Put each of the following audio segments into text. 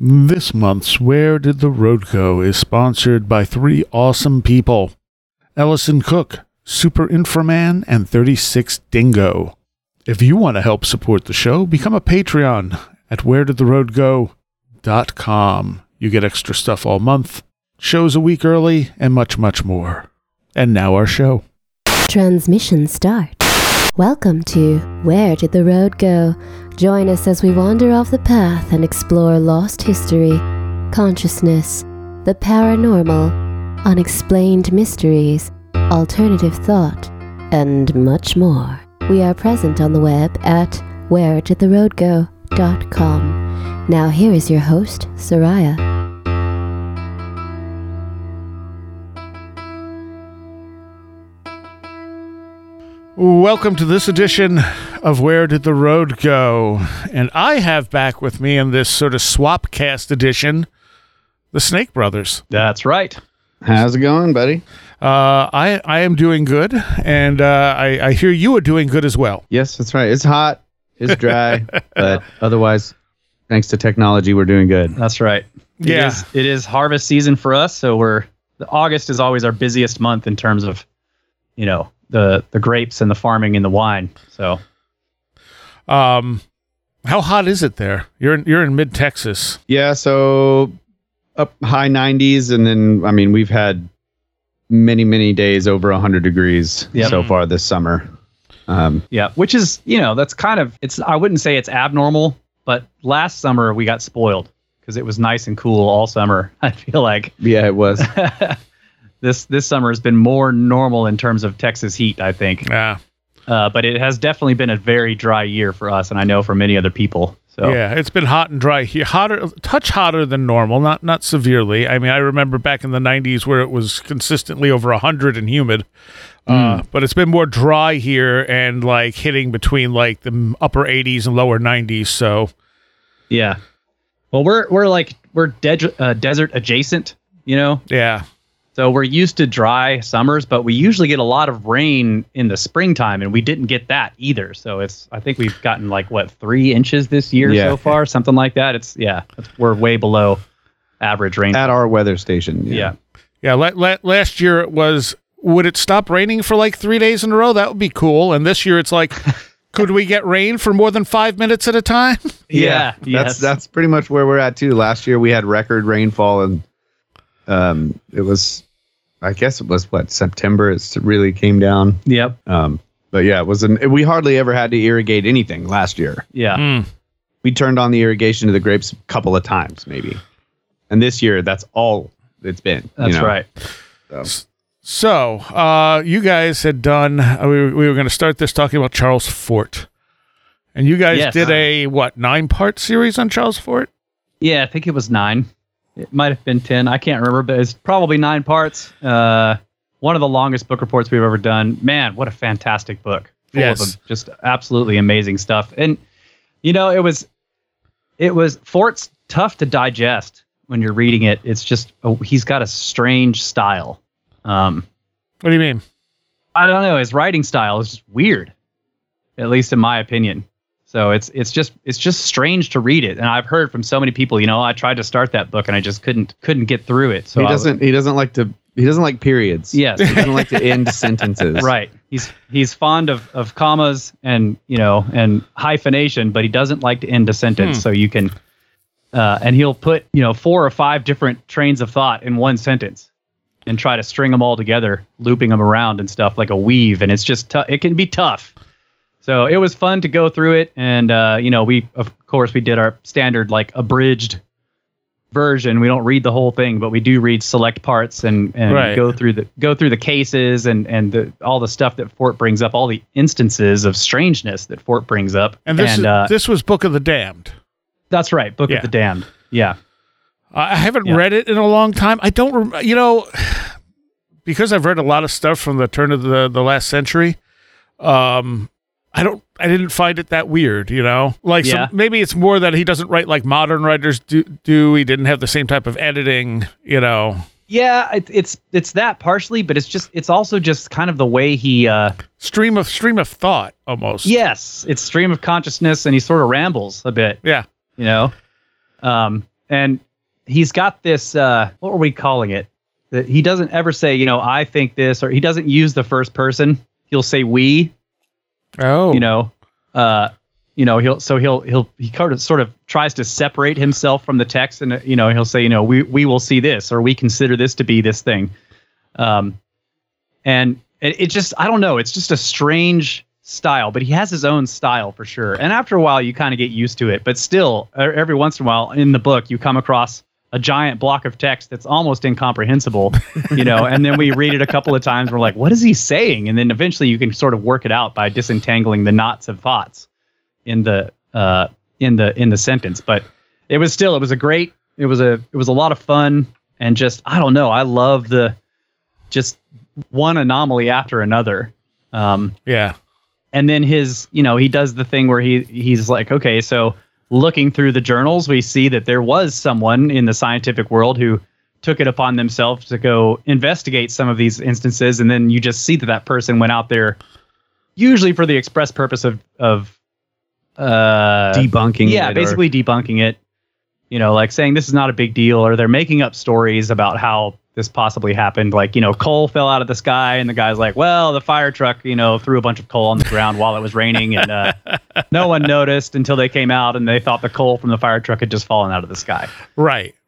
This month's Where Did the Road Go is sponsored by three awesome people Ellison Cook, Super Inframan, and 36 Dingo. If you want to help support the show, become a Patreon at wheredidtheroadgo.com. You get extra stuff all month, shows a week early, and much, much more. And now our show. Transmission start. Welcome to Where Did the Road Go? Join us as we wander off the path and explore lost history, consciousness, the paranormal, unexplained mysteries, alternative thought, and much more. We are present on the web at where did the road wheredidtheroadgo.com. Now here is your host, Soraya. Welcome to this edition of Where Did the Road Go? And I have back with me in this sort of swap cast edition the Snake Brothers. That's right. How's it going, buddy? Uh, I, I am doing good, and uh, I, I hear you are doing good as well. Yes, that's right. It's hot, it's dry, but otherwise, thanks to technology, we're doing good. That's right. It Yeah. is- it is harvest season for us, so we're the August is always our busiest month in terms of, you know, the the grapes and the farming and the wine. So Um, how hot is it there? You're in, you're in mid Texas. Yeah, so up high 90s, and then I mean we've had many many days over 100 degrees Yep. so far this summer. Um, yeah, which is you know that's kind of it's I wouldn't say it's abnormal, but last summer we got spoiled because it was nice and cool all summer. I feel like yeah, it was. this this summer has been more normal in terms of Texas heat. I think, Yeah, uh, but it has definitely been a very dry year for us, and I know for many other people. So yeah. It's been hot and dry here. Hotter, touch hotter than normal. Not not severely. I mean, I remember back in the '90s where it was consistently over hundred and humid. Uh, but it's been more dry here and like hitting between like the upper 80s and lower 90s. So Yeah. Well, we're we're like we're de- uh, desert adjacent, you know. yeah, So we're used to dry summers, but we usually get a lot of rain in the springtime, and we didn't get that either. So it's I think we've gotten like what three inches this year Yeah. so far, something like that. It's yeah, it's, we're way below average rain. At our weather station. yeah. yeah. La- la- last year it was. Would it stop raining for like three days in a row? That would be cool. And this year it's like, could we get rain for more than five minutes at a time? Yeah, That's yes. that's pretty much where we're at too. Last year we had record rainfall and um it was I guess it was what September it really came down. Yep. Um but yeah, it was an we hardly ever had to irrigate anything last year. Yeah. Hmm. we turned on the irrigation to the grapes a couple of times maybe and this year that's all it's been you That's know? right. So, So, uh, you guys had done, uh, we were, we were going to start this talking about Charles Fort. And you guys Yes. did a, what, nine part series on Charles Fort? Yeah, I think it was nine. It might have been ten. I can't remember, but it's probably nine parts. Uh, one of the longest book reports we've ever done. Man, what a fantastic book! Full Yes. just absolutely amazing stuff. And you know, it was, it was Fort's tough to digest when you're reading it. It's just oh, he's got a strange style. Um, What do you mean? I don't know. His writing style is just weird, at least in my opinion. So it's it's just it's just strange to read it, and I've heard from so many people. You know, I tried to start that book and I just couldn't couldn't get through it. So he doesn't he doesn't like to he doesn't like periods yes, he doesn't like to end sentences right. He's he's fond of of commas and you know and hyphenation, but he doesn't like to end a sentence. Hmm. So you can, uh, and he'll put you know four or five different trains of thought in one sentence. And try to string them all together, looping them around and stuff like a weave, and it's just it can be tough. So it was fun to go through it, and uh, you know, we of course we did our standard like abridged version. We don't read the whole thing, but we do read select parts and and Right. go through the go through the cases and and the, all the stuff that Fort brings up, all the instances of strangeness that Fort brings up. And this, is, uh, this was Book of the Damned. that's right, Book Yeah. of the Damned. Yeah, I haven't Yeah. read it in a long time. I don't, rem- you know, because I've read a lot of stuff from the turn of the, the last century. Um, I don't, I didn't find it that weird, you know. Like Yeah. maybe it's more that he doesn't write like modern writers do. Do he didn't have the same type of editing, you know? yeah, it, it's it's that partially, but it's just it's also just kind of the way he. uh Stream of stream of thought almost. Yes, it's stream of consciousness, and he sort of rambles a bit. yeah. you know um and he's got this. Uh, what were we calling it? That he doesn't ever say, you know, I think this, or he doesn't use the first person. He'll say we. Oh, You know, uh, you know, he'll so he'll he'll he kind of sort of tries to separate himself from the text, and uh, you know, he'll say, you know, we we will see this, or we consider this to be this thing. Um, and it, it just I don't know, it's just a strange style, but he has his own style for sure. And after a while, you kind of get used to it. But still, every once in a while in the book, you come across a giant block of text that's almost incomprehensible, you know. and then we read it a couple of times. We're like, what is he saying? And then eventually, you can sort of work it out by disentangling the knots of thoughts in the uh, in the in the sentence. But it was still, it was a great, it was a it was a lot of fun, and just I don't know, I love the just one anomaly after another. Um, yeah, and then his you know he does the thing where he he's like okay so looking through the journals we see that there was someone in the scientific world who took it upon themselves to go investigate some of these instances and then you just see that that person went out there usually for the express purpose of of uh Debunking. yeah it or- basically debunking it you know like saying this is not a big deal or they're making up stories about how this possibly happened like you know coal fell out of the sky and the guy's like well the fire truck you know threw a bunch of coal on the ground while it was raining and uh, no one noticed until they came out and they thought the coal from the fire truck had just fallen out of the sky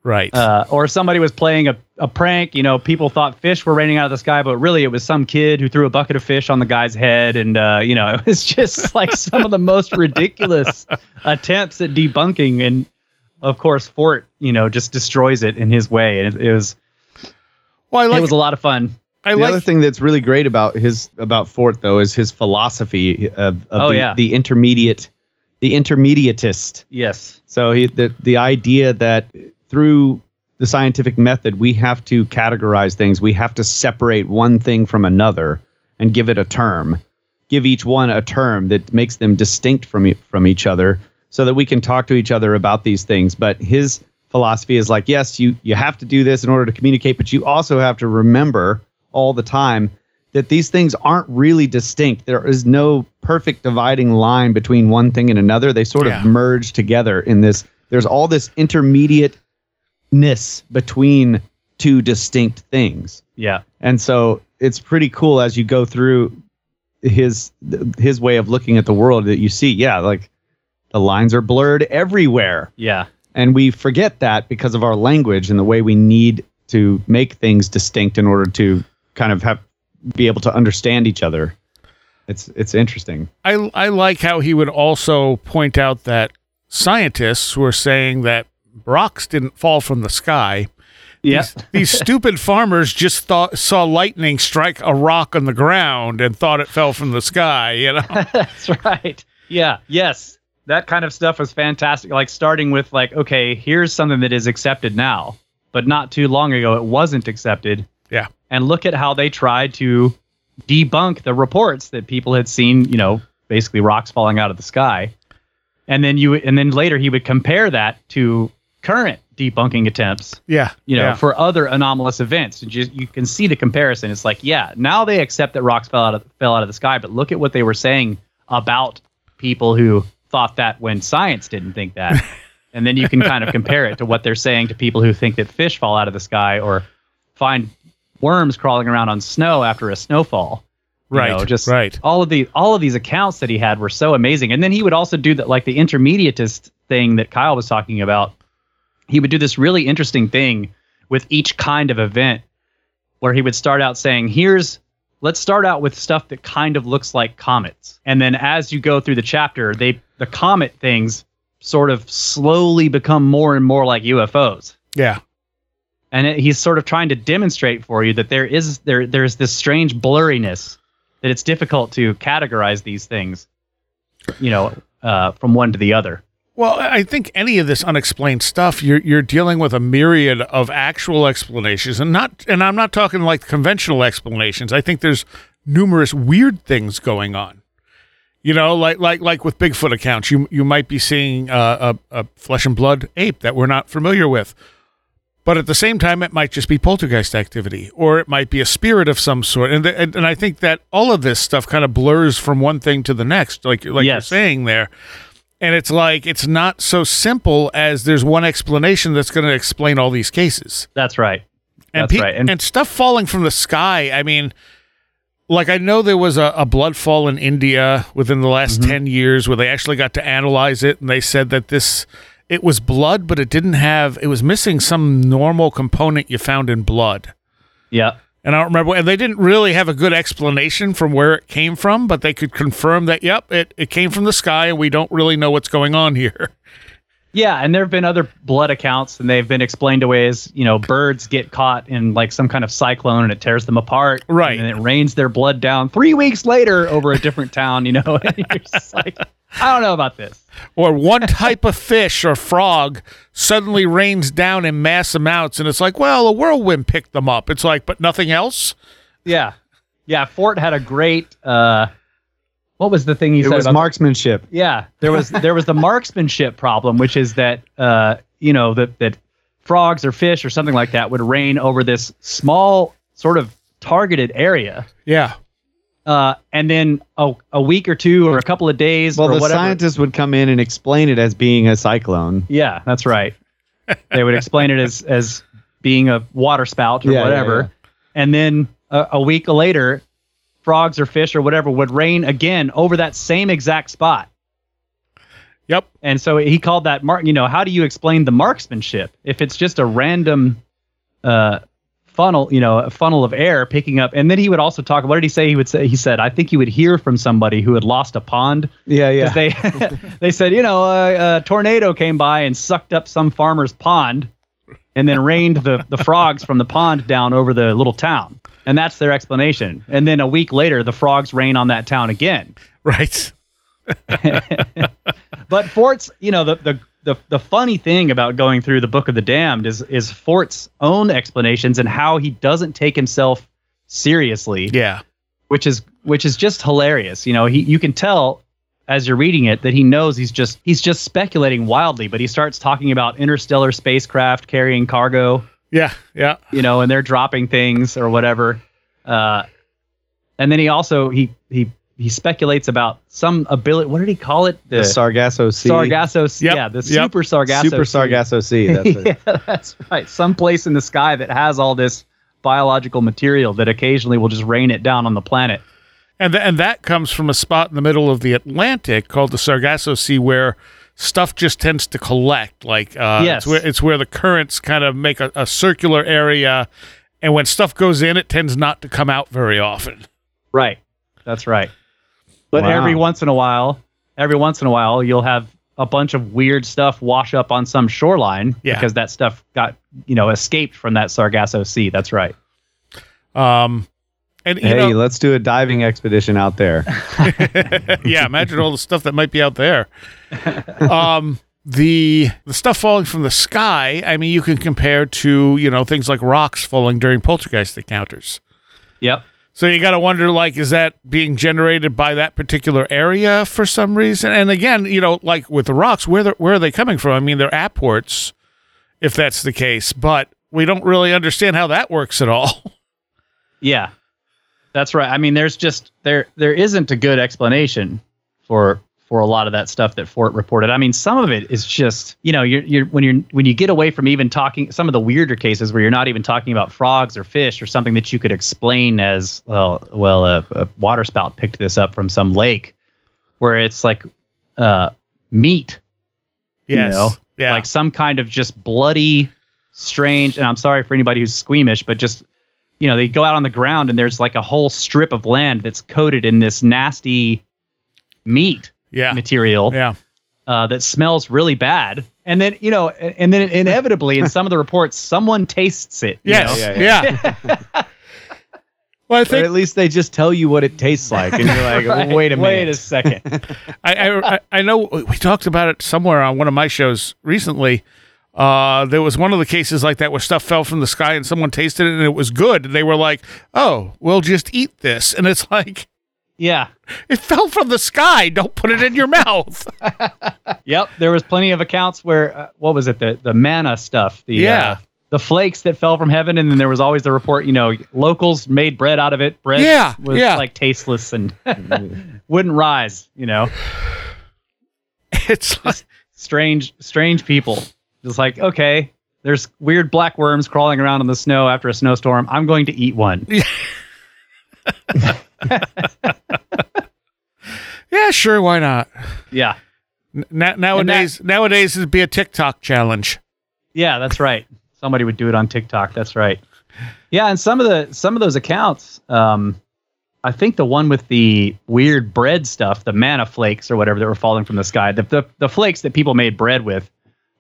right, right. uh, or somebody was playing a, a prank. You know, people thought fish were raining out of the sky, but really it was some kid who threw a bucket of fish on the guy's head. And, uh, you know, it was just like some of the most ridiculous attempts at debunking. And of course, Fort, you know, just destroys it in his way. And it, it was, well, I like. it was a lot of fun. I the like. other thing that's really great about his about Fort though is his philosophy of, of Oh, the, yeah. the intermediate, the intermediatist. Yes. So he, the the idea that through the scientific method we have to categorize things, we have to separate one thing from another and give it a term, give each one a term that makes them distinct from from each other, so that we can talk to each other about these things. But his philosophy is like, yes, you you have to do this in order to communicate, but you also have to remember all the time that these things aren't really distinct. There is no perfect dividing line between one thing and another. They sort Yeah. of merge together in this. There's all this intermediateness between two distinct things. Yeah. And so it's pretty cool as you go through his his way of looking at the world that you see, yeah, like the lines are blurred everywhere. Yeah. And we forget that because of our language and the way we need to make things distinct in order to kind of have be able to understand each other. It's it's interesting. I I like how he would also point out that scientists were saying that rocks didn't fall from the sky. Yeah. These, these stupid farmers just thought saw lightning strike a rock on the ground and thought it fell from the sky. You know, That's right. Yeah. Yes. That kind of stuff was fantastic. Like starting with like, okay, here's something that is accepted now, but not too long ago it wasn't accepted. Yeah. And look at how they tried to debunk the reports that people had seen, you know, basically rocks falling out of the sky. And then you and then later he would compare that to current debunking attempts yeah, you know, yeah. for other anomalous events. And just you can see the comparison. It's like, yeah, now they accept that rocks fell out of fell out of the sky, but look at what they were saying about people who thought that when science didn't think that. and then you can kind of compare it to what they're saying to people who think that fish fall out of the sky or find worms crawling around on snow after a snowfall. You right, know, just right. all of the all of these accounts that he had were so amazing. And then he would also do that like the intermediatist thing that Kyle was talking about. He would do this really interesting thing with each kind of event where he would start out saying, "Here's let's start out with stuff that kind of looks like comets." And then as you go through the chapter, they the comet things sort of slowly become more and more like UFOs Yeah, and it, he's sort of trying to demonstrate for you that there is there there's this strange blurriness that it's difficult to categorize these things you know uh, from one to the other Well, I think any of this unexplained stuff, you're you're dealing with a myriad of actual explanations, and not, and I'm not talking like conventional explanations. I think there's numerous weird things going on. You know, like like like with Bigfoot accounts, you you might be seeing uh, a, a flesh and blood ape that we're not familiar with, but at the same time, it might just be poltergeist activity, or it might be a spirit of some sort. And and, and I think that all of this stuff kind of blurs from one thing to the next, like like you're saying there And it's like it's not so simple as there's one explanation that's going to explain all these cases. That's right. And That's pe- right. And, And- stuff falling from the sky. I mean, like I know there was a, a blood fall in India within the last Mm-hmm. 10 years where they actually got to analyze it and they said that this it was blood but it didn't have it was missing some normal component you found in blood. Yeah. And I don't remember and they didn't really have a good explanation from where it came from, but they could confirm that yep, it, it came from the sky and we don't really know what's going on here. Yeah, and there have been other blood accounts, and they've been explained away as you know birds get caught in like some kind of cyclone and it tears them apart, Right. And it rains their blood down three weeks later over a different town. You know, and you're just like, I don't know about this. or one type of fish or frog suddenly rains down in mass amounts and it's like well a whirlwind picked them up it's like but nothing else Yeah, yeah. Fort had a great. uh What was the thing he It said? It was marksmanship. Yeah, there was there was the marksmanship problem, which is that uh, you know that that frogs or fish or something like that would rain over this small sort of targeted area, yeah uh, and then a, a week or two or a couple of days Well, the whatever. scientists would come in and explain it as being a cyclone. yeah, that's right. they would explain it as as being a water spout or Yeah, yeah, whatever, yeah. and then a, a week later, frogs or fish or whatever would rain again over that same exact spot. yep And so he called that mark. You know, how do you explain the marksmanship if it's just a random uh, funnel? You know, a funnel of air picking up. And then he would also talk. What did he say? He would say. He said, "I think he would hear from somebody who had lost a pond Yeah, yeah. they they said, you know, a, a tornado came by and sucked up some farmer's pond, and then rained the the frogs from the pond down over the little town." And that's their explanation. And then a week later, the frogs rain on that town again. right But Fort's, you know, the, the the the funny thing about going through the Book of the Damned is is Fort's own explanations and how he doesn't take himself seriously, yeah which is which is just hilarious. You know, he you can tell as you're reading it that he knows he's just he's just speculating wildly, but he starts talking about interstellar spacecraft carrying cargo, yeah yeah you know, and they're dropping things or whatever. Uh, and then he also he he he speculates about some ability. What did he call it? the Sargasso Sea. Sargasso, Yep, yeah, the yep. super Sargasso, Super Sea. Sargasso Sea. That's it. yeah, that's right. Some place in the sky that has all this biological material that occasionally will just rain it down on the planet. And th- and that comes from a spot in the middle of the Atlantic called the Sargasso Sea where stuff just tends to collect like uh Yes. it's where it's where the currents kind of make a, a circular area and when stuff goes in it tends not to come out very often Right. That's right. But Wow. every once in a while, every once in a while, you'll have a bunch of weird stuff wash up on some shoreline Yeah. because that stuff got, you know, escaped from that Sargasso Sea. That's right. um and you Hey, know, let's do a diving expedition out there. yeah, imagine all the stuff that might be out there. Um, the the stuff falling from the sky. I mean, you can compare to you know things like rocks falling during poltergeist encounters. Yep. So you got to wonder, like, is that being generated by that particular area for some reason? And again, you know, like with the rocks, where the, where are they coming from? I mean, they're apports, if that's the case, but we don't really understand how that works at all. Yeah. That's right. I mean, there's just there there isn't a good explanation for for a lot of that stuff that Fort reported. I mean, some of it is just, you know, you're you're when you're when you get away from even talking some of the weirder cases where you're not even talking about frogs or fish or something that you could explain as well, well, a, a water spout picked this up from some lake where it's like uh meat Yes. know, yeah. like some kind of just bloody, strange. And I'm sorry for anybody who's squeamish, but just you know, they go out on the ground and there's like a whole strip of land that's coated in this nasty meat yeah. material Yeah. uh, that smells really bad. And then you know, and then inevitably in some of the reports, someone tastes it. you Yes. know? Yeah. well, I Or think at least they just tell you what it tastes like, and you're like, Right. wait a minute. Wait a second. I, I I- I know we talked about it somewhere on one of my shows recently. Uh, there was one of the cases like that where stuff fell from the sky and someone tasted it and it was good. And they were like, "Oh, we'll just eat this." And it's like yeah. it fell from the sky. Don't put it in your mouth. Yep, there was plenty of accounts where uh, what was it the the manna stuff, the Yeah. uh, the flakes that fell from heaven, and then there was always the report, you know, locals made bread out of it. Bread Yeah, was yeah. like tasteless and wouldn't rise, you know. it's like, strange, strange people. Just like, okay, there's weird black worms crawling around in the snow after a snowstorm. I'm going to eat one. yeah, sure, why not? Yeah. Na- nowadays, nowadays it'd be a TikTok challenge. Yeah, that's right. Somebody would do it on TikTok. That's right. Yeah, and some of the some of those accounts, um, I think the one with the weird bread stuff, the manna flakes or whatever that were falling from the sky, the the, the flakes that people made bread with,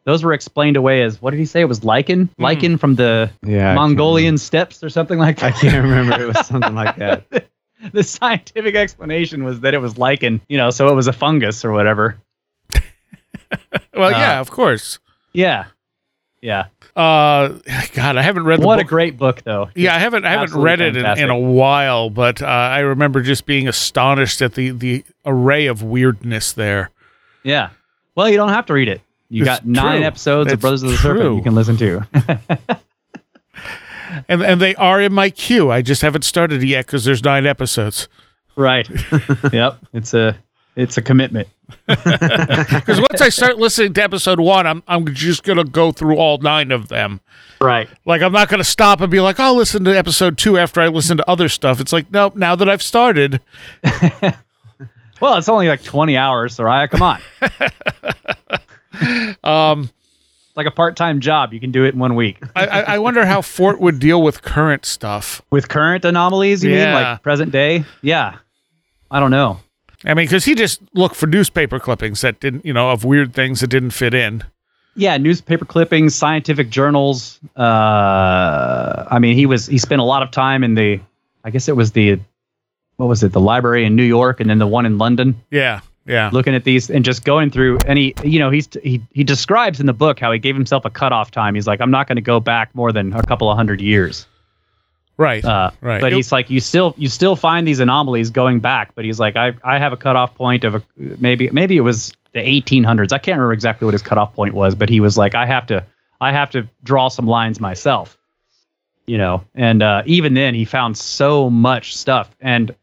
those were explained away as what did he say? It was lichen, lichen from the Yeah. Mongolian steppes or something like that. I can't remember. It was something like that. the scientific explanation was that it was lichen, you know, so it was a fungus or whatever. Well, Uh, yeah, of course. Yeah, yeah. Uh, God, I haven't read the What a great book, though. yeah, I haven't. I haven't read it in, in a while, but uh, I remember just being astonished at the the array of weirdness there. Yeah. Well, you don't have to read it. You It's got nine true. episodes It's of Brothers of the true. Serpent you can listen to. And and they are in my queue. I just haven't started yet because there's nine episodes. right. yep. It's a it's a commitment. Because once I start listening to episode one, I'm I'm just gonna go through all nine of them. Right. Like I'm not gonna stop and be like, I'll listen to episode two after I listen to other stuff. It's like, nope. Now that I've started, Well, it's only like 20 hours, Soraya. Come on. Um, like a part-time job. You can do it in one week. I, I I wonder how Fort would deal with current stuff. With current anomalies, you mean like present day? Yeah. I don't know. I mean, because he just looked for newspaper clippings that didn't, you know, of weird things that didn't fit in. Yeah, newspaper clippings, scientific journals. Uh, I mean, he was he spent a lot of time in the, I guess it was the, what was it, the library in New York, and then the one in London. Yeah, yeah, looking at these and just going through and he you know he's he, he describes in the book how he gave himself a cutoff time. He's like i'm not going to go back more than a couple of hundred years. Right, uh, right. but he's like you still you still find these anomalies going back. But he's like i i have a cutoff point of a, maybe maybe it was the 1800s i can't remember exactly what his cutoff point was but he was like i have to i have to draw some lines myself. You know and uh, even then he found so much stuff. And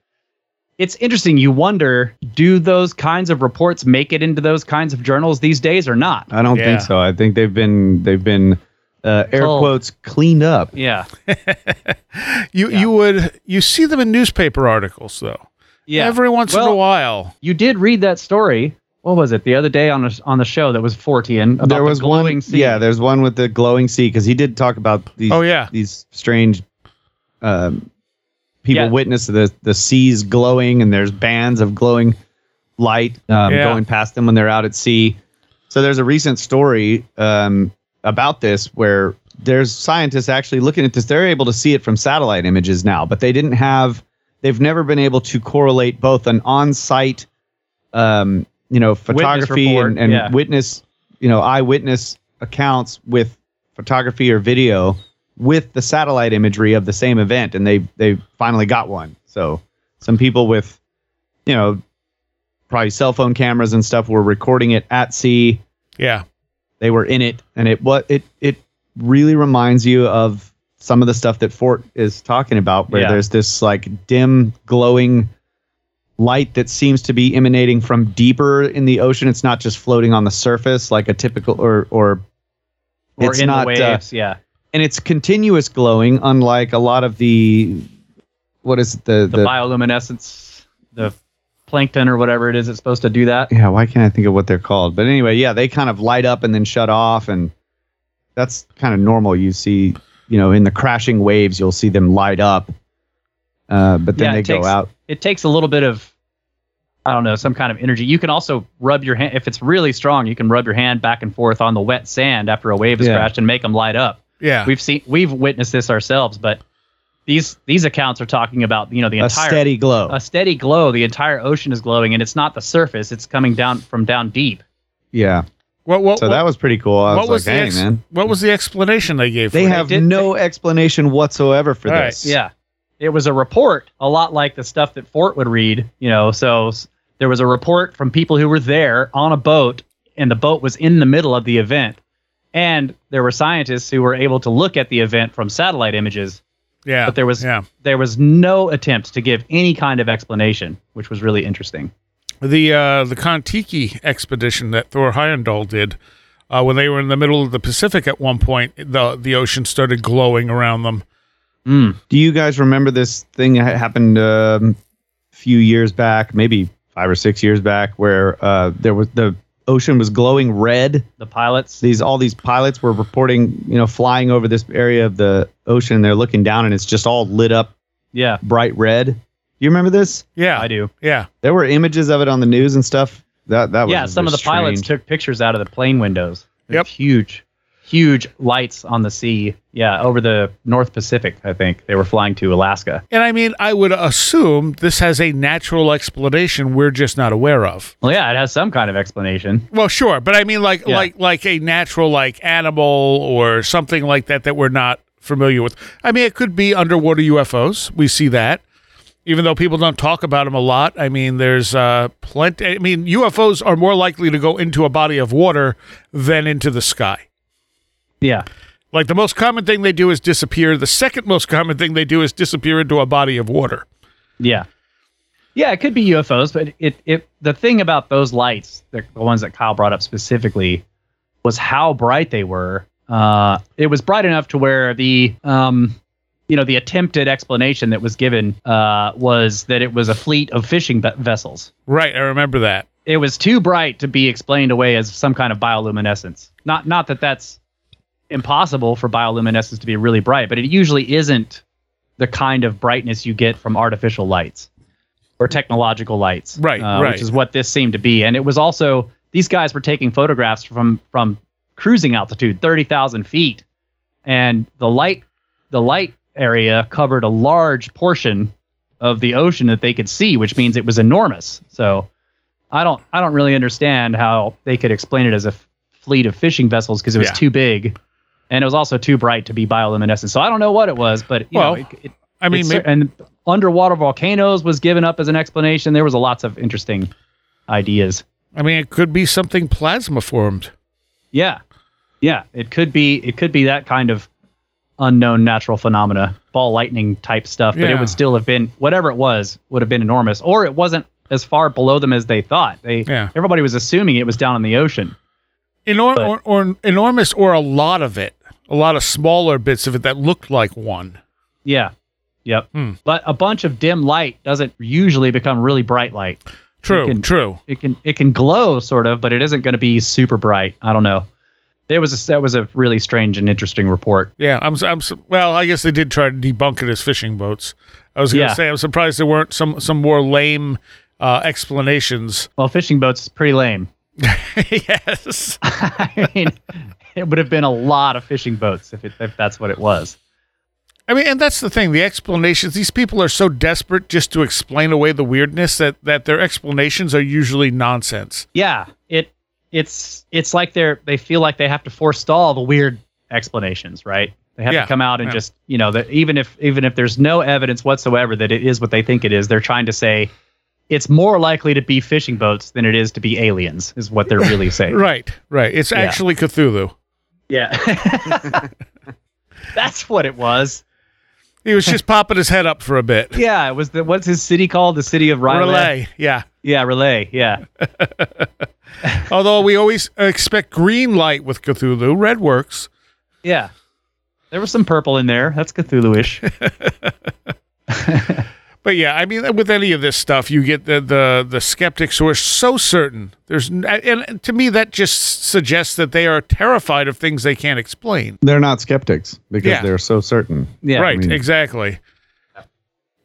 it's interesting you wonder do those kinds of reports make it into those kinds of journals these days or not I don't Yeah. think so. I think they've been they've been uh, air Oh. quotes cleaned up. yeah you you would you see them in newspaper articles though. yeah Every once in a while. you did read that story what was it the other day on a, on the show that was Fortean about there was the glowing one, sea yeah. There's one with the glowing sea because he did talk about these. Oh, yeah. these strange. Um, people Yeah. witness the the seas glowing, and there's bands of glowing light um, Yeah. going past them when they're out at sea. So there's a recent story um, about this where there's scientists actually looking at this. They're able to see it from satellite images now, but they didn't have. They've never been able to correlate both an on-site, um, you know, photography report, and, and yeah. witness, you know, eyewitness accounts with photography or video with the satellite imagery of the same event, and they they finally got one. So some people with, you know, probably cell phone cameras and stuff were recording it at sea. Yeah. They were in it, and it what it it really reminds you of some of the stuff that Fort is talking about, where Yeah. there's this like dim glowing light that seems to be emanating from deeper in the ocean. It's not just floating on the surface like a typical or or or it's in not, the uh, waves yeah and it's continuous glowing, unlike a lot of the what is it, the the, bioluminescence the plankton or whatever it is it's supposed to do that yeah why can't I think of what they're called? But anyway, yeah, they kind of light up and then shut off, and that's kind of normal. You see, you know, in the crashing waves, you'll see them light up, uh, but then Yeah, they it go out. it takes a little bit of I don't know, some kind of energy. You can also rub your hand if it's really strong. You can rub your hand back and forth on the wet sand after a wave has Yeah. crashed and make them light up. Yeah. We've seen, we've witnessed this ourselves. But these these accounts are talking about you know the A entire steady glow. a steady glow. The entire ocean is glowing, and it's not the surface. It's coming down from down deep. yeah. what, what, So that was pretty cool. I what was, was like, the dang, ex- man. what was the explanation they gave? They for it? have did- no explanation whatsoever for All right, this. Yeah. It was a report, a lot like the stuff that Fort would read, you know. So there was a report from people who were there on a boat, and the boat was in the middle of the event. And there were scientists who were able to look at the event from satellite images, yeah, but there was yeah. there was no attempt to give any kind of explanation, which was really interesting. the uh, the Kon-Tiki expedition that Thor Heyerdahl did. Uh, when they were in the middle of the Pacific at one point, the the ocean started glowing around them. Do you guys remember this thing that happened um, a few years back, maybe five or six years back, where uh, there was the ocean was glowing red. The pilots. These all these pilots were reporting, you know, flying over this area of the ocean. They're looking down, and it's just all lit up Yeah, bright red. Do you remember this? Yeah, I do. Yeah, There were images of it on the news and stuff. That that was Yeah, some of the pilots took pictures out of the plane windows. There's Yep. Huge, huge lights on the sea. Yeah, over the North Pacific, I think. They were flying to Alaska. and I mean, I would assume this has a natural explanation we're just not aware of. Well, yeah, it has some kind of explanation. Well, sure, but I mean, like Yeah. like like a natural like animal or something like that that we're not familiar with. I mean, it could be underwater UFOs. We see that, even though people don't talk about them a lot. I mean, there's uh, plenty. I mean, UFOs are more likely to go into a body of water than into the sky. Yeah. Like the most common thing they do is disappear. The second most common thing they do is disappear into a body of water. Yeah. Yeah, it could be UFOs, but it it the thing about those lights, the, the ones that Kyle brought up specifically, was how bright they were. Uh, it was bright enough to where the um, you know, the attempted explanation that was given uh, was that it was a fleet of fishing ve- vessels. Right, I remember that. It was too bright to be explained away as some kind of bioluminescence. Not not that that's impossible for bioluminescence to be really bright, but it usually isn't the kind of brightness you get from artificial lights or technological lights, Right, uh, right. Which is what this seemed to be, and it was also these guys were taking photographs from from cruising altitude, thirty thousand feet, and the light the light area covered a large portion of the ocean that they could see, which means it was enormous. So I don't I don't really understand how they could explain it as a f- fleet of fishing vessels because it was Yeah. too big. And it was also too bright to be bioluminescent. So I don't know what it was, but you Well, know, it, it, I mean, maybe, and underwater volcanoes was given up as an explanation. There was a lots of interesting ideas. I mean, it could be something plasma formed. Yeah, yeah, it could be it could be that kind of unknown natural phenomena, ball lightning type stuff. But it would still have been whatever it was would have been enormous, or it wasn't as far below them as they thought. They Yeah. everybody was assuming it was down in the ocean. Enor- But- or, or enormous, or a lot of it, a lot of smaller bits of it that looked like one. Yeah, yep. Hmm. But a bunch of dim light doesn't usually become really bright light. True, can- true. It can it can glow sort of, but it isn't going to be super bright. I don't know. There was a, that was a really strange and interesting report. Yeah, I'm. I'm. Well, I guess they did try to debunk it as fishing boats. I was going to Yeah. say I'm surprised there weren't some some more lame uh, explanations. Well, fishing boats is pretty lame. yes. I mean, it would have been a lot of fishing boats if it, if that's what it was. I mean, and that's the thing. The explanations. These people are so desperate just to explain away the weirdness that that their explanations are usually nonsense. Yeah, it it's it's like they're they feel like they have to forestall the weird explanations, right? They have Yeah, to come out and yeah. just you know that even if even if there's no evidence whatsoever that it is what they think it is, they're trying to say it's more likely to be fishing boats than it is to be aliens, is what they're really saying. Right. Right. It's Yeah. actually Cthulhu. Yeah. That's what it was. He was just popping his head up for a bit. Yeah, it was the what's his city called? The city of Riley. Relay. Yeah. Yeah, Relay. Yeah. Although we always expect green light with Cthulhu, red works. Yeah. There was some purple in there. That's Cthulhu-ish. But yeah, I mean, with any of this stuff, you get the the, the skeptics who are so certain. There's and to me that just suggests that they are terrified of things they can't explain. They're not skeptics because Yeah. they're so certain. Yeah. right? mean- exactly.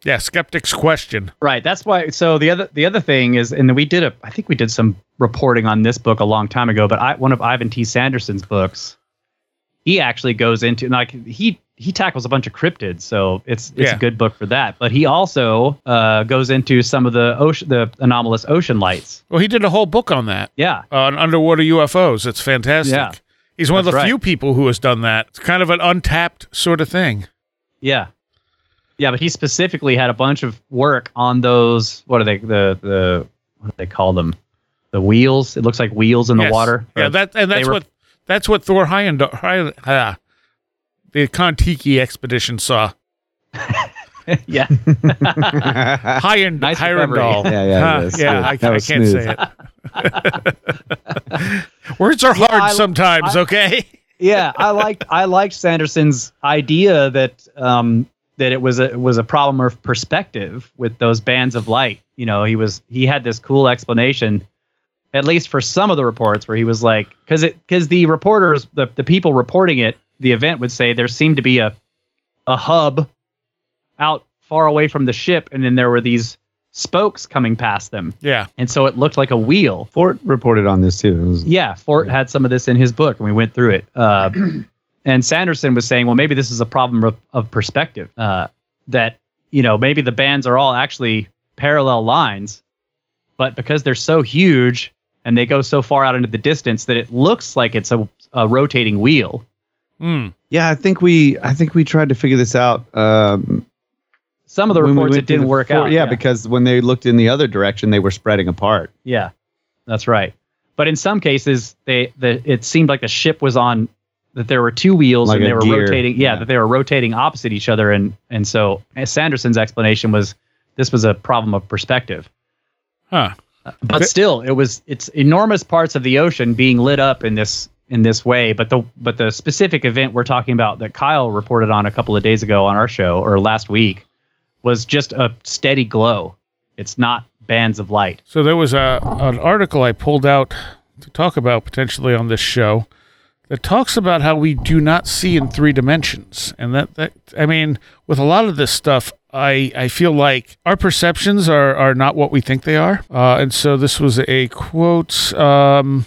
Yeah, skeptics question. Right. That's why. So the other the other thing is, and we did a. I think we did some reporting on this book a long time ago. But I, one of Ivan T. Sanderson's books, he actually goes into like he he tackles a bunch of cryptids. So it's it's Yeah. a good book for that. But he also uh, goes into some of the ocean the anomalous ocean lights. Well, he did a whole book on that Yeah. on underwater UFOs. It's fantastic. Yeah. He's one of the right. few people who has done that. It's kind of an untapped sort of thing. Yeah. Yeah, but he specifically had a bunch of work on those. What are they? The the what do they call them? The wheels. It looks like wheels in the water. Yeah, that and that's were- what that's what Thor Heyerdahl, Hey- ah, the Kon-Tiki expedition saw. yeah. High and Nice Hirondale. Yeah, yeah, Huh, yeah. I, I can't smooth. say it. Words are hard I- sometimes. okay. yeah, I liked I liked Sanderson's idea that um, that it was a it was a problem of perspective with those bands of light. You know, he was he had this cool explanation, at least for some of the reports, where he was like, because it because the reporters the the people reporting it the event would say there seemed to be a a hub out far away from the ship, and then there were these spokes coming past them, Yeah. and so it looked like a wheel. Fort reported on this too. Was- Yeah, Fort had some of this in his book, and we went through it. Uh, and Sanderson was saying, well, maybe this is a problem of, of perspective. Uh, that you know, maybe the bands are all actually parallel lines, but because they're so huge and they go so far out into the distance that it looks like it's a, a rotating wheel. Mm. yeah, I think we I think we tried to figure this out. Um, Some of the when we reports it didn't work fort- out. Yeah, because when they looked in the other direction, they were spreading apart. Yeah, that's right. But in some cases, they the it seemed like the ship was on that there were two wheels Like and they were gear. rotating. Yeah, Yeah. that they were rotating opposite each other, and and so Sanderson's explanation was this was a problem of perspective. Huh. But still, it was it's enormous parts of the ocean being lit up in this in this way. But the but the specific event we're talking about that Kyle reported on a couple of days ago on our show or last week was just a steady glow. It's not bands of light. So there was a an article I pulled out to talk about potentially on this show that talks about how we do not see in three dimensions, and that that I mean, with a lot of this stuff, I I feel like our perceptions are are not what we think they are, uh, and so this was a quote. Um,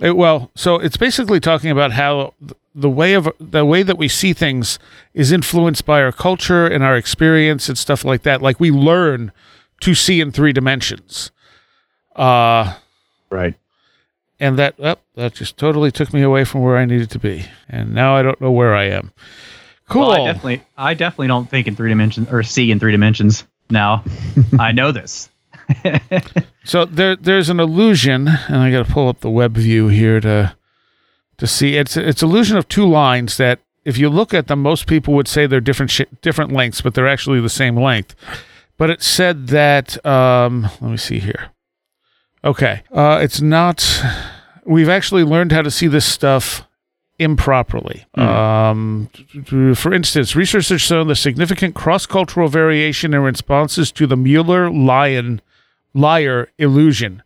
it, well, so it's basically talking about how the way of the way that we see things is influenced by our culture and our experience and stuff like that. Like we learn to see in three dimensions. Uh Right. and that oh, that just totally took me away from where I needed to be. And now I don't know where I am. Cool. Well, I definitely, I definitely don't think in three dimensions or see in three dimensions. Now, I know this. So there there's an illusion, and I got to pull up the web view here to to see it's it's illusion of two lines that if you look at them, most people would say they're different sh- different lengths, but they're actually the same length. But it said that um, let me see here. Okay, uh, it's not. We've actually learned how to see this stuff improperly. Um, for instance, research has shown the significant cross-cultural variation in responses to the Müller-Lyer Lyer illusion.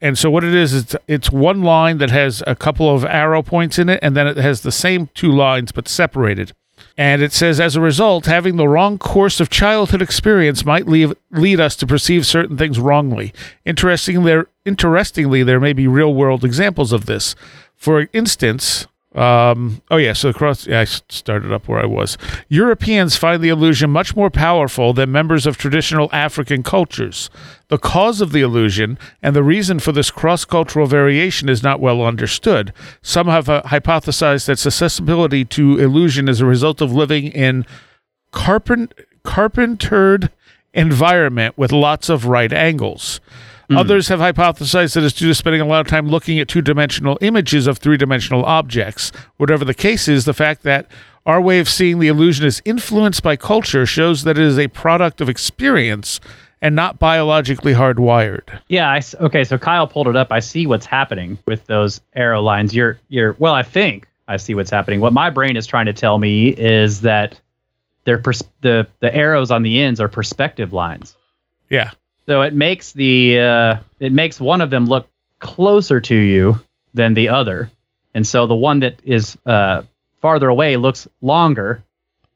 And so what it is, it's it's one line that has a couple of arrow points in it, and then it has the same two lines but separated. And it says, as a result, having the wrong course of childhood experience might leave, lead us to perceive certain things wrongly. Interesting there, interestingly, there may be real world examples of this. For instance, um, oh yeah, so across, yeah, I started up where I was. Europeans find the illusion much more powerful than members of traditional African cultures. The cause of the illusion and the reason for this cross cultural variation is not well understood. Some have uh, hypothesized that susceptibility to illusion is a result of living in carpent- carpentered environment with lots of right angles. Hmm. Others have hypothesized that it's due to spending a lot of time looking at two dimensional images of three dimensional objects. Whatever the case is, the fact that our way of seeing the illusion is influenced by culture shows that it is a product of experience and not biologically hardwired. Yeah. I s okay. So Kyle pulled it up. I see what's happening with those arrow lines. You're, you're. Well, I think I see what's happening. What my brain is trying to tell me is that they're pers- the the arrows on the ends are perspective lines. Yeah. So it makes the uh, it makes one of them look closer to you than the other, and so the one that is uh, farther away looks longer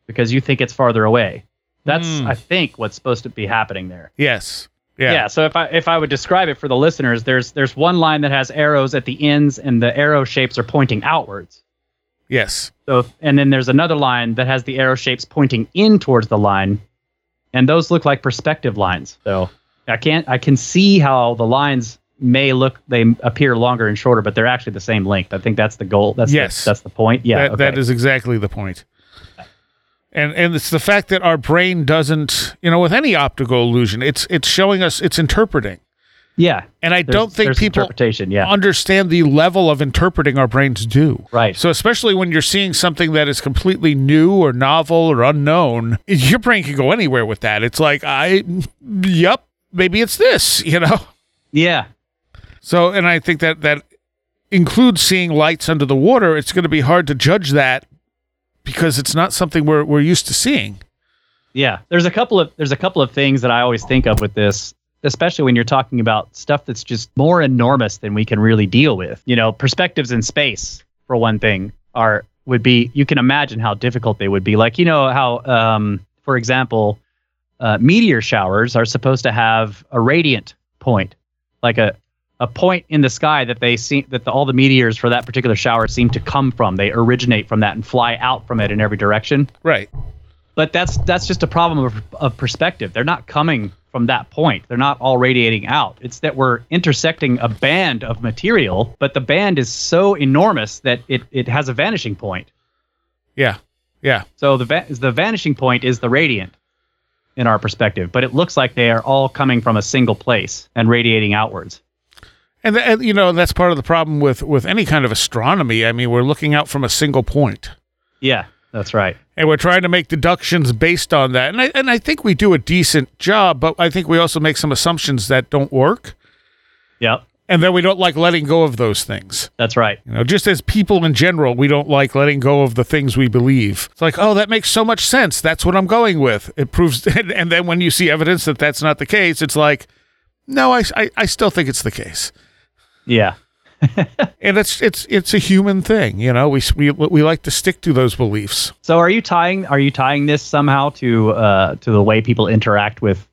because you think it's farther away. That's Hmm. I think what's supposed to be happening there. Yes. Yeah. Yeah. So if I if I would describe it for the listeners, there's there's one line that has arrows at the ends, and the arrow shapes are pointing outwards. Yes. So and then there's another line that has the arrow shapes pointing in towards the line, and those look like perspective lines. So I can't I can see how the lines may look they appear longer and shorter, but they're actually the same length. I think that's the goal. That's Yes. the, that's the point. Yeah. that, okay. that is exactly the point. And and it's the fact that our brain doesn't, you know, with any optical illusion, it's it's showing us, it's interpreting. Yeah. And I There's- don't think people interpretation. Yeah. understand the level of interpreting our brains do. Right. So especially when you're seeing something that is completely new or novel or unknown, your brain can go anywhere with that. It's like I, yep, maybe it's this, you know. yeah. So, and I think that that includes seeing lights under the water. It's going to be hard to judge that because it's not something we're we're used to seeing. Yeah, there's a couple of there's a couple of things that I always think of with this, especially when you're talking about stuff that's just more enormous than we can really deal with. You know, perspectives in space, for one thing, are would be you can imagine how difficult they would be. Like you know how, um, for example, uh, meteor showers are supposed to have a radiant point, like a a point in the sky that they see that the, all the meteors for that particular shower seem to come from. They originate from that and fly out from it in every direction Right. but that's that's just a problem of, of perspective they're not coming from that point they're not all radiating out it's that we're intersecting a band of material but the band is so enormous that it, it has a vanishing point Yeah. Yeah. so the va- the vanishing point is the radiant in our perspective but it looks like they are all coming from a single place and radiating outwards And, th- and you know that's part of the problem with with any kind of astronomy. I mean, we're looking out from a single point. yeah that's right and we're trying to make deductions based on that. And I and I think we do a decent job, but I think we also make some assumptions that don't work, yep and then we don't like letting go of those things. that's right You know, just as people in general, we don't like letting go of the things we believe. It's like, oh, that makes so much sense. That's what I'm going with. It proves, and, then when you see evidence that that's not the case, it's like, no, I, I, I still think it's the case. yeah And it's it's it's a human thing, you know. We we we like to stick to those beliefs. so are you tying are you tying this somehow to uh to the way people interact with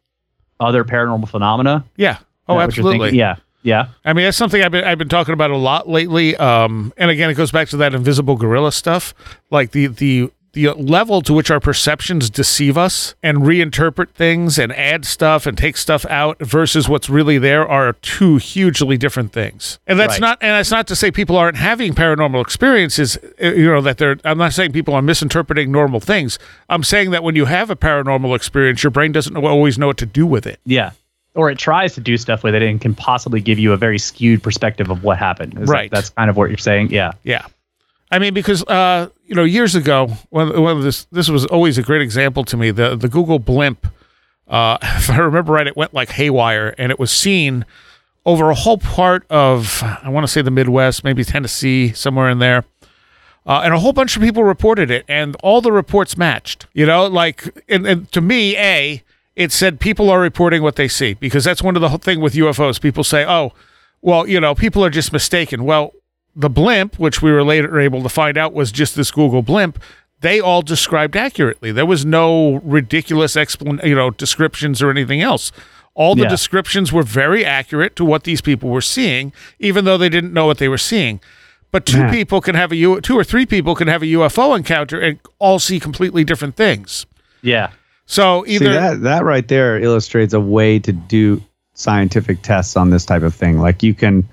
other paranormal phenomena Yeah. Oh, that what you're absolutely. Yeah. Yeah. I mean, that's something I've been I've been talking about a lot lately. Um, and again, it goes back to that invisible gorilla stuff, like the the the level to which our perceptions deceive us and reinterpret things and add stuff and take stuff out versus what's really there are two hugely different things. And that's Right. not and that's not to say people aren't having paranormal experiences. uh, You know that they're. I'm not saying people are misinterpreting normal things. I'm saying that when you have a paranormal experience, your brain doesn't always know what to do with it. Yeah. Or it tries to do stuff with it and can possibly give you a very skewed perspective of what happened. Is that- Right. that's kind of what you're saying. Yeah. Yeah. I mean, because uh, you know, years ago, when, when this this was always a great example to me. The the Google Blimp, uh, if I remember right, it went like haywire, and it was seen over a whole part of I want to say the Midwest, maybe Tennessee, somewhere in there. Uh, and a whole bunch of people reported it, and all the reports matched. You know, like, and, and to me, a it said people are reporting what they see because that's one of the whole thing with UFOs. People say, "Oh, well, you know, people are just mistaken." Well, the blimp, which we were later able to find out was just this Google blimp, they all described accurately. There was no ridiculous explan- you know, descriptions or anything else. All the Yeah. descriptions were very accurate to what these people were seeing, even though they didn't know what they were seeing. But two Man. people can have a U- two or three people can have a UFO encounter and all see completely different things. Yeah. So See either that that right there illustrates a way to do scientific tests on this type of thing. Like you can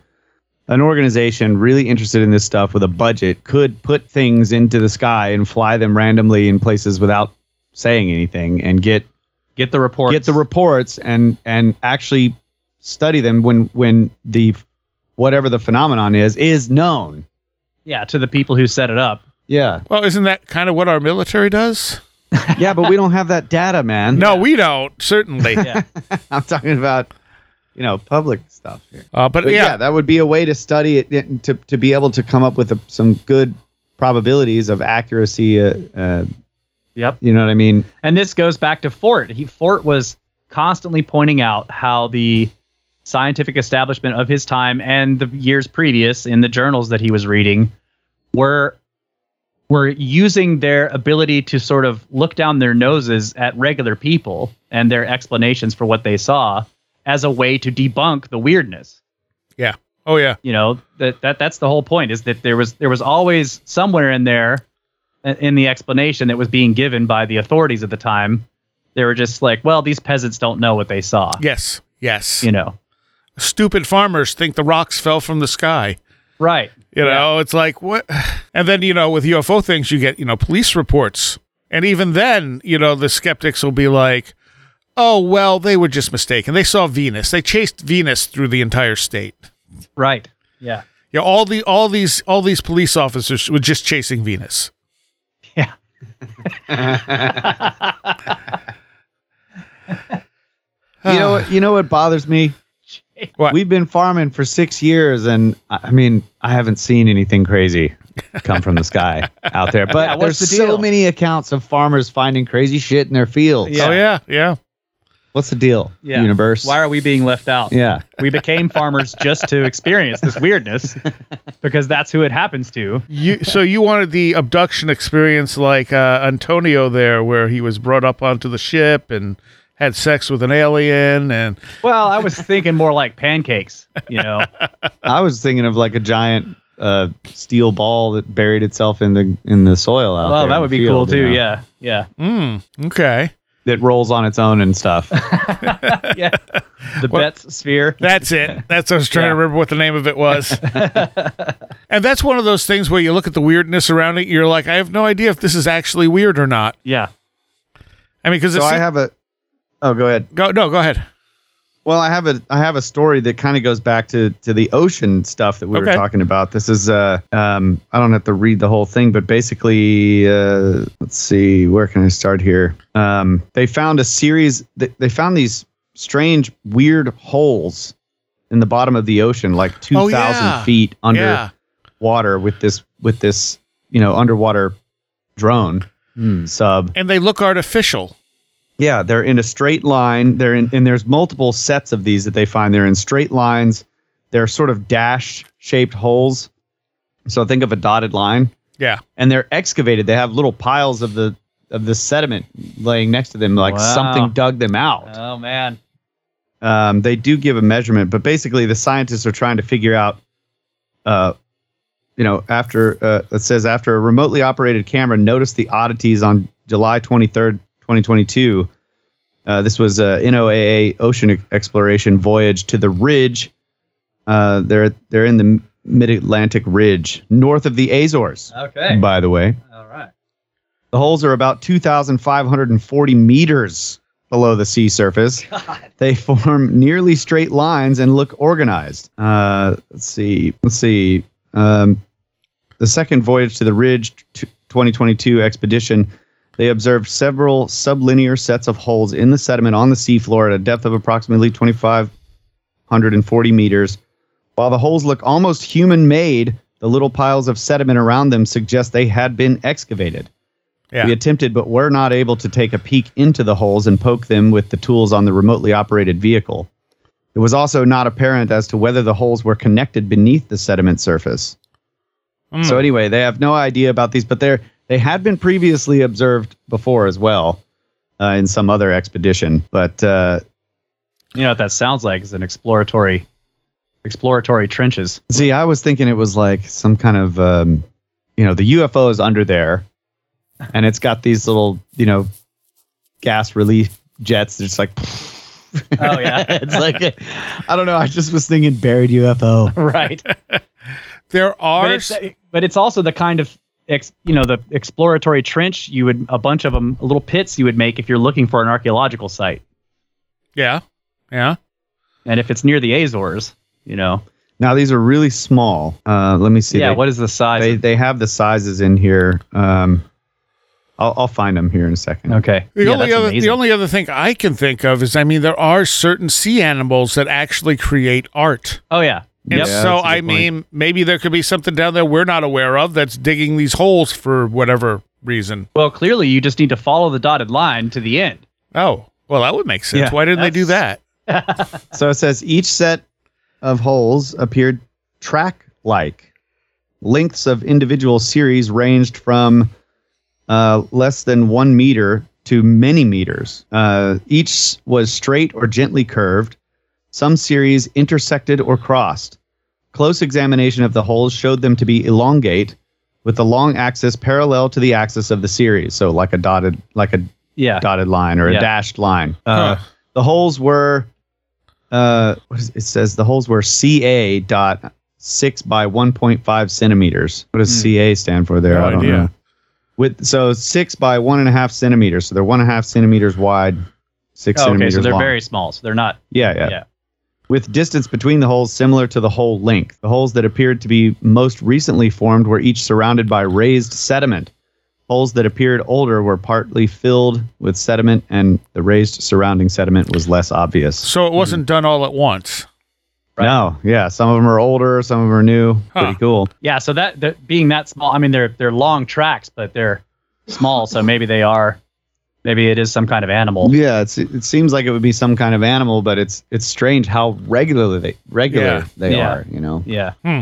an organization really interested in this stuff with a budget could put things into the sky and fly them randomly in places without saying anything and get Get the reports. get the reports and and actually study them when when the whatever the phenomenon is is known. yeah, to the people who set it up. Yeah. well, isn't that kind of what our military does? Yeah, but we don't have that data, man. No, we don't certainly. Yeah. I'm talking about you know public stuff here. Uh, but, But yeah, yeah. that would be a way to study it to to be able to come up with a, some good probabilities of accuracy. Uh, uh, yep. you know what I mean? And this goes back to Fort. He Fort was constantly pointing out how the scientific establishment of his time and the years previous in the journals that he was reading were were using their ability to sort of look down their noses at regular people and their explanations for what they saw as a way to debunk the weirdness yeah. Oh yeah. you know that, that that's the whole point is that there was there was always somewhere in there in- in the explanation that was being given by the authorities at the time they were just like well these peasants don't know what they saw Yes. Yes. you know Stupid farmers think the rocks fell from the sky. right You know, it's like what? And then you know, with UFO things, you get you know police reports, and even then, you know, the skeptics will be like, Oh well, they were just mistaken. They saw Venus. They chased Venus through the entire state. Right. Yeah. Yeah, all the all these all these police officers were just chasing Venus. Yeah. You know what? You know what bothers me? What? We've been farming for six years, and I I mean, I haven't seen anything crazy come from the sky out there. But Yeah, there's the so many accounts of farmers finding crazy shit in their fields. Oh yeah, yeah. What's the deal? Yeah. Universe. Why are we being left out? yeah. We became farmers just to experience this weirdness because that's who it happens to. You so you wanted the abduction experience like uh, Antonio there, where he was brought up onto the ship and had sex with an alien, and Well, I was thinking more like pancakes, you know. I was thinking of like a giant uh, steel ball that buried itself in the in the soil out Well, there that would the be cool field, you too. know, Yeah. Yeah. mm, okay, That rolls on its own and stuff. Yeah. The Well- Betz sphere. that's it. That's I was trying Yeah. to remember what the name of it was. and that's one of those things where you look at the weirdness around it, you're like, I have no idea if this is actually weird or not. Yeah. I mean, because so I have a. Oh, go ahead. go no, go ahead. Well, I have a I have a story that kind of goes back to to the ocean stuff that we were talking about. This is uh um I don't have to read the whole thing, but basically uh let's see where can I start here. Um they found a series they, they found these strange weird holes in the bottom of the ocean like 2000 Oh, yeah. feet under yeah, water with this with this, you know, underwater drone Hmm. sub. and they look artificial. Yeah, they're in a straight line. They're in, and there's multiple sets of these that they find. They're in straight lines. They're sort of dash shaped holes. So think of a dotted line, Yeah, and they're excavated. They have little piles of the of the sediment laying next to them, like Wow. something dug them out. Oh man. Um, they do give a measurement, but basically the scientists are trying to figure out, uh, you know, after uh, it says after a remotely operated camera noticed the oddities on July 23rd, 2022. Uh, this was a NOAA ocean exploration voyage to the ridge. Uh, they're they're in the Mid Atlantic Ridge, north of the Azores. Okay. By the way, All right. the holes are about 2,540 meters below the sea surface. God. They form nearly straight lines and look organized. Uh, let's see. Let's see. Um, the second voyage to the Ridge t- 2022 expedition, they observed several sublinear sets of holes in the sediment on the seafloor at a depth of approximately 2,540 meters. While the holes look almost human made, the little piles of sediment around them suggest they had been excavated. yeah. We attempted, but were not able to take a peek into the holes and poke them with the tools on the remotely operated vehicle. It was also not apparent as to whether the holes were connected beneath the sediment surface. Mm. So anyway, they have no idea about these, but they're they had been previously observed before as well uh, in some other expedition. But uh, You know what that sounds like? Is an exploratory, exploratory trenches. see, I was thinking it was like some kind of um, you know the UFO is under there, and it's got these little you know gas relief jets. It's like. Oh yeah. it's like I don't know. I just was thinking buried UFO. right. there are But it's, but it's also the kind of ex, you know the exploratory trench you would a bunch of them little pits you would make if you're looking for an archaeological site yeah, yeah. and if it's near the azores you know Now these are really small. Uh, let me see. yeah They, what is the size they they have the sizes in here. Um, I'll I'll find them here in a second. okay The yeah, only that's other amazing. the only other thing I can think of is I mean there are certain sea animals that actually create art. oh yeah And yep. Yeah, so I a I good point. mean maybe there could be something down there we're not aware of that's digging these holes for whatever reason. well clearly you just need to follow the dotted line to the end Oh, well that would make sense. Yeah, Why didn't they do that? So it says each set of holes appeared track-like. Lengths of individual series ranged from uh, less than one meter to many meters. Uh, each was straight or gently curved. Some series intersected or crossed. Close examination of the holes showed them to be elongate, with the long axis parallel to the axis of the series. So like a dotted, like a yeah dotted line or a dashed line. Uh, Huh. The holes were, uh, what is, it says the holes were CA dot six by one point five centimeters. What does Hmm. CA stand for there? No I don't idea. know. With so six by one and a half centimeters, so they're one and a half centimeters wide, six Oh, okay, centimeters Okay, so they're long. very small. So they're not. yeah, yeah, Yeah. With distance between the holes similar to the hole length. The holes that appeared to be most recently formed were each surrounded by raised sediment. Holes that appeared older were partly filled with sediment, and the raised surrounding sediment was less obvious. So it wasn't mm-hmm. done all at once. Right. No, yeah, some of them are older, some of them are new. Huh. Pretty cool. Yeah. So that, that being that small, I mean, they're they're long tracks, but they're small. So maybe they are. Maybe it is some kind of animal. Yeah, it's it seems like it would be some kind of animal, but it's it's strange how regularly they regular Yeah. they Yeah. are. You know. Yeah. I,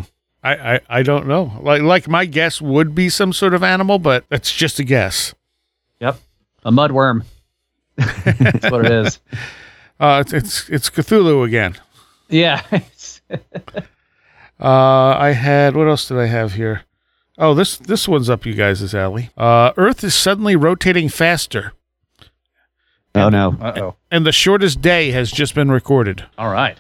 I I don't know. Like like my guess would be some sort of animal, but that's just a guess. Yep. A mudworm. That's what it is. Uh, it's it's, it's Cthulhu again. Yeah. Uh, I had what else did I have here? Oh, this this one's up you guys' alley. Uh, Earth is suddenly rotating faster, Oh no. uh oh. and the shortest day has just been recorded. All right.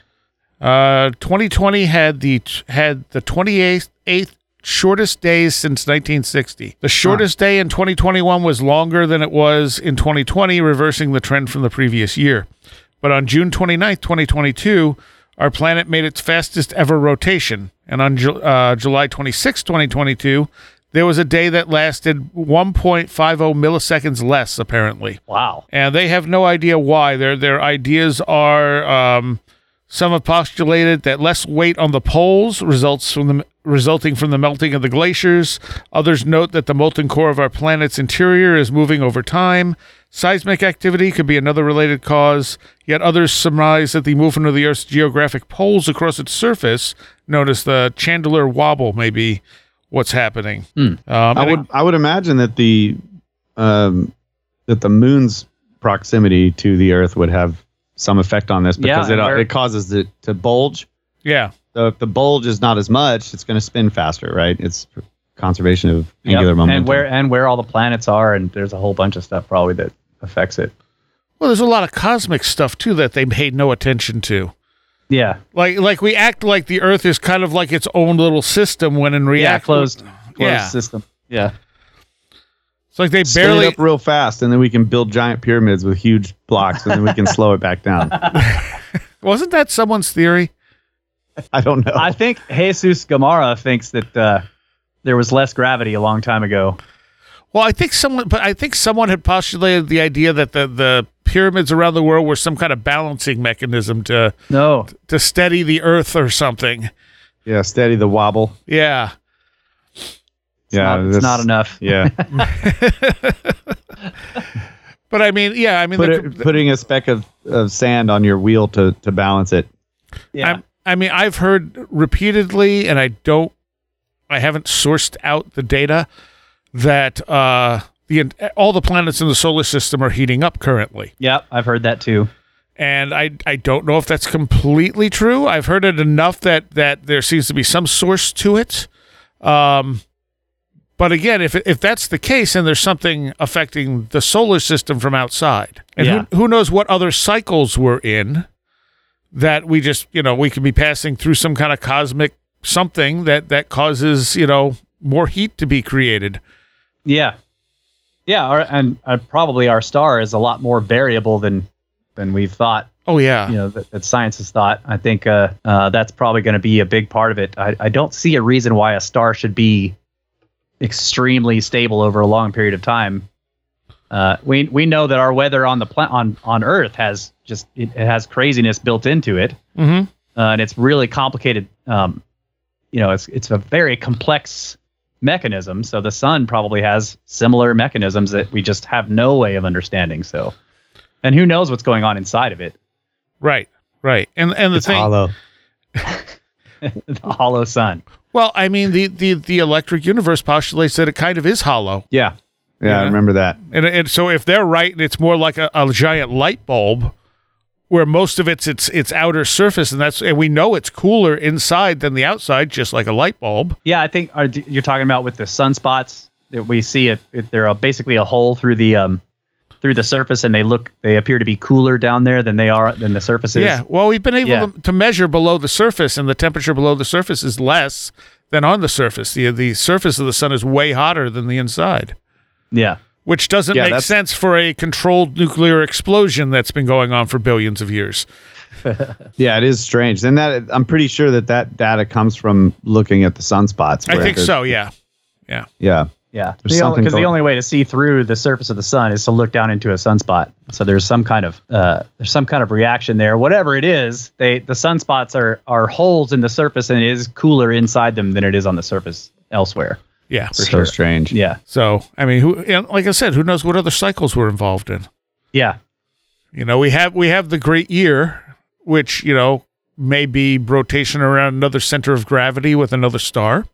Uh, 2020 had the had the 28th eighth shortest days since 1960. The shortest day in 2021 was longer than it was in 2020, reversing the trend from the previous year. But on June 29th, 2022, our planet made its fastest ever rotation, and on Ju- uh, July 26, 2022, there was a day that lasted 1.50 milliseconds less, apparently Wow. and they have no idea why. Their their ideas are um, some have postulated that less weight on the poles results from the resulting from the melting of the glaciers. Others note that the molten core of our planet's interior is moving over time. Seismic activity could be another related cause. Yet others surmise that the movement of the Earth's geographic poles across its surface, known as the Chandler wobble, may be what's happening. Um, I and would I would imagine that the um that the moon's proximity to the Earth would have some effect on this Yeah, because it and where- it causes it to bulge. yeah, So if the bulge is not as much, it's going to spin faster, right? It's conservation of Yep. angular momentum. And where and where all the planets are, and there's a whole bunch of stuff probably that affects it. Well, there's a lot of cosmic stuff too that they paid no attention to. Yeah. Like, like we act like the Earth is kind of like its own little system when in Yeah. reality, Closed. Closed Yeah. system. Yeah. It's like they Spin barely. it up real fast, and then we can build giant pyramids with huge blocks, and then we can slow it back down. Wasn't that someone's theory? I don't know. I think Jesus Gamara thinks that uh, there was less gravity a long time ago. Well, I think someone, but I think someone had postulated the idea that the the pyramids around the world were some kind of balancing mechanism to No. to steady the Earth or something. yeah, steady the wobble. Yeah. It's yeah, not, it's not enough. Yeah, But I mean, yeah, I mean, Put the- it, putting a speck of, of sand on your wheel to to balance it. Yeah. I'm- I mean, I've heard repeatedly, and I don't, I haven't sourced out the data that uh, the all the planets in the solar system are heating up currently, Yep. I've heard that too. and I I don't know if that's completely true. I've heard it enough that that there seems to be some source to it. Um, but again, if if that's the case, and there's something affecting the solar system from outside, and Yeah. who, who knows what other cycles we're in, that we just you know we could be passing through some kind of cosmic something that that causes you know more heat to be created. Yeah. Yeah. Our, and uh, probably our star is a lot more variable than than we've thought. Oh yeah, You know that, that science has thought. I think uh, uh, that's probably going to be a big part of it. I, I don't see a reason why a star should be extremely stable over a long period of time. Uh, we we know that our weather on the pla- on on Earth has just it, it has craziness built into it, hmm uh, and it's really complicated. Um, you know, it's it's a very complex mechanism. So the sun probably has similar mechanisms that we just have no way of understanding. So, and who knows what's going on inside of it? right, right, and and the It's thing. hollow. the hollow sun. Well, I mean the the the electric universe postulates that it kind of is hollow. Yeah, yeah, I remember that. And, and so if they're right, and it's more like a, a giant light bulb, where most of it's its its outer surface, and that's and we know it's cooler inside than the outside, just like a light bulb. Yeah, I think are, you're talking about with the sunspots that we see it. it they're a, basically a hole through the um through the surface, and they look they appear to be cooler down there than they are than the surface is. Yeah. Well, we've been able Yeah. to, to measure below the surface, and the temperature below the surface is less than on the surface. the The surface of the sun is way hotter than the inside. yeah. Which doesn't Yeah, make that's- sense for a controlled nuclear explosion that's been going on for billions of years. Yeah, it is strange. And that I'm pretty sure that that data comes from looking at the sunspots. I think so. Yeah. Yeah. Yeah, Yeah. because the, something going- only way to see through the surface of the sun is to look down into a sunspot. So there's some kind of uh, there's some kind of reaction there. Whatever it is, they the sunspots are are holes in the surface, and it is cooler inside them than it is on the surface elsewhere. Yeah. so sure. strange. Yeah, So I mean, who? And like I said, who knows what other cycles we're involved in? yeah, You know, we have we have the Great Year, which you know may be rotation around another center of gravity with another star.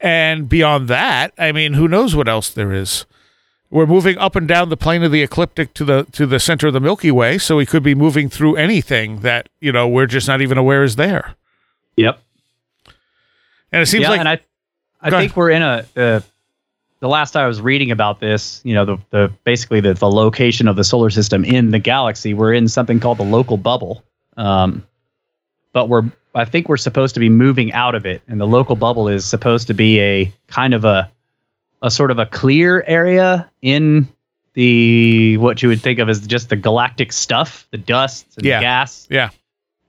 And beyond that, I mean, who knows what else there is? We're moving up and down the plane of the ecliptic to the to the center of the Milky Way, so we could be moving through anything that you know we're just not even aware is there. yep. And it seems yeah, like and I, I Go think we're in a. Uh, the last I was reading about this, you know, the, the basically the, the location of the solar system in the galaxy, we're in something called the local bubble. Um, but we're, I think we're supposed to be moving out of it, and the local bubble is supposed to be a kind of a, a sort of a clear area in the what you would think of as just the galactic stuff, the dust and Yeah. the gas yeah,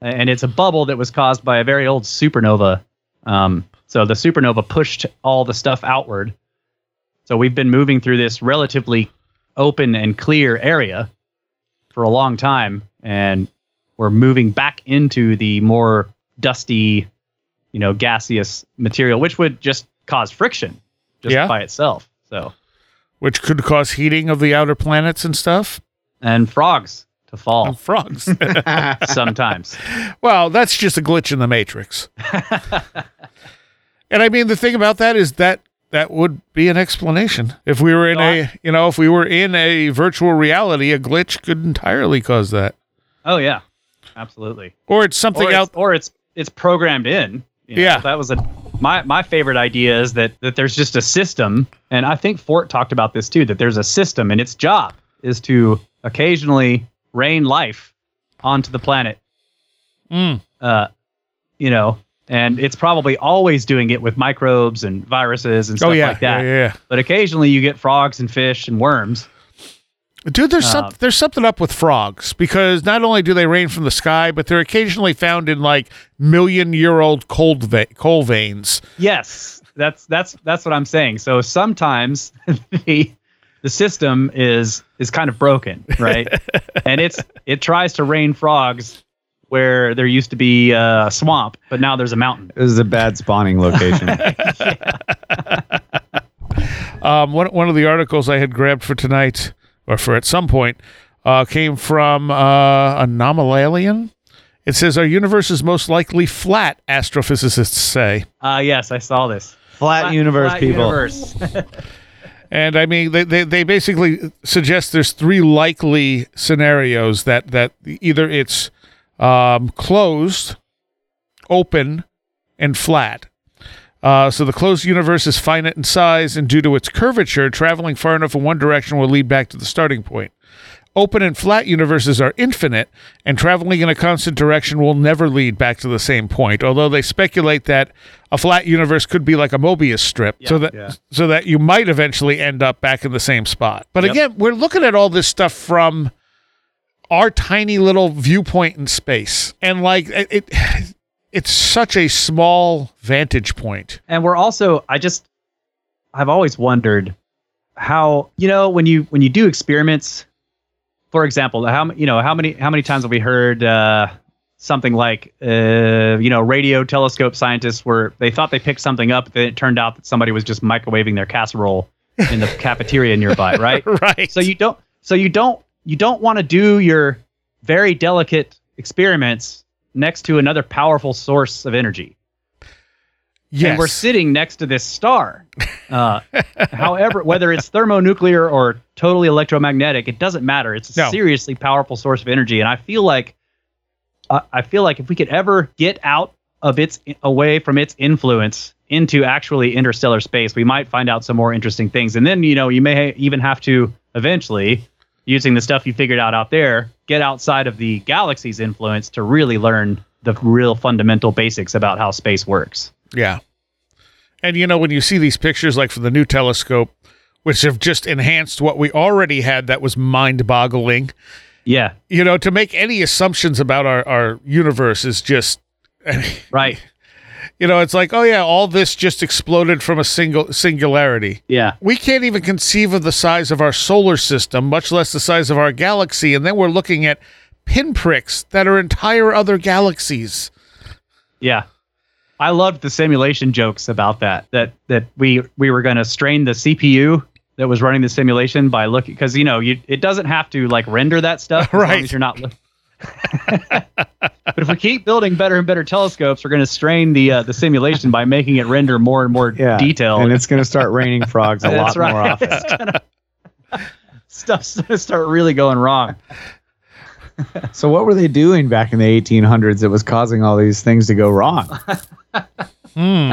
and it's a bubble that was caused by a very old supernova. Um, so the supernova pushed all the stuff outward. So we've been moving through this relatively open and clear area for a long time, and we're moving back into the more dusty, you know, gaseous material, which would just cause friction just Yeah. by itself. So which could cause heating of the outer planets and stuff. and frogs to fall And frogs. sometimes. Well, that's just a glitch in the matrix. and I mean, the thing about that is that that would be an explanation. If we were in a, you know, if we were in a virtual reality, a glitch could entirely cause that. Oh yeah, absolutely. Or it's something or it's, out. or it's it's programmed in. you know. Yeah. that was a my my favorite idea is that that there's just a system, and I think Fort talked about this too. That there's a system, and its job is to occasionally rain life onto the planet. Mm, Uh, you know, and it's probably always doing it with microbes and viruses and stuff oh yeah, like that. yeah, yeah, But occasionally you get frogs and fish and worms. Dude, there's some Uh, there's something up with frogs because not only do they rain from the sky, but they're occasionally found in like million year old cold va- coal veins. Yes, that's that's that's what I'm saying. So sometimes the the system is is kind of broken, right? and it's it tries to rain frogs where there used to be a swamp, but now there's a mountain. This is a bad spawning location. Um, one one of the articles I had grabbed for tonight, or for at some point, uh, came from uh, Anomalalian. It says our universe is most likely flat. Astrophysicists say, Uh yes, I saw this. Flat, universe, flat people. universe. and I mean they, they, they basically suggest there's three likely scenarios that that either it's um, closed, open, and flat. Uh, so the closed universe is finite in size, and due to its curvature, traveling far enough in one direction will lead back to the starting point. Open and flat universes are infinite, and traveling in a constant direction will never lead back to the same point. Although they speculate that a flat universe could be like a Mobius strip, so that yeah. so that you might eventually end up back in the same spot. But Yep. again, we're looking at all this stuff from our tiny little viewpoint in space, and like it, it it's such a small vantage point. and we're also i just i've always wondered how you know when you when you do experiments for example how you know how many how many times have we heard uh something like uh you know radio telescope scientists were they thought they picked something up then it turned out that somebody was just microwaving their casserole in the cafeteria nearby right right. so you don't so you don't you don't want to do your very delicate experiments next to another powerful source of energy yes. and we're sitting next to this star. Uh, however, whether it's thermonuclear or totally electromagnetic, it doesn't matter. It's a No. seriously powerful source of energy, and I feel like uh, I feel like if we could ever get out of its away from its influence into actually interstellar space, we might find out some more interesting things. And then you know you may ha- even have to eventually, using the stuff you figured out out there, get outside of the galaxy's influence to really learn the real fundamental basics about how space works. Yeah. And you know, when you see these pictures like from the new telescope which have just enhanced what we already had that was mind boggling. Yeah. You know, to make any assumptions about our, our universe is just, Right. You know, it's like, oh yeah, all this just exploded from a single singularity. Yeah. We can't even conceive of the size of our solar system, much less the size of our galaxy. And then we're looking at pinpricks that are entire other galaxies. Yeah. I loved the simulation jokes about that. That that we we were going to strain the CPU that was running the simulation by looking because you know you it doesn't have to like render that stuff as long Right. as you're not. Look- but if we keep building better and better telescopes, we're going to strain the uh, the simulation by making it render more and more Yeah. detail. And it's going to start raining frogs a lot That's right. more often. It's gonna- Stuff's going to start really going wrong. So what were they doing back in the 1800s that was causing all these things to go wrong? Hmm.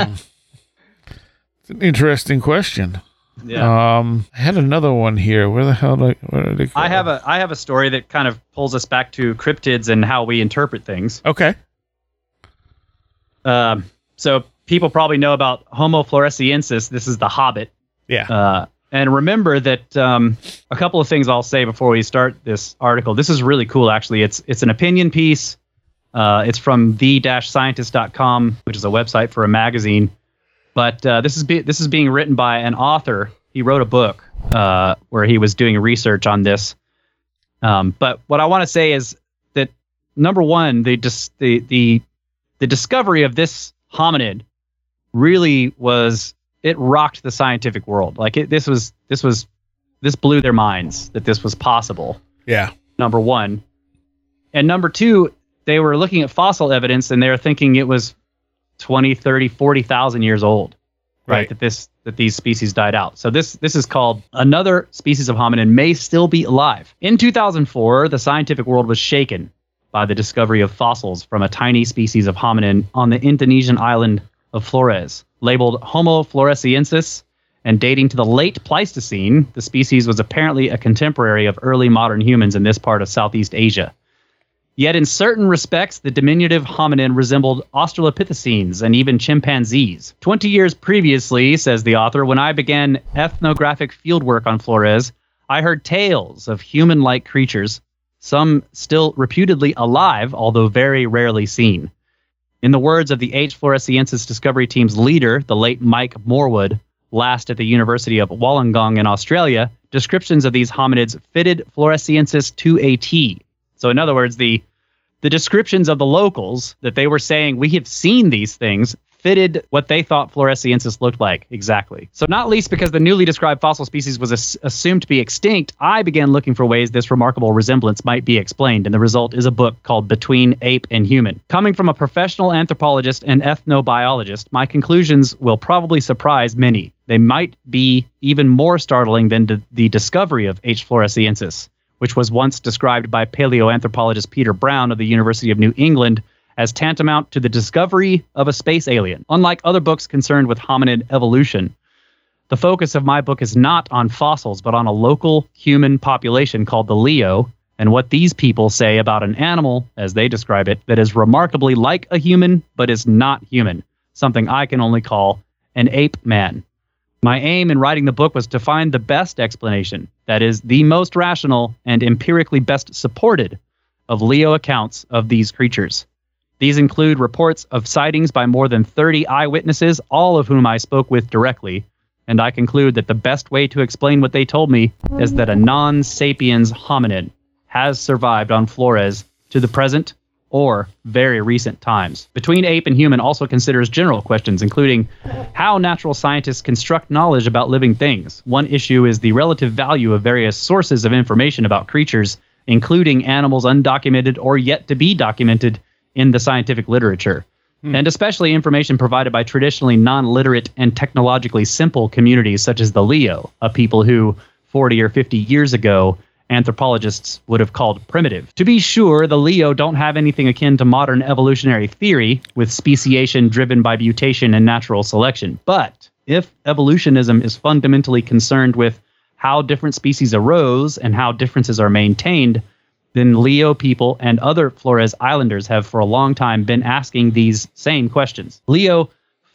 it's an interesting question. Yeah. Um, I had another one here. Where the hell did I, where did it go? I have a I have a story that kind of pulls us back to cryptids and how we interpret things. Okay. Um, so people probably know about Homo floresiensis. This is the Hobbit. Yeah. Uh, and remember that um, a couple of things I'll say before we start this article. This is really cool, actually. It's it's an opinion piece. Uh, it's from the-scientist.com, which is a website for a magazine. But uh, this is be- this is being written by an author. He wrote a book uh, where he was doing research on this. Um, but what I want to say is that number one, the dis- the the the discovery of this hominid really was it rocked the scientific world. Like it, this was this was this blew their minds that this was possible. Yeah. Number one, and number two, they were looking at fossil evidence and they were thinking it was 20, 30, 40,000 years old. Right. Right. That this that these species died out. So this this is called another species of hominin may still be alive. In 2004, the scientific world was shaken by the discovery of fossils from a tiny species of hominin on the Indonesian island of Flores, labeled Homo floresiensis and dating to the late Pleistocene. The species was apparently a contemporary of early modern humans in this part of Southeast Asia. Yet, in certain respects, the diminutive hominin resembled Australopithecines and even chimpanzees. Twenty years previously, says the author, when I began ethnographic fieldwork on Flores, I heard tales of human like creatures, some still reputedly alive, although very rarely seen. In the words of the H. floresiensis discovery team's leader, the late Mike Morwood, last at the University of Wollongong in Australia, descriptions of these hominids fitted floresiensis to a T. So, in other words, the the descriptions of the locals that they were saying we have seen these things fitted what they thought floresiensis looked like exactly. So, not least because the newly described fossil species was as- assumed to be extinct, I began looking for ways this remarkable resemblance might be explained, and the result is a book called Between Ape and Human. Coming from a professional anthropologist and ethnobiologist, my conclusions will probably surprise many. They might be even more startling than d- the discovery of H. floresiensis which was once described by paleoanthropologist Peter Brown of the University of New England as tantamount to the discovery of a space alien. Unlike other books concerned with hominid evolution, the focus of my book is not on fossils, but on a local human population called the Lio, and what these people say about an animal, as they describe it, that is remarkably like a human, but is not human, something I can only call an ape man. My aim in writing the book was to find the best explanation, that is, the most rational and empirically best supported of Lio accounts of these creatures. These include reports of sightings by more than 30 eyewitnesses, all of whom I spoke with directly, and I conclude that the best way to explain what they told me is that a non sapiens hominid has survived on Flores to the present or very recent times. Between ape and human also considers general questions, including how natural scientists construct knowledge about living things. One issue is the relative value of various sources of information about creatures, including animals undocumented or yet to be documented in the scientific literature. Hmm. And especially information provided by traditionally non literate and technologically simple communities such as the Lio, a people who 40 or 50 years ago anthropologists would have called primitive. To be sure, the Lio don't have anything akin to modern evolutionary theory, with speciation driven by mutation and natural selection. But if evolutionism is fundamentally concerned with how different species arose and how differences are maintained, then Lio people and other Flores Islanders have for a long time been asking these same questions. Lio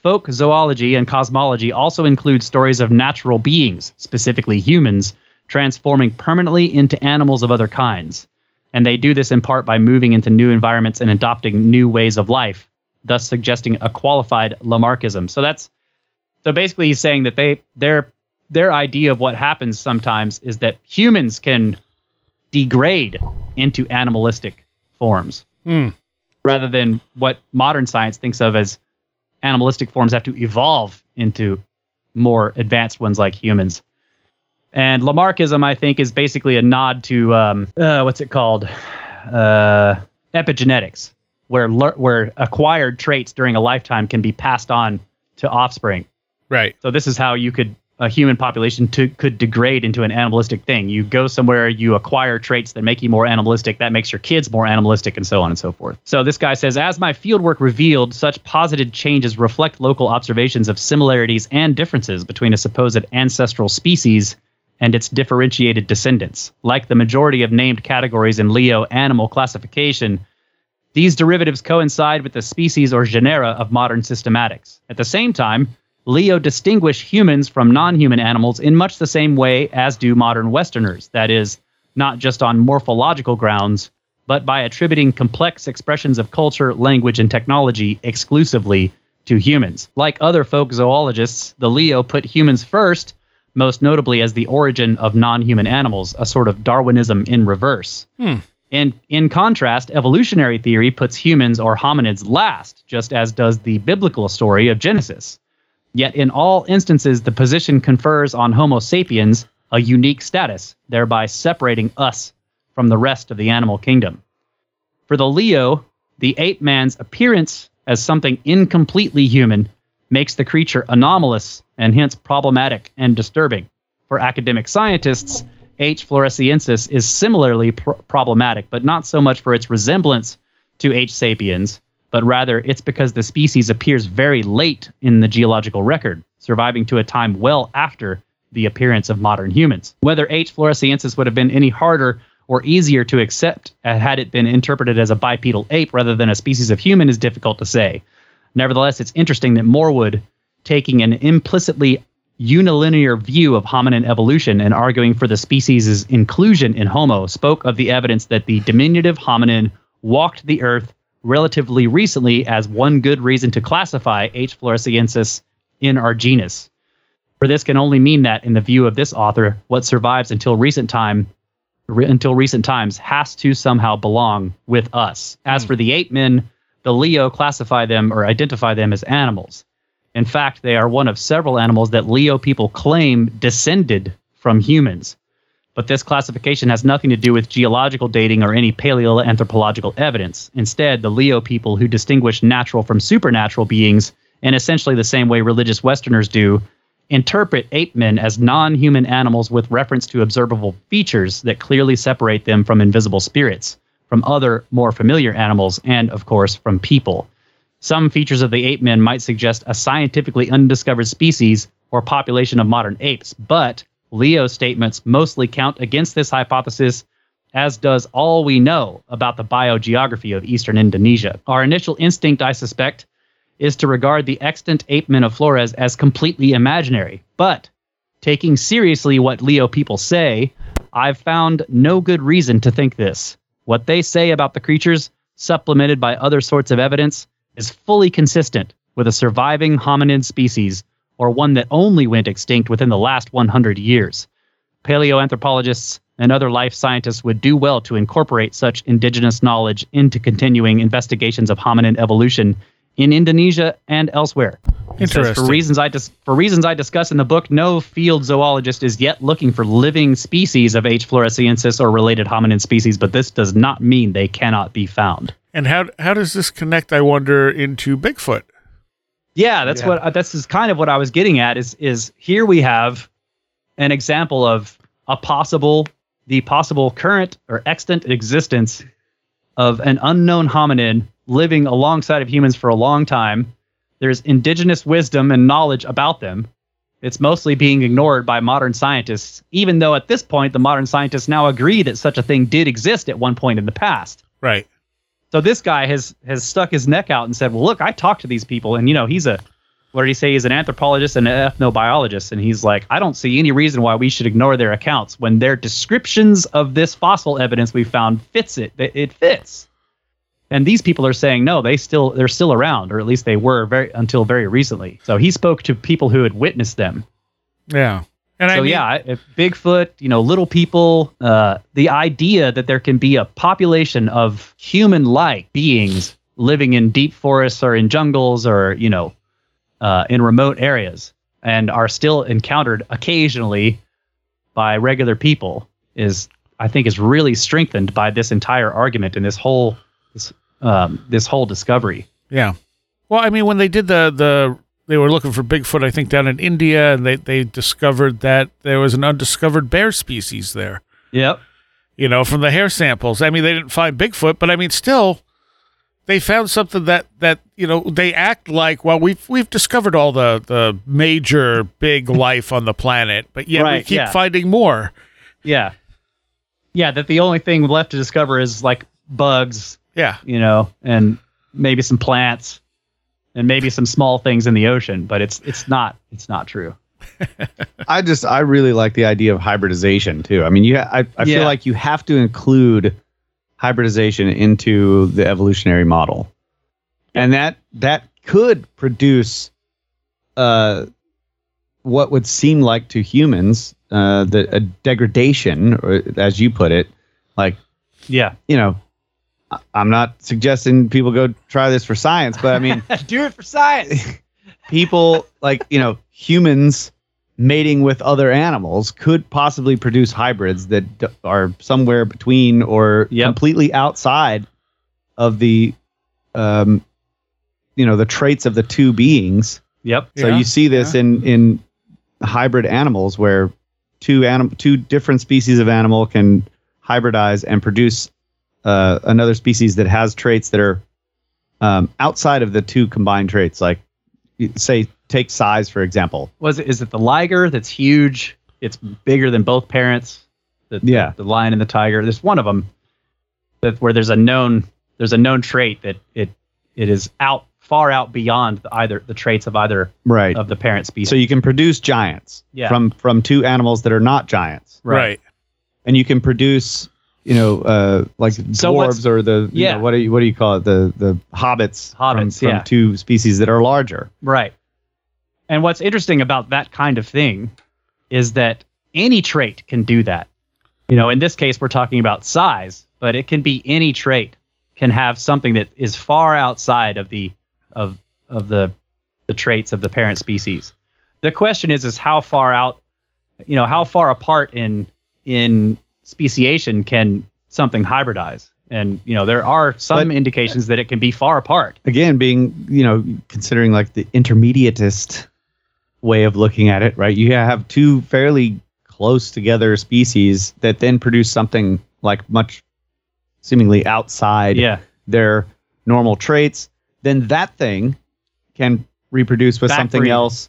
Folk zoology and cosmology also include stories of natural beings, specifically humans, transforming permanently into animals of other kinds. And they do this in part by moving into new environments and adopting new ways of life, thus suggesting a qualified Lamarckism. So that's so basically he's saying that they their their idea of what happens sometimes is that humans can degrade into animalistic forms Hmm. rather than what modern science thinks of as animalistic forms have to evolve into more advanced ones like humans. And Lamarckism, I think, is basically a nod to um, uh, what's it called? Uh, epigenetics, where lear- where acquired traits during a lifetime can be passed on to offspring. Right. So this is how you could a human population to, could degrade into an animalistic thing. You go somewhere, you acquire traits that make you more animalistic, that makes your kids more animalistic, and so on and so forth. So this guy says, as my fieldwork revealed, such posited changes reflect local observations of similarities and differences between a supposed ancestral species and its differentiated descendants. Like the majority of named categories in Lio animal classification, these derivatives coincide with the species or genera of modern systematics. At the same time, Lio distinguish humans from non human animals in much the same way as do modern Westerners, that is, not just on morphological grounds, but by attributing complex expressions of culture, language, and technology exclusively to humans. Like other folk zoologists, the Lio put humans first, most notably as the origin of non human animals, a sort of Darwinism in reverse. Hmm. And in contrast, evolutionary theory puts humans or hominids last, just as does the biblical story of Genesis. Yet in all instances, the position confers on Homo sapiens a unique status, thereby separating us from the rest of the animal kingdom. For the Lio, the ape man's appearance as something incompletely human makes the creature anomalous and hence problematic and disturbing. For academic scientists, H. floresiensis is similarly pr- problematic, but not so much for its resemblance to H. sapiens, but rather it's because the species appears very late in the geological record, surviving to a time well after the appearance of modern humans. Whether H. floresiensis would have been any harder or easier to accept uh, had it been interpreted as a bipedal ape rather than a species of human is difficult to say. Nevertheless, it's interesting that Morwood, taking an implicitly unilinear view of hominin evolution and arguing for the species' inclusion in Homo, spoke of the evidence that the diminutive hominin walked the earth relatively recently as one good reason to classify H. floresiensis in our genus. For this can only mean that, in the view of this author, what survives until recent time re- until recent times has to somehow belong with us. As hmm. for the ape men, the Lio classify them or identify them as animals. In fact, they are one of several animals that Lio people claim descended from humans. But this classification has nothing to do with geological dating or any paleoanthropological evidence. Instead, the Lio people who distinguish natural from supernatural beings in essentially the same way religious Westerners do interpret ape men as non human animals with reference to observable features that clearly separate them from invisible spirits, from other, more familiar animals, and, of course, from people. Some features of the ape men might suggest a scientifically undiscovered species or population of modern apes, but Lio's statements mostly count against this hypothesis, as does all we know about the biogeography of eastern Indonesia. Our initial instinct, I suspect, is to regard the extant ape men of Flores as completely imaginary. But taking seriously what Leo people say, I've found no good reason to think this. What they say about the creatures, supplemented by other sorts of evidence, is fully consistent with a surviving hominid species or one that only went extinct within the last 100 years. Paleoanthropologists and other life scientists would do well to incorporate such indigenous knowledge into continuing investigations of hominin evolution in Indonesia and elsewhere. It says, For reasons I dis- for reasons I discuss in the book, no field zoologist is yet looking for living species of H. floresiensis or related hominin species, but this does not mean they cannot be found. And how how does this connect? I wonder into Bigfoot. Yeah, that's what uh, that's is kind of what I was getting at. Is is here we have an example of a possible the possible current or extant existence of an unknown hominin living alongside of humans for a long time. There's indigenous wisdom and knowledge about them. It's mostly being ignored by modern scientists, even though at this point the modern scientists now agree that such a thing did exist at one point in the past. Right. So this guy has has stuck his neck out and said, "Well, look, I talked to these people, and you know, he's a what did he say? He's an anthropologist and an ethnobiologist, and he's like, I don't see any reason why we should ignore their accounts when their descriptions of this fossil evidence we found fits it. It it fits. And these people are saying no, they still they're still around, or at least they were very until very recently. So he spoke to people who had witnessed them. Yeah. And I So mean, yeah, if Bigfoot, you know, little people, uh, the idea that there can be a population of human-like beings living in deep forests or in jungles or you know, uh, in remote areas and are still encountered occasionally by regular people is, I think, is really strengthened by this entire argument and this whole this um, this whole discovery. Yeah. Well, I mean, when they did the the they were looking for Bigfoot, I think down in India, and they they discovered that there was an undiscovered bear species there. Yep. You know, from the hair samples. I mean, they didn't find Bigfoot, but I mean, still, they found something that that you know they act like. Well, we've we've discovered all the the major big life on the planet, but yet we keep yeah. finding more. Yeah. Yeah, that the only thing left to discover is like bugs Yeah. you know, and maybe some plants and maybe some small things in the ocean, but it's it's not it's not true. I just I really like the idea of hybridization too. I mean, you I, I feel like you have to include hybridization into the evolutionary model, and that that could produce uh, what would seem like to humans uh, the a degradation, or as you put it, like Yeah. you know. I'm not suggesting people go try this for science, but I mean, Do it for science. people like you know humans mating with other animals could possibly produce hybrids that d- are somewhere between or Yep. completely outside of the um you know the traits of the two beings yep. so Yeah, you see this in in hybrid animals where two anim- two different species of animal can hybridize and produce uh, another species that has traits that are um, outside of the two combined traits. Like, say, take size for example. Was it is it the liger that's huge? It's bigger than both parents. The, Yeah. The, lion and the tiger. There's one of them that where there's a known there's a known trait that it it is out far out beyond the, either the traits of either Right. of the parent species. so you can produce giants Yeah. from from two animals that are not giants, Right. and you can produce. You know, uh, like So dwarves or the you Yeah. know, what do you what do you call it the the hobbits from, Hobbits, from yeah. two species that are larger. Right. And what's interesting about that kind of thing is that any trait can do that. You know, in this case, we're talking about size, but it can be any trait can have something that is far outside of the of of the the traits of the parent species. The question is is how far out, you know, how far apart in in speciation can something hybridize? And you know, there are some But- indications that it can be far apart. again being you know considering like the intermediatist way of looking at it right you have two fairly close together species that then produce something like much seemingly outside Yeah. their normal traits then that thing can reproduce with something Backbreed. else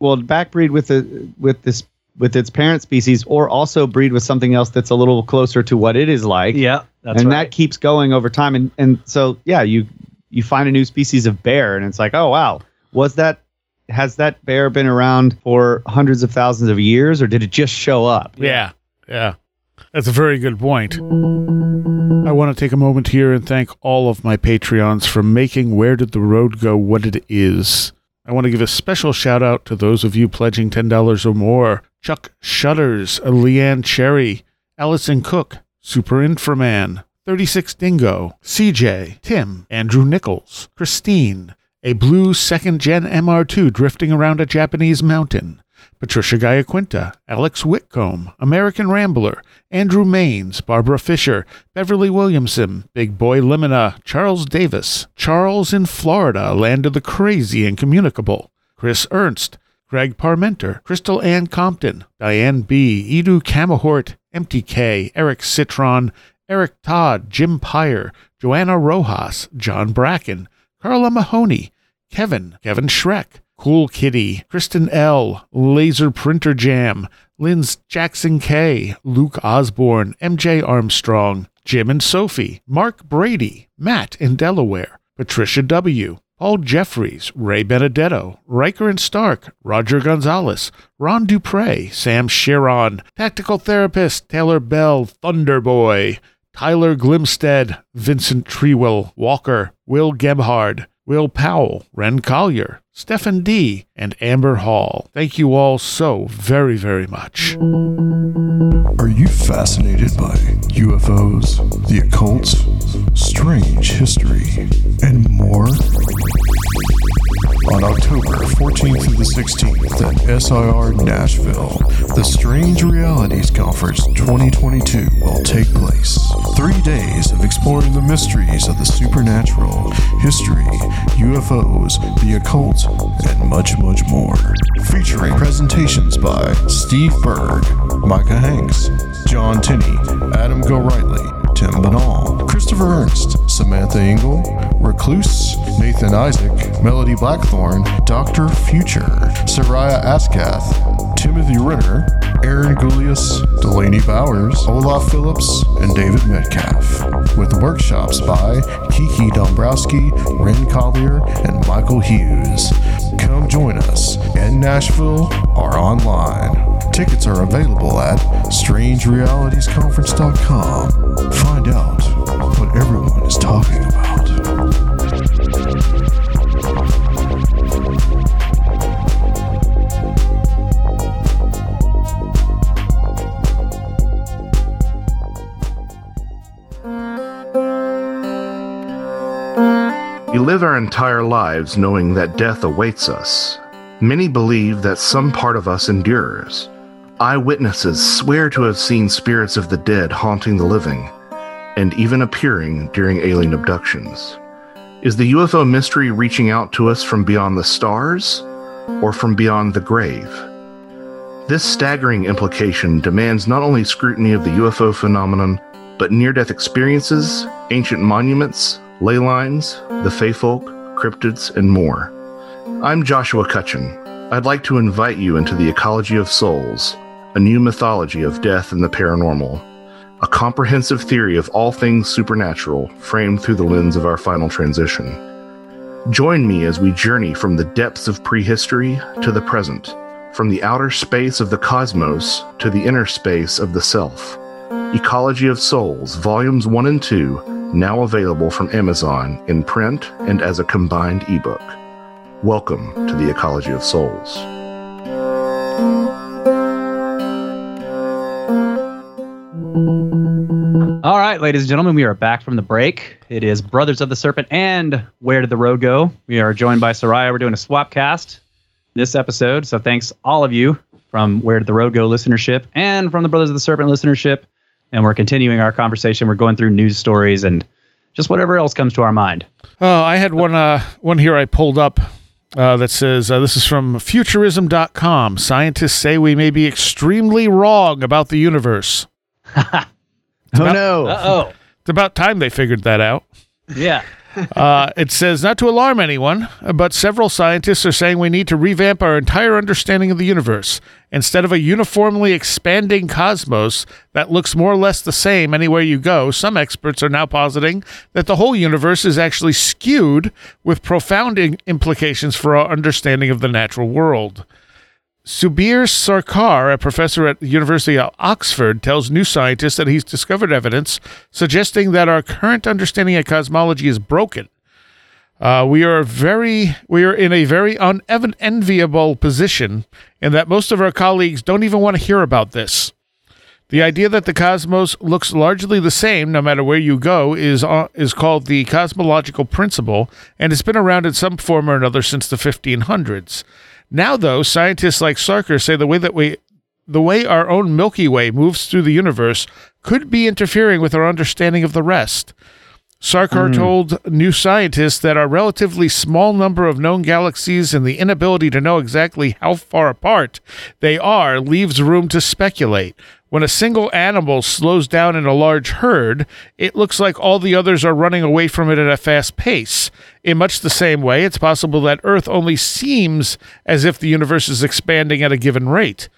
well backbreed with the with this with its parent species or also breed with something else that's a little closer to what it is like Yeah. That's and right. that keeps going over time and and so yeah you you find a new species of bear and it's like oh wow was that has that bear been around for hundreds of thousands of years or did it just show up Yeah. Yeah. That's a very good point. I want to take a moment here and thank all of my Patreons for making Where Did the Road Go what it is. I want to give a special shout out to those of you pledging $10 or more. Chuck Shutters, Leanne Cherry, Allison Cook, Super Inframan, 36 Dingo, CJ, Tim, Andrew Nichols, Christine, a blue second gen MR2 drifting around a Japanese mountain, Patricia Giaquinta, Alex Whitcomb, American Rambler, Andrew Maines, Barbara Fisher, Beverly Williamson, Big Boy Limina, Charles Davis, Charles in Florida, Land of the Crazy and Communicable, Chris Ernst, Greg Parmenter, Crystal Ann Compton, Diane B., Edu Camahort, MTK, Eric Citron, Eric Todd, Jim Pyre, Joanna Rojas, John Bracken, Carla Mahoney, Kevin, Kevin Schreck, Cool Kitty, Kristen L, Laser Printer Jam, Lynn's Jackson K, Luke Osborne, MJ Armstrong, Jim and Sophie, Mark Brady, Matt in Delaware, Patricia W., Paul Jeffries, Ray Benedetto, Riker and Stark, Roger Gonzalez, Ron Dupre, Sam Sharon, Tactical Therapist, Taylor Bell, Thunderboy, Tyler Glimstead, Vincent Trewell, Walker, Will Gebhard, Will Powell, Ren Collier, Stephen D., and Amber Hall. Thank you all so very, very much. Are you fascinated by UFOs, the occult, strange history, and more? On October 14th through the 16th at SIR Nashville, the Strange Realities Conference 2022 will take place. Three days of exploring the mysteries of the supernatural, history, UFOs, the occult, and much, much more. Featuring presentations by Steve Berg, Micah Hanks, John Tinney, Adam Gorightly, Tim Binnall, Christopher Ernst, Samantha Engel, Recluse, Nathan Isaac, Melody Blackthorn, Dr. Future, Soraya Askath, Timothy Ritter, Aaron Gulyas, Delaney Bowers, Olaf Phillips, and David Metcalf, with workshops by Kiki Dombrowski, Ren Collier, and Michael Hughes. Come join us in Nashville or online. Tickets are available at strangerealitiesconference.com. Find out what everyone is talking about. We live our entire lives knowing that death awaits us. Many believe that some part of us endures. Eyewitnesses swear to have seen spirits of the dead haunting the living, and even appearing during alien abductions. Is the UFO mystery reaching out to us from beyond the stars or from beyond the grave? This staggering implication demands not only scrutiny of the UFO phenomenon, but near death experiences, ancient monuments, ley lines, the Fey folk, cryptids, and more. I'm Joshua Cutchin. I'd like to invite you into the ecology of souls, a new mythology of death and the paranormal, a comprehensive theory of all things supernatural framed through the lens of our final transition. Join me as we journey from the depths of prehistory to the present, from the outer space of the cosmos to the inner space of the self. Ecology of Souls, Volumes 1 and 2, now available from Amazon in print and as a combined ebook. Welcome to the Ecology of Souls. All right, ladies and gentlemen, we are back from the break. It is Brothers of the Serpent and Where Did the Road Go? We are joined by Soraya. We're doing a swap cast this episode. So thanks all of you from Where Did the Road Go listenership and from the Brothers of the Serpent listenership. And we're continuing our conversation. We're going through news stories and just whatever else comes to our mind. Oh, I had one uh, one here I pulled up uh, that says uh, this is from futurism.com. Scientists say we may be extremely wrong about the universe. Oh no! Uh oh. It's about time they figured that out. Yeah. Uh, it says not to alarm anyone, but several scientists are saying we need to revamp our entire understanding of the universe. Instead of a uniformly expanding cosmos that looks more or less the same anywhere you go, some experts are now positing that the whole universe is actually skewed with profound in- implications for our understanding of the natural world. Subir Sarkar, a professor at the University of Oxford, tells New Scientist that he's discovered evidence suggesting that our current understanding of cosmology is broken. Uh, we are very, we are in a very unenviable position in that most of our colleagues don't even want to hear about this. The idea that the cosmos looks largely the same no matter where you go is uh, is called the cosmological principle, and it's been around in some form or another since the 1500s. Now, though, scientists like Sarkar say the way that we, the way our own Milky Way moves through the universe, could be interfering with our understanding of the rest. Sarkar hmm. told New Scientists that our relatively small number of known galaxies and the inability to know exactly how far apart they are leaves room to speculate. When a single animal slows down in a large herd, it looks like all the others are running away from it at a fast pace. In much the same way, it's possible that Earth only seems as if the universe is expanding at a given rate.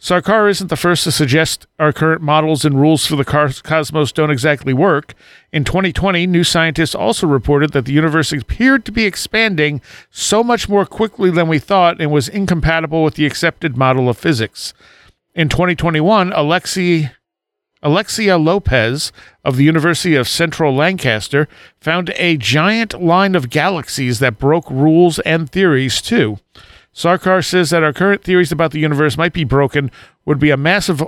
Sarkar isn't the first to suggest our current models and rules for the cosmos don't exactly work. In 2020, New scientists also reported that the universe appeared to be expanding so much more quickly than we thought and was incompatible with the accepted model of physics. In 2021, Alexi Alexia Lopez of the University of Central Lancaster found a giant line of galaxies that broke rules and theories too. Sarkar says that our current theories about the universe might be broken would be a massive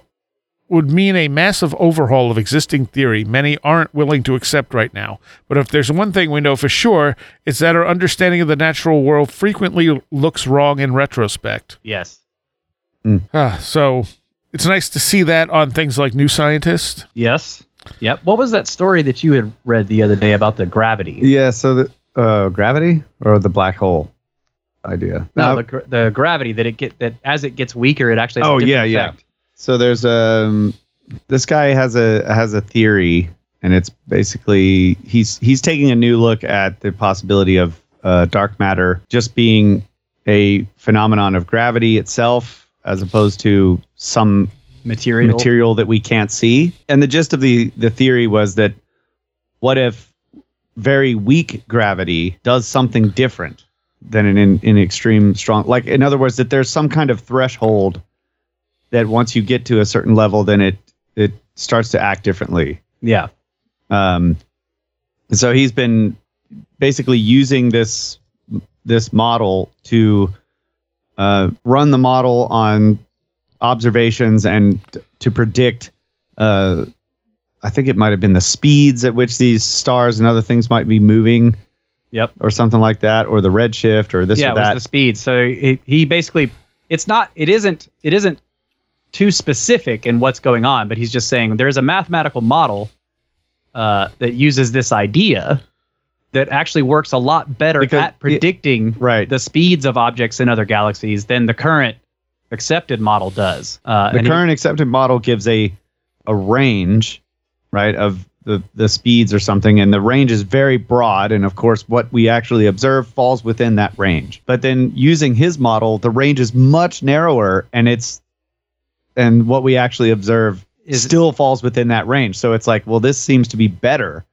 would mean a massive overhaul of existing theory many aren't willing to accept right now. But if there's one thing we know for sure, it's that our understanding of the natural world frequently looks wrong in retrospect. Yes. Ah, so it's nice to see that on things like New Scientist. Yes. Yep. What was that story that you had read the other day about the gravity? Yeah. So the uh, gravity or the black hole idea. No, Uh, the, the gravity that it get that as it gets weaker, it actually. Has Oh, a different yeah, yeah. So there's um this guy has a has a theory and it's basically he's he's taking a new look at the possibility of uh, dark matter just being a phenomenon of gravity itself as opposed to some Material. material that we can't see. And the gist of the the theory was that what if very weak gravity does something different than an in, in extreme strong like in other words that there's some kind of threshold that once you get to a certain level then it it starts to act differently. Yeah. Um so he's been basically using this this model to uh, run the model on observations and to predict uh, I think it might have been the speeds at which these stars and other things might be moving Yep. or something like that or the redshift or this yeah, or it was the speed. So he, he basically, it's not, it isn't, it isn't too specific in what's going on, but he's just saying there's a mathematical model uh, that uses this idea that actually works a lot better Because at predicting right. the speeds of objects in other galaxies than the current accepted model does. Uh, the current accepted model gives a a range right of the the speeds or something and the range is very broad and of course what we actually observe falls within that range. But then using his model the range is much narrower and it's and what we actually observe Is- still falls within that range. So it's like well this seems to be better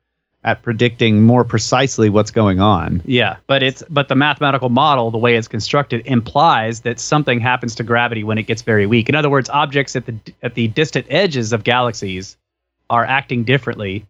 at predicting more precisely what's going on Yeah, but it's but the mathematical model, the way it's constructed, implies that something happens to gravity when it gets very weak. In other words, objects at the at the distant edges of galaxies are acting differently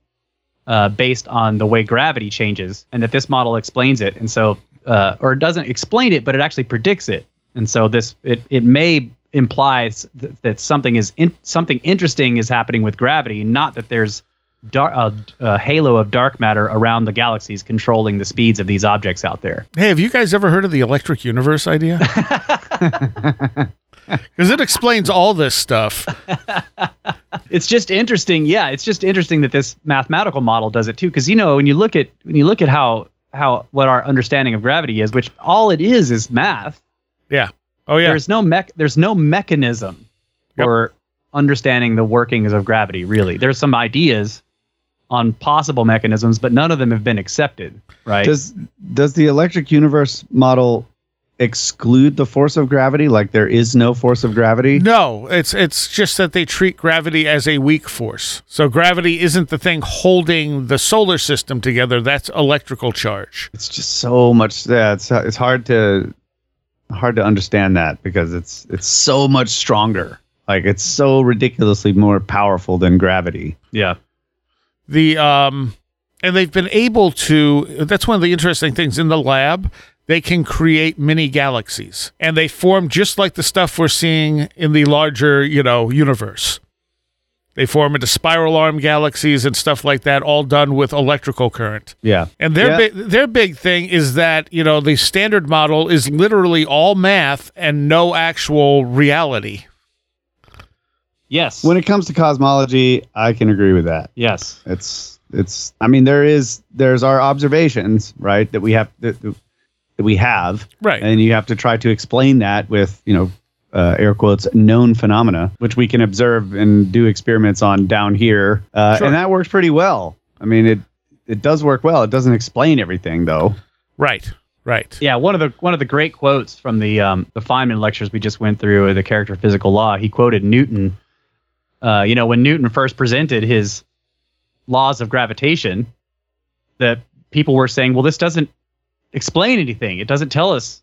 uh, based on the way gravity changes, and that this model explains it. And so, uh, or it doesn't explain it, but it actually predicts it. And so this it it may implies th- that something is in, something interesting is happening with gravity, not that there's dar- a, a uh, halo of dark matter around the galaxies controlling the speeds of these objects out there. Hey, have you guys ever heard of the electric universe idea? Because it explains all this stuff. It's just interesting. Yeah, it's just interesting that this mathematical model does it too. Because you know, when you look at when you look at how how what our understanding of gravity is, which all it is is math. Yeah. Oh yeah. There's no mech. There's no mechanism Yep. for understanding the workings of gravity. Really, there's some ideas on possible mechanisms, but none of them have been accepted. Right. does does the electric universe model exclude the force of gravity like there is no force of gravity No, it's it's just that they treat gravity as a weak force. So gravity isn't the thing holding the solar system together. That's electrical charge. it's just so much yeah it's it's hard to hard to understand that because it's it's so much stronger like it's so ridiculously more powerful than gravity yeah. The um and they've been able to that's one of the interesting things in the lab. They can create mini galaxies and they form just like the stuff we're seeing in the larger, you know, universe. They form into spiral arm galaxies and stuff like that, all done with electrical current. yeah And their Yeah. big their big thing is that you know the standard model is literally all math and no actual reality. Yes. when it comes to cosmology i can agree with that yes. it's it's i mean there is there's our observations right that we have that, that we have Right. and you have to try to explain that with you know uh, air quotes known phenomena which we can observe and do experiments on down here uh, Sure. and that works pretty well i mean it it does work well it doesn't explain everything though Right. Right. Yeah, one of the one of the great quotes from the um, the Feynman lectures we just went through, the character of physical law. He quoted Newton. Uh, you know, when Newton first presented his laws of gravitation, that people were saying, "Well, this doesn't explain anything. It doesn't tell us,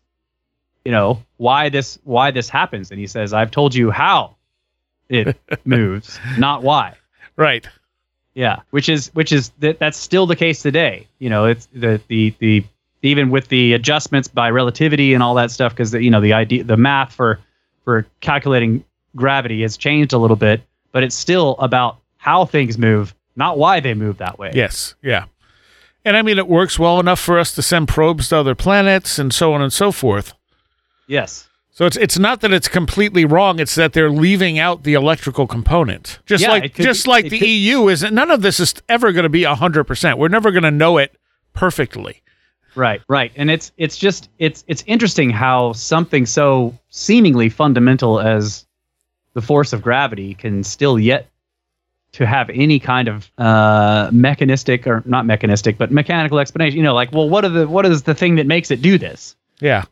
you know, why this why this happens." And he says, "I've told you how it moves, not why." Right. Yeah, which is which is that that's still the case today. You know, it's the the the even with the adjustments by relativity and all that stuff because you know the idea the math for for calculating gravity has changed a little bit, but it's still about how things move, not why they move that way. Yes. Yeah. And I mean, it works well enough for us to send probes to other planets and so on and so forth. Yes. So it's it's not that it's completely wrong. It's that they're leaving out the electrical component. Just Yeah, like just be- like the could- EU isn't. None of this is ever going to be hundred percent. We're never going to know it perfectly. Right, right. And it's it's just it's it's interesting how something so seemingly fundamental as the force of gravity can still yet to have any kind of uh, mechanistic or not mechanistic but mechanical explanation. You know, like well, what are the what is the thing that makes it do this? Yeah.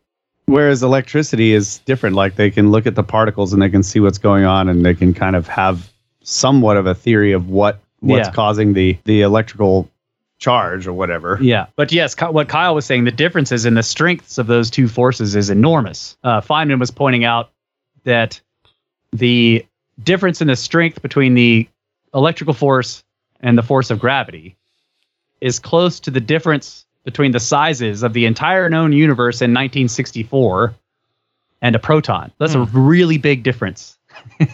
Whereas electricity is different. Like they can look at the particles and they can see what's going on and they can kind of have somewhat of a theory of what what's Yeah. causing the the electrical charge or whatever. Yeah, but yes, what Kyle was saying, the differences in the strengths of those two forces is enormous. Uh, Feynman was pointing out that the difference in the strength between the electrical force and the force of gravity is close to the difference between the sizes of the entire known universe in 1964 and a proton. That's a hmm. really big difference.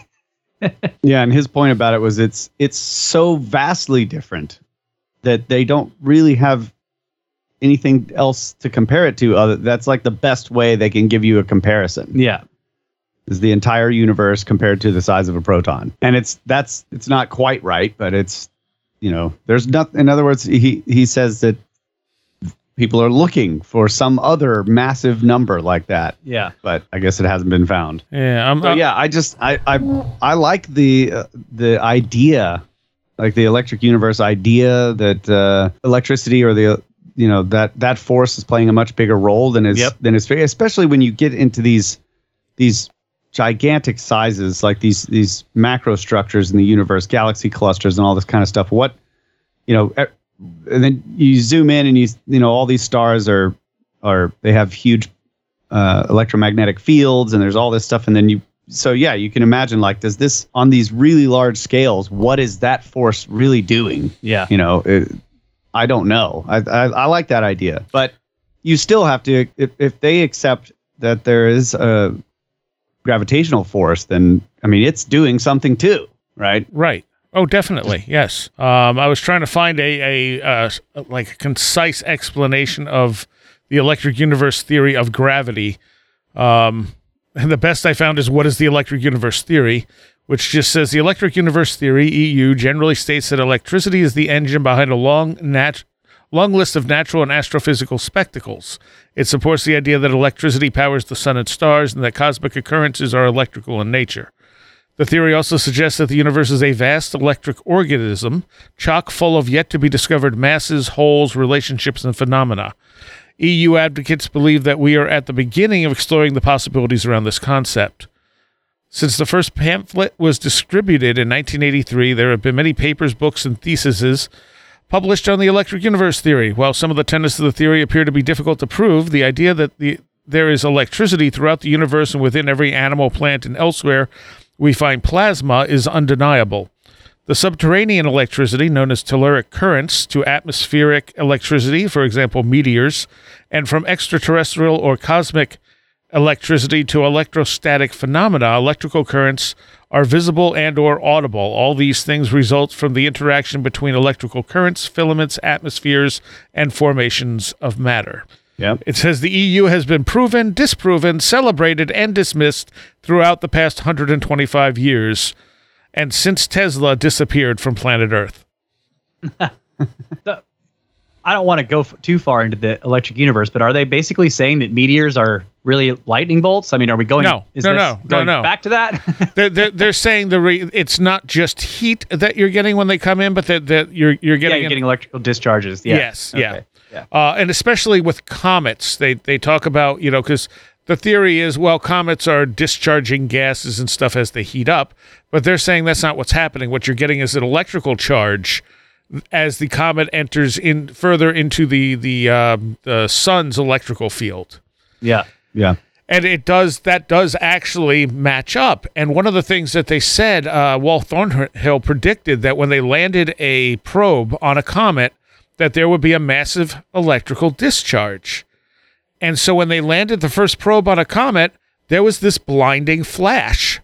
Yeah, and his point about it was it's it's so vastly different that they don't really have anything else to compare it to other that's like the best way they can give you a comparison. Yeah, Is the entire universe compared to the size of a proton. And it's that's it's not quite right, but it's you know, there's not in other words he he says that people are looking for some other massive number like that, yeah, but I guess it hasn't been found. Yeah. I'm, So yeah, I just I I I like the uh, the idea, like the electric universe idea that uh, electricity or the you know that that force is playing a much bigger role than is Yep. than is especially when you get into these these gigantic sizes like these these macro structures in the universe, galaxy clusters, and all this kind of stuff. What you know, and then you zoom in and you you know all these stars are are they have huge uh, electromagnetic fields and there's all this stuff and then you so yeah you can imagine like does this on these really large scales what is that force really doing yeah. you know it, i don't know I, I i like that idea but you still have to if, if they accept that there is a gravitational force then i mean it's doing something too right Right. Oh, definitely. Yes. Um, I was trying to find a, a uh, like a concise explanation of the electric universe theory of gravity. Um, and the best I found is what is the electric universe theory, which just says the electric universe theory (EU) generally states that electricity is the engine behind a long nat- long list of natural and astrophysical spectacles. It supports the idea that electricity powers the sun and stars, and that cosmic occurrences are electrical in nature. The theory also suggests that the universe is a vast electric organism, chock full of yet to be discovered masses, holes, relationships, and phenomena. EU advocates believe that we are at the beginning of exploring the possibilities around this concept. Since the first pamphlet was distributed in 1983, there have been many papers, books, and theses published on the electric universe theory. While some of the tenets of the theory appear to be difficult to prove, the idea that the, there is electricity throughout the universe and within every animal, plant, and elsewhere we find plasma is undeniable. The subterranean electricity, known as telluric currents, to atmospheric electricity, for example, meteors, and from extraterrestrial or cosmic electricity to electrostatic phenomena, electrical currents are visible and or audible. All these things result from the interaction between electrical currents, filaments, atmospheres, and formations of matter. Yep. It says the EU has been proven, disproven, celebrated, and dismissed throughout the past 125 years, and since Tesla disappeared from planet Earth. I don't want to go f- too far into the electric universe, but are they basically saying that meteors are really lightning bolts? I mean, are we going? No, no, no, no, no. Back to that. They're, they're, they're saying the re- it's not just heat that you're getting when they come in, but that, that you're you're yeah, getting you're an- getting electrical discharges. Yeah. Yes, yeah. Yeah. Uh, and especially with comets, they they talk about you know because the theory is well comets are discharging gases and stuff as they heat up, but they're saying that's not what's happening. What you're getting is an electrical charge as the comet enters in further into the the, um, the sun's electrical field Yeah. Yeah. and it does that does actually match up. And one of the things that they said, uh, Walt Thornhill predicted that when they landed a probe on a comet, that there would be a massive electrical discharge. And so when they landed the first probe on a comet, there was this blinding flash.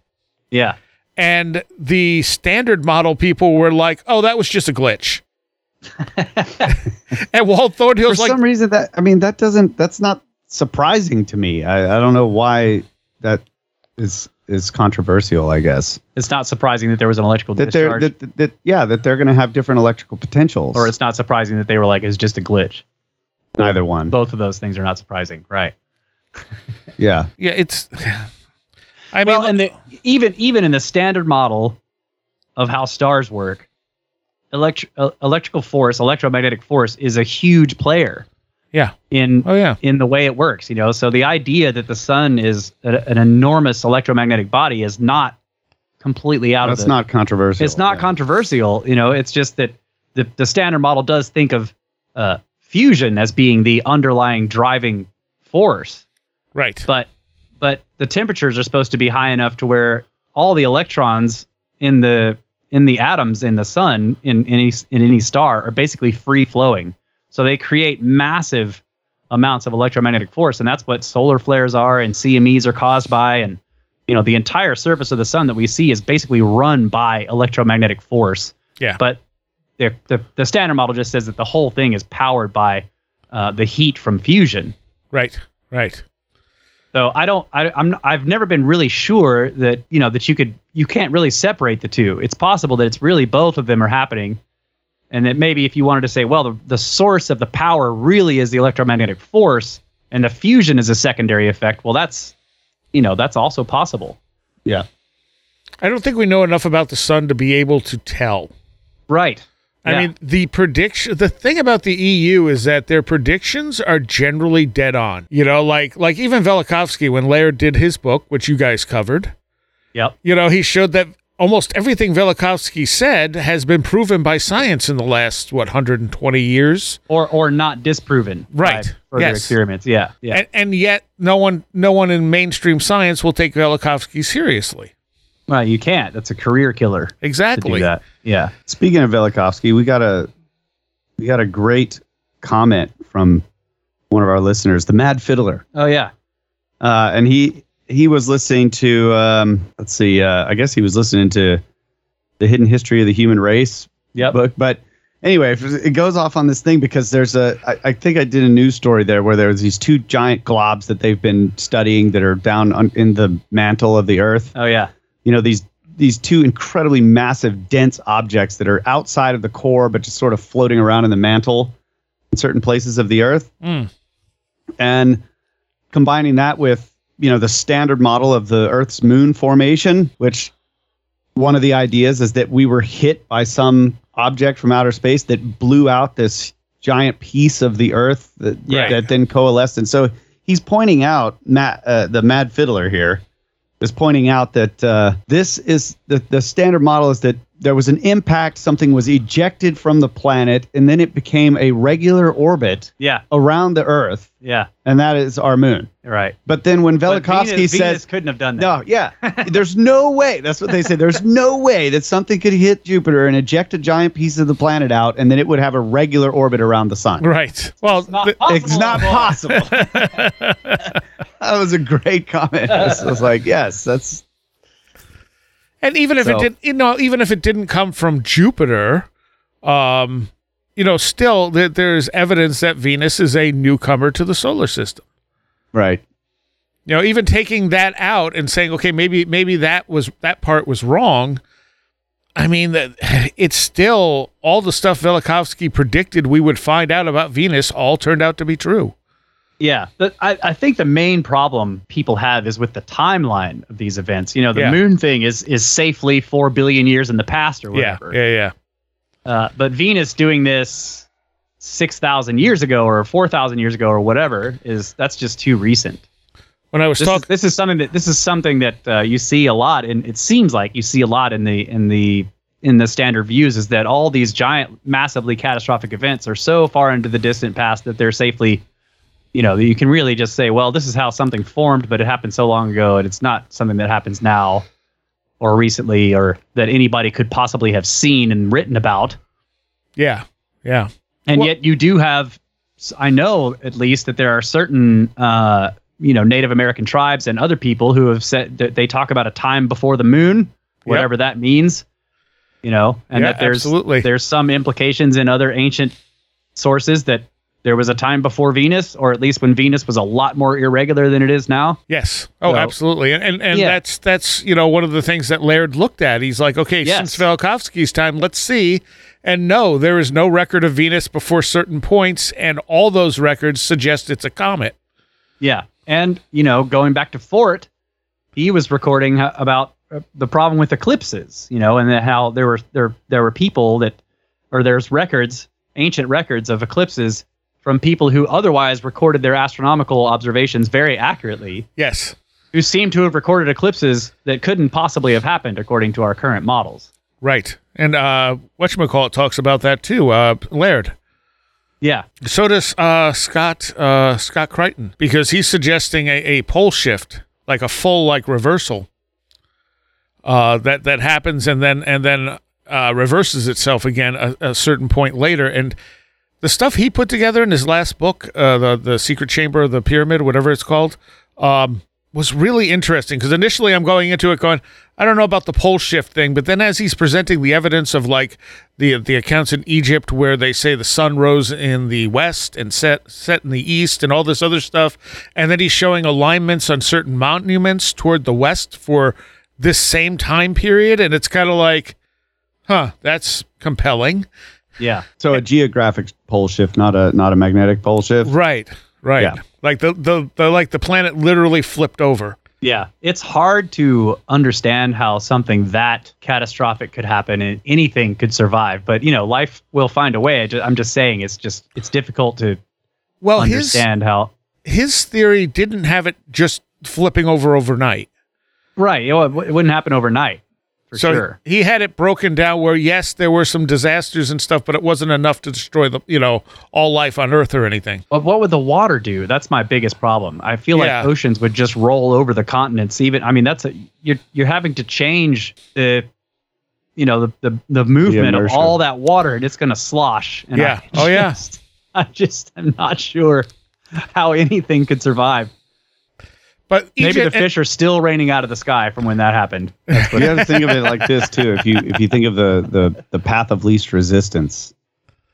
Yeah. And the standard model people were like, "Oh, that was just a glitch." and Walt For Thornhill's like, some reason, that I mean, that doesn't. That's not surprising to me. I, I don't know why that is is controversial. I guess It's not surprising that there was an electrical that they're discharge, that, that, that yeah that they're going to have different electrical potentials. or it's not surprising that they were like, it's just a glitch. neither one. Both of those things are not surprising, right? Yeah. "Yeah, it's." I mean, well, and the, even even in the standard model of how stars work, electri- uh, electrical force, electromagnetic force is a huge player yeah. in Oh yeah. in the way it works. You know, so the idea that the sun is a, an enormous electromagnetic body is not completely out That's of the, not controversial. It's not yeah. controversial. You know, it's just that the the standard model does think of uh, fusion as being the underlying driving force Right. but but the temperatures are supposed to be high enough to where all the electrons in the in the atoms in the sun in, in any in any star are basically free flowing so they create massive amounts of electromagnetic force and that's what solar flares are and cmes are caused by and you know the entire surface of the sun that we see is basically run by electromagnetic force Yeah. but the, the, the standard model just says that the whole thing is powered by uh, the heat from fusion Right. Right. So I don't, I, I'm, I've never been really sure that you know that you could, you can't really separate the two. It's possible that it's really both of them are happening, and that maybe if you wanted to say, well, the, the source of the power really is the electromagnetic force, and the fusion is a secondary effect. Well, that's, you know, that's also possible. Yeah. I don't think we know enough about the sun to be able to tell. Right. I Yeah. mean, the prediction. The thing about the EU is that their predictions are generally dead on. You know, like like even Velikovsky when Laird did his book, which you guys covered. Yep. You know, he showed that almost everything Velikovsky said has been proven by science in the last what 120 years, Or or not disproven. Right. By further Yes. experiments. Yeah. Yeah. and, and yet no one no one in mainstream science will take Velikovsky seriously. Well, you can't. That's a career killer Exactly. that. Yeah. Speaking of Velikovsky, we got a we got a great comment from one of our listeners, the Mad Fiddler, Oh yeah. uh, and he he was listening to um, let's see, uh, I guess he was listening to the Hidden History of the Human Race Yep. book, but. Anyway, it goes off on this thing because there's a. I, I think I did a news story there where there was these two giant globs that they've been studying that are down on, in the mantle of the Earth. Oh yeah. You know these these two incredibly massive dense objects that are outside of the core but just sort of floating around in the mantle in certain places of the earth. Mm. and combining that with you know the standard model of the earth's moon formation which one of the ideas is that we were hit by some object from outer space that blew out this giant piece of the earth that, that then coalesced. And so he's pointing out Matt, uh, the mad fiddler here is pointing out that uh, this is the, the standard model is that there was an impact, something was ejected from the planet, and then it became a regular orbit Yeah. around the Earth, Yeah. and that is our moon. Right. But then when Velikovsky Venus, says, Venus couldn't have done that. no, yeah, there's no way. That's what they say. There's no way that something could hit Jupiter and eject a giant piece of the planet out, and then it would have a regular orbit around the sun. Right. Well, not th- possible It's not possible. that was a great comment. I was, I was like, yes, that's And even if So- it didn't, you know, even if it didn't come from Jupiter, um, you know, still th- there's evidence that Venus is a newcomer to the solar system. right. You know, even taking that out and saying, okay, maybe maybe that was that part was wrong. I mean, that it's still all the stuff Velikovsky predicted we would find out about Venus all turned out to be true. Yeah, but I, I think the main problem people have is with the timeline of these events. You know, the Yeah. moon thing is is safely four billion years in the past or whatever. yeah, yeah. Uh, but Venus doing this six thousand years ago or four thousand years ago or whatever is that's just too recent. When I was talking, this is something that this is something that uh, you see a lot, and it seems like you see a lot in the in the in the standard views is that all these giant, massively catastrophic events are so far into the distant past that they're safely, you know, you can really just say, well, this is how something formed, but it happened so long ago, and it's not something that happens now or recently or that anybody could possibly have seen and written about. yeah, yeah, And Well- yet you do have, I know at least that there are certain, uh, you know, Native American tribes and other people who have said that they talk about a time before the moon, whatever that means, you know, and Yeah, that there's absolutely. there's some implications in other ancient sources that there was a time before Venus, or at least when Venus was a lot more irregular than it is now. yes. Oh, So- absolutely. And and, and Yeah. that's that's you know one of the things that Laird looked at. He's like, okay, Yes. since Velikovsky's time, let's see. And no, there is no record of Venus before certain points, and all those records suggest it's a comet. Yeah, and you know, going back to Fort, he was recording about uh, the problem with eclipses, you know, and how there were there there were people that, or there's records, ancient records of eclipses from people who otherwise recorded their astronomical observations very accurately, Yes. who seem to have recorded eclipses that couldn't possibly have happened according to our current models. Right. And uh whatchamacallit talks about that too, uh Laird. Yeah, So does uh, Scott uh, Scott Creighton because he's suggesting a, a pole shift, like a full like reversal. Uh, that that happens and then and then uh, reverses itself again a, a certain point later. And the stuff he put together in his last book, uh, the the Secret Chamber of the Pyramid, whatever it's called, um, was really interesting. Because initially I'm going into it going, I don't know about the pole shift thing, but then as he's presenting the evidence of like the the accounts in Egypt where they say the sun rose in the west and set set in the east and all this other stuff, and then he's showing alignments on certain monuments toward the west for this same time period, and it's kind of like, huh, that's compelling, yeah, So a geographic pole shift, not a not a magnetic pole shift. right? Right. Yeah. Like the, the the like the planet literally flipped over. Yeah, it's hard to understand how something that catastrophic could happen and anything could survive. But you know, life will find a way. I ju- I'm just saying, it's just it's difficult to Well, his understand how. his theory didn't have it just flipping over overnight. Right, it, it wouldn't happen overnight, for so sure. he had it broken down where yes, there were some disasters and stuff, but it wasn't enough to destroy the you know all life on Earth or anything. But what would the water do? That's my biggest problem. I feel Yeah. like oceans would just roll over the continents. Even I mean, that's a you're you're having to change the. You know the the, the movement of all that water, and it's going to slosh. And Yeah. I Oh, yeah. I just- I just am not sure how anything could survive. But Maybe Egypt, the fish are still raining out of the sky from when that happened. You have to think of it like this too. If you if you think of the the the path of least resistance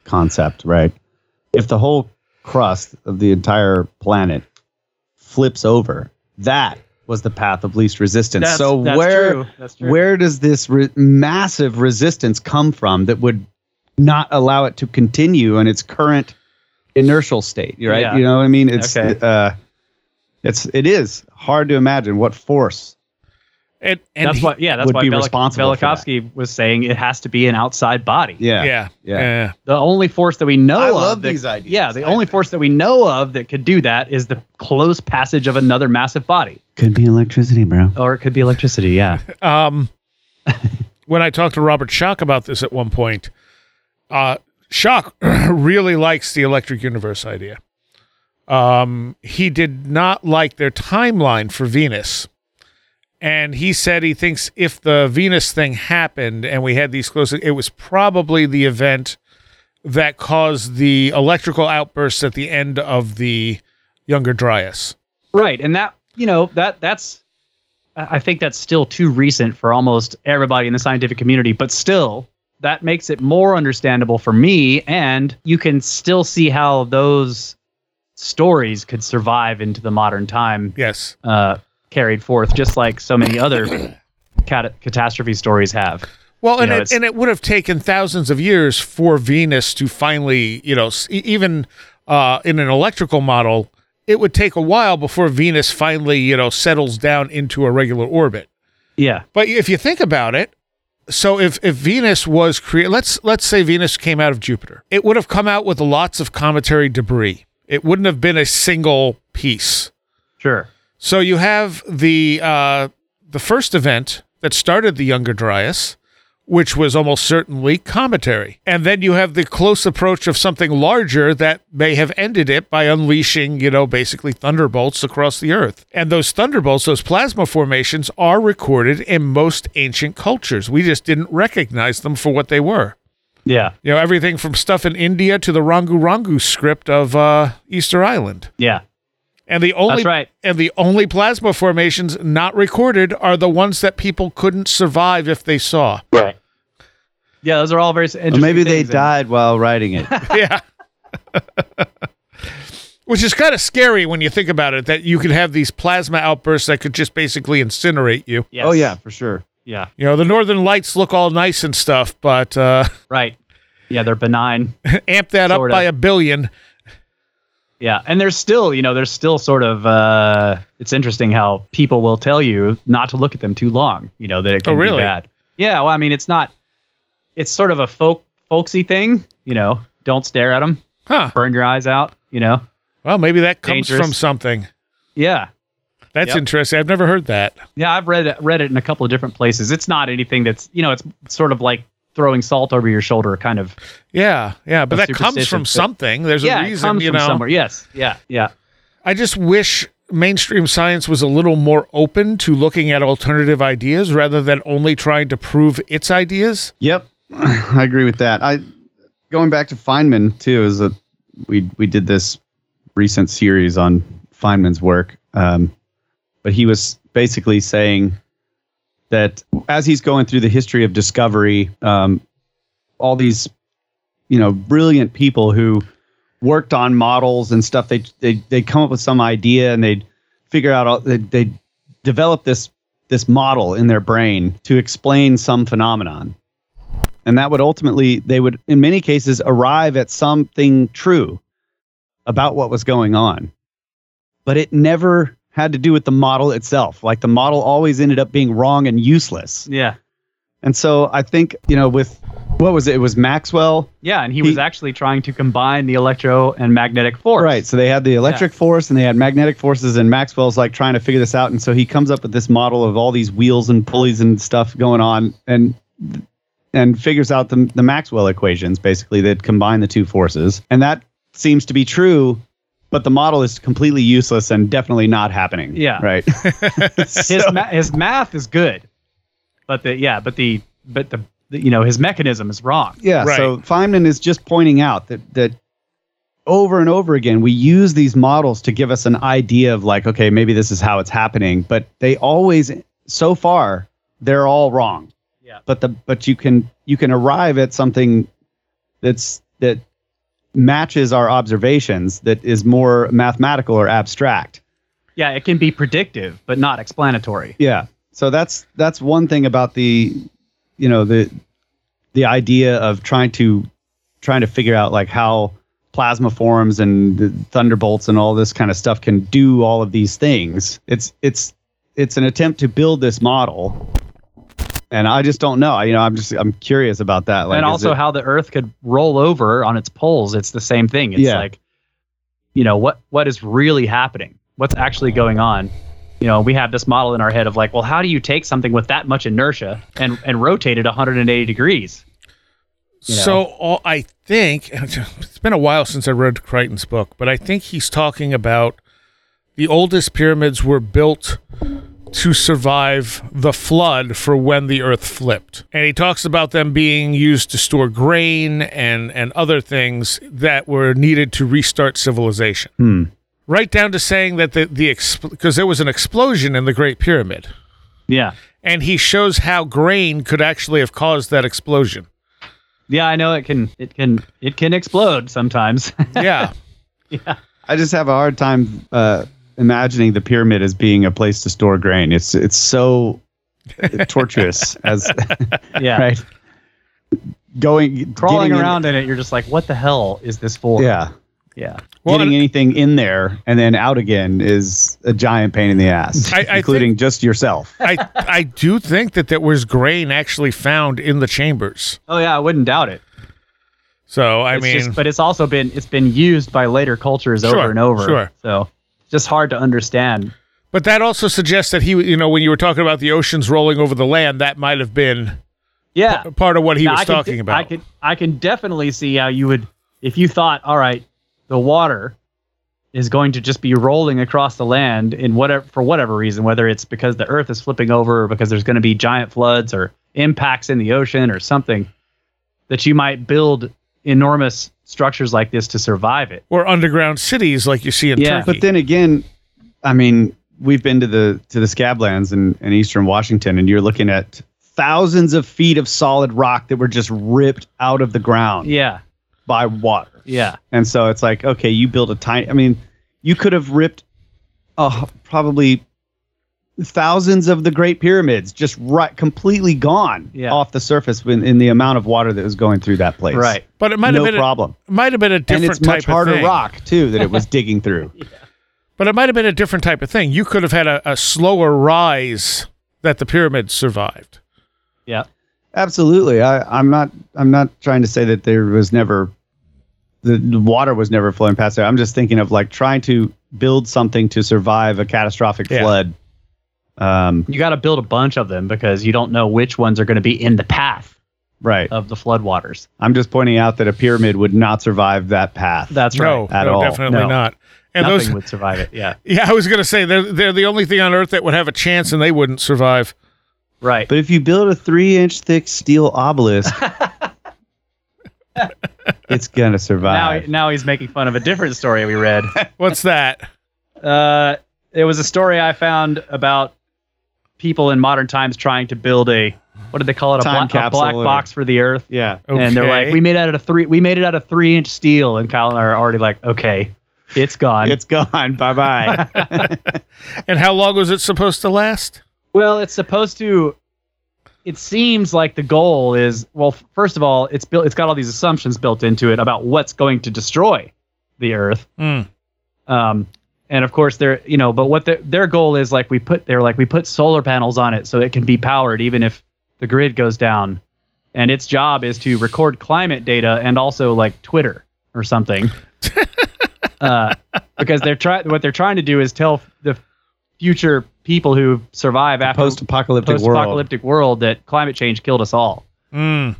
concept, right? If the whole crust of the entire planet flips over, that was the path of least resistance. That's- so that's where true. That's true. where does this re- massive resistance come from that would not allow it to continue in its current inertial state? Right? Yeah. You know what I mean? It's Okay. uh, it's it is hard to imagine what force and, and that's he- what. Yeah, that's why be Velik- that. Velikovsky was saying it has to be an outside body. Yeah. yeah, Yeah. yeah, The only force that we know I of love that- these ideas. Yeah, the only force that we know of that could do that is the close passage of another massive body, Could be electricity, bro. or it could be electricity. Yeah. Um, when I talked to Robert Schoch about this at one point, uh, Schoch really likes the electric universe idea. Um, he did not like their timeline for Venus. And he said he thinks if the Venus thing happened and we had these close, it was probably the event that caused the electrical outbursts at the end of the Younger Dryas. Right, and that you know that that's I I think that's still too recent for almost everybody in the scientific community, but still that makes it more understandable for me and you can still see how those stories could survive into the modern time Yes. uh, carried forth just like so many other cat- catastrophe stories have. Well, and know, it, and it would have taken thousands of years for Venus to finally, you know, s- even uh, in an electrical model, it would take a while before Venus finally, you know, settles down into a regular orbit. Yeah. But if you think about it, so if if Venus was created, let's let's say Venus came out of Jupiter, it would have come out with lots of cometary debris. It wouldn't have been a single piece. Sure. So you have the uh, the first event that started the Younger Dryas, which was almost certainly cometary, and then you have the close approach of something larger that may have ended it by unleashing, you know, basically thunderbolts across the Earth. And those thunderbolts, those plasma formations, are recorded in most ancient cultures. We just didn't recognize them for what they were. Yeah. You know, everything from stuff in India to the Rongorongo script of uh, Easter Island. Yeah. And the only That's right. and the only plasma formations not recorded are the ones that people couldn't survive if they saw. Right. Yeah, those are all very interesting. Or maybe they things, and- died while writing it. yeah. Which is kind of scary when you think about it that you could have these plasma outbursts that could just basically incinerate you. Yes. Oh yeah, for sure. Yeah. You know, the northern lights look all nice and stuff, but uh, Right. Yeah, they're benign. amp that up Sorta. by a billion. Yeah, and there's still, you know, there's still sort of. uh It's interesting how people will tell you not to look at them too long. You know that it can Oh, really? be bad. Yeah, well, I mean, it's not. It's sort of a folk folksy thing. You know, don't stare at them. Huh. Burn your eyes out. You know. Well, maybe that comes Dangerous. from something. Yeah. That's Yep. interesting. I've never heard that. Yeah, I've read it, read it in a couple of different places. It's not anything that's you know, it's sort of like throwing salt over your shoulder, kind of. Yeah, yeah, but that comes from but- something. There's yeah, a it reason, comes you from know. somewhere. Yes. Yeah. Yeah. I just wish mainstream science was a little more open to looking at alternative ideas rather than only trying to prove its ideas. Yep, I agree with that. I going back to Feynman too is that we we did this recent series on Feynman's work, um, but he was basically saying that as he's going through the history of discovery, um, all these you know brilliant people who worked on models and stuff, they they they come up with some idea and they'd figure out all, they they develop this this model in their brain to explain some phenomenon. And that would ultimately they would in many cases arrive at something true about what was going on. But it never had to do with the model itself. Like the model always ended up being wrong and useless. Yeah. and so i think you know with what was it? It was maxwell. Yeah, and he, He- was actually trying to combine the electro and magnetic force. right so they had the electric force and they had magnetic forces and maxwell's like trying to figure this out and so he comes up with this model of all these wheels and pulleys and stuff going on and and figures out the, the maxwell equations basically that combine the two forces and that seems to be true but the model is completely useless and definitely not happening Yeah. right His ma- his math is good, but the yeah, but the but the, the you know his mechanism is wrong. Yeah. Right. So Feynman is just pointing out that that over and over again we use these models to give us an idea of like, okay, maybe this is how it's happening, but they always so far they're all wrong. Yeah. But the but you can you can arrive at something that's that matches our observations that is more mathematical or abstract. Yeah, it can be predictive, but not explanatory. Yeah. So that's that's one thing about the you know the the idea of trying to trying to figure out like how plasma forms and the thunderbolts and all this kind of stuff can do all of these things. It's it's it's an attempt to build this model. And I just don't know. I, you know, I'm just I'm curious about that. Like, and also it- how the Earth could roll over on its poles. It's the same thing. It's Yeah. like, you know, what what is really happening? What's actually going on? You know, we have this model in our head of like, well, how do you take something with that much inertia and and rotate it 180 degrees? You know? So all, I think it's been a while since I read Creighton's book, but I think he's talking about the oldest pyramids were built to survive the flood for when the earth flipped. And he talks about them being used to store grain and and other things that were needed to restart civilization. Hmm. Right down to saying that the the because there was an explosion in the Great Pyramid. Yeah. And he shows how grain could actually have caused that explosion. Yeah, I know it can it can it can explode sometimes. Yeah. Yeah. I just have a hard time uh, imagining the pyramid as being a place to store grain. It's it's so tortuous as yeah. right going Crawling getting in- around in it, you're just like, what the hell is this for? yeah, Yeah. Well, Getting anything in there and then out again is a giant pain in the ass, I- I including think- just yourself. I I do think that there was grain actually found in the chambers. Oh yeah, I wouldn't doubt it. So I It's mean, just, but it's also been it's been used by later cultures Sure, over and over. sure. So it's just hard to understand. but that also suggests that he, you know, when you were talking about the oceans rolling over the land, that might have been Yeah. part of what he Now, was I can, talking about. I can I can definitely see how you would if you thought, all right, the water is going to just be rolling across the land in whatever for whatever reason, whether it's because the earth is flipping over or because there's going to be giant floods or impacts in the ocean or something, that you might build enormous structures like this to survive it. or underground cities like you see in Yeah. Turkey. But then again, I mean, we've been to the to the Scablands in, in eastern Washington, and you're looking at thousands of feet of solid rock that were just ripped out of the ground Yeah. by water. Yeah. And so it's like, okay, you build a tiny. I mean, you could have ripped, uh, probably thousands of the Great Pyramids just right, completely gone Yeah. off the surface in, in the amount of water that was going through that place. Right. but it might No have been problem. A, might have been a And different it's type much harder of thing. rock too that it was digging through. But it might have been a different type of thing. You could have had a, a slower rise that the pyramids survived. Yeah. Absolutely. I, I'm not. I'm not trying to say that there was never the, the water was never flowing past there. I'm just thinking of like trying to build something to survive a catastrophic Yeah. flood. Um, You got to build a bunch of them because you don't know which ones are going to be in the path right. of the floodwaters. I'm just pointing out that a pyramid would not survive that path. That's no, right. at no, all. definitely No. not. And Nothing those, would survive it. Yeah. yeah, I was gonna say they're they're the only thing on Earth that would have a chance, and they wouldn't survive. Right. but if you build a three inch thick steel obelisk, it's gonna now, survive. now he's making fun of a different story we read. What's that? Uh, it was a story I found about people in modern times trying to build a what did they call it a, Time bla- a black or- box for the Earth. yeah. And they're like, we made it out of three. We made it out of three inch steel, and Kyle and I are already like, okay, it's gone. It's gone. Bye bye. And how long was it supposed to last? Well, it's supposed to. It seems like the goal is well. First of all, it's built. It's got all these assumptions built into it about what's going to destroy the Earth. Hmm. Um, and of course, they're you know, but what their their goal is like we put they're like we put solar panels on it so it can be powered even if the grid goes down. And its job is to record climate data and also like Twitter or something. uh, because they're trying what they're trying to do is tell the future people who survive after Post apocalyptic world. post-apocalyptic world that climate change killed us all. Mm.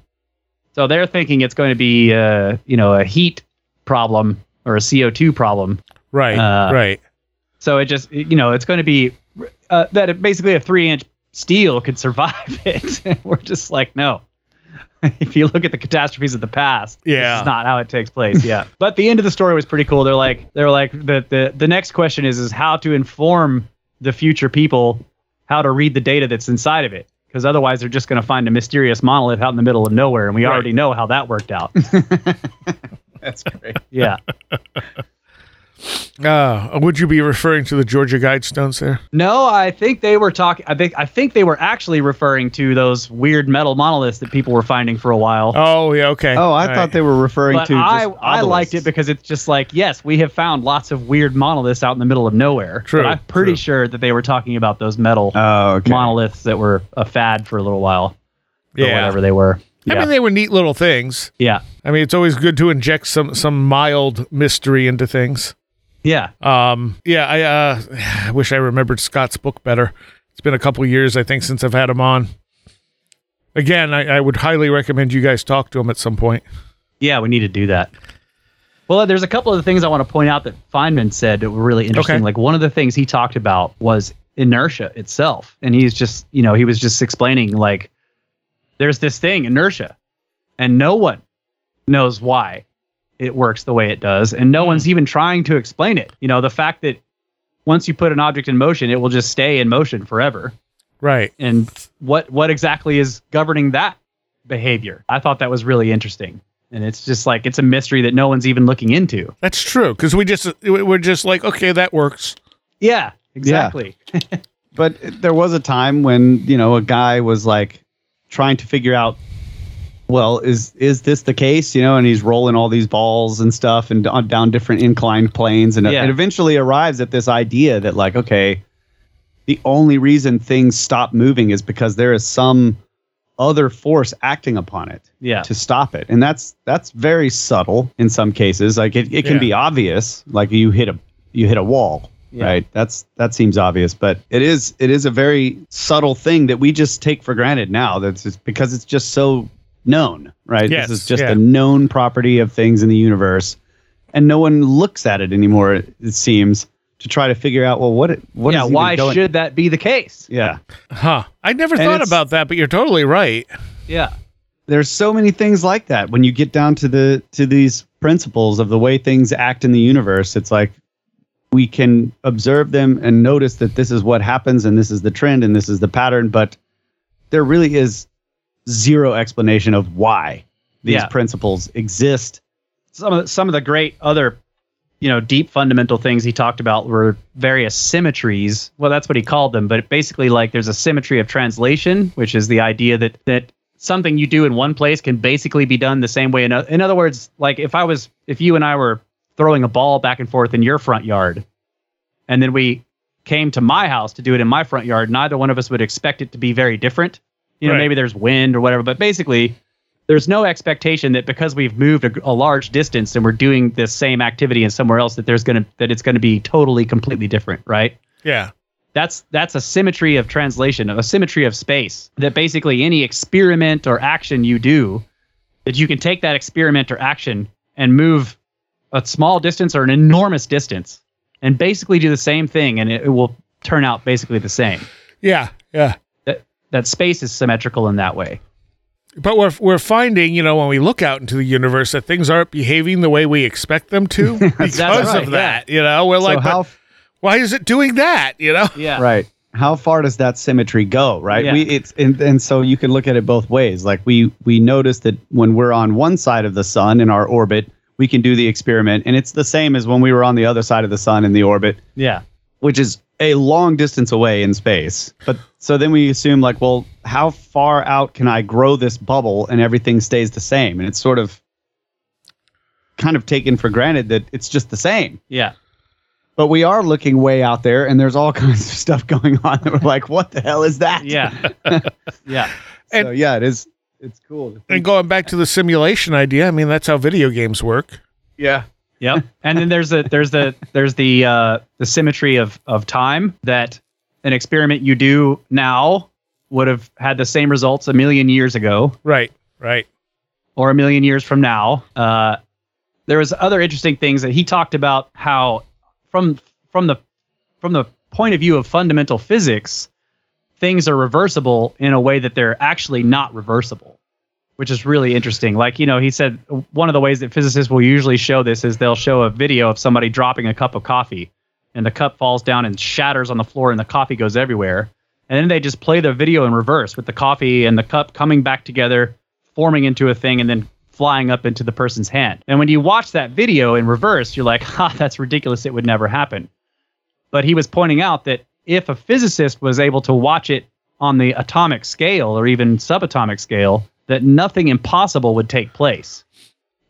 So they're thinking it's going to be, uh, you know, a heat problem or a CO2 problem. Right, Uh, right. So it just, you know, it's going to be uh, that it, basically a three-inch steel could survive it. We're just like, no. if you look at the catastrophes of the past, Yeah. this is not how it takes place. Yeah. but the end of the story was pretty cool. They're like, they're like, the the the next question is is how to inform the future people how to read the data that's inside of it. Because otherwise, they're just going to find a mysterious monolith out in the middle of nowhere, and we Right. already know how that worked out. That's great. yeah. Uh, would you be referring to the Georgia Guidestones there? No, I think they were talking. I think I think they were actually referring to those weird metal monoliths that people were finding for a while. Oh, yeah, okay. Oh, I All thought right. they were referring but to. I, just I liked it because it's just like yes, we have found lots of weird monoliths out in the middle of nowhere. True, But I'm pretty true. sure that they were talking about those metal Oh, okay. monoliths that were a fad for a little while. Or Yeah. whatever they were. I mean, they were neat little things. yeah. I mean, it's always good to inject some some mild mystery into things. Yeah. Um, yeah, I uh, I wish I remembered Scott's book better. It's been a couple years, I think, since I've had him on. Again, I, I would highly recommend you guys talk to him at some point. Yeah, we need to do that. Well, there's a couple of the things I want to point out that Feynman said that were really interesting. Okay. Like one of the things he talked about was inertia itself. And he's just, you know, he was just explaining like there's this thing, inertia, and no one knows why it works the way it does. And no hmm. one's even trying to explain it. You know, the fact that once you put an object in motion, it will just stay in motion forever. Right. And what what exactly is governing that behavior? I thought that was really interesting. And it's just like it's a mystery that no one's even looking into. That's true because we just we're just like, okay, that works. Yeah, exactly. But there was a time when you know a guy was like trying to figure out well, is is this the case? You know, and he's rolling all these balls and stuff and on, down different inclined planes, and Yeah. it eventually arrives at this idea that like, okay, the only reason things stop moving is because there is some other force acting upon it Yeah. to stop it, and that's that's very subtle in some cases. Like it, it can Yeah. be obvious, like you hit a you hit a wall. Yeah. Right. That's that seems obvious, but it is it is a very subtle thing that we just take for granted now. That's because it's just so known, right? Yes, this is just yeah. a known property of things in the universe, and no one looks at it anymore. It, it seems to try to figure out well what it what yeah. is even Why going- should that be the case? yeah Huh. I never And thought about that, but you're totally right. Yeah. there's so many things like that when you get down to the to these principles of the way things act in the universe it's like we can observe them and notice that this is what happens and this is the trend and this is the pattern but there really is zero explanation of why these Yeah. principles exist. Some of the, some of the great other you know deep fundamental things he talked about were various symmetries. Well that's what he called them but basically like there's a symmetry of translation which is the idea that that something you do in one place can basically be done the same way in, o- in other words like if i was if you and i were throwing a ball back and forth in your front yard and then we came to my house to do it in my front yard neither one of us would expect it to be very different you know Right. maybe there's wind or whatever but basically there's no expectation that because we've moved a, a large distance and we're doing this same activity in somewhere else that there's gonna that it's gonna be totally completely different right Yeah. that's that's a symmetry of translation a symmetry of space that basically any experiment or action you do that you can take that experiment or action and move a small distance or an enormous distance and basically do the same thing and it, it will turn out basically the same Yeah. Yeah. That that space is symmetrical in that way. But we're we're finding, you know, when we look out into the universe, that things aren't behaving the way we expect them to because right, of that. You know, we're like, how why is it doing that? You know, yeah. Right. How far does that symmetry go right? Yeah. we it's and, and so you can look at it both ways. Like we we notice that when we're on one side of the sun in our orbit we can do the experiment and it's the same as when we were on the other side of the sun in the orbit yeah. which is a long distance away in space. But so then we assume like well how far out can i grow this bubble and everything stays the same? And it's sort of kind of taken for granted that it's just the same. Yeah. But we are looking way out there and there's all kinds of stuff going on that we're like what the hell is that? Yeah. Yeah. So yeah it is it's cool. and going back to the simulation idea, I mean, that's how video games work. yeah. Yep. And then there's a there's the there's the uh, the symmetry of of time that an experiment you do now would have had the same results a million years ago Right. Right. or a million years from now. Uh, there was other interesting things that he talked about how from from the from the point of view of fundamental physics, things are reversible in a way that they're actually not reversible, which is really interesting. Like, you know, he said one of the ways that physicists will usually show this is they'll show a video of somebody dropping a cup of coffee and the cup falls down and shatters on the floor and the coffee goes everywhere. And then they just play the video in reverse with the coffee and the cup coming back together, forming into a thing, and then flying up into the person's hand. And when you watch that video in reverse, you're like, ha, that's ridiculous. It would never happen. But he was pointing out that if a physicist was able to watch it on the atomic scale or even subatomic scale, that nothing impossible would take place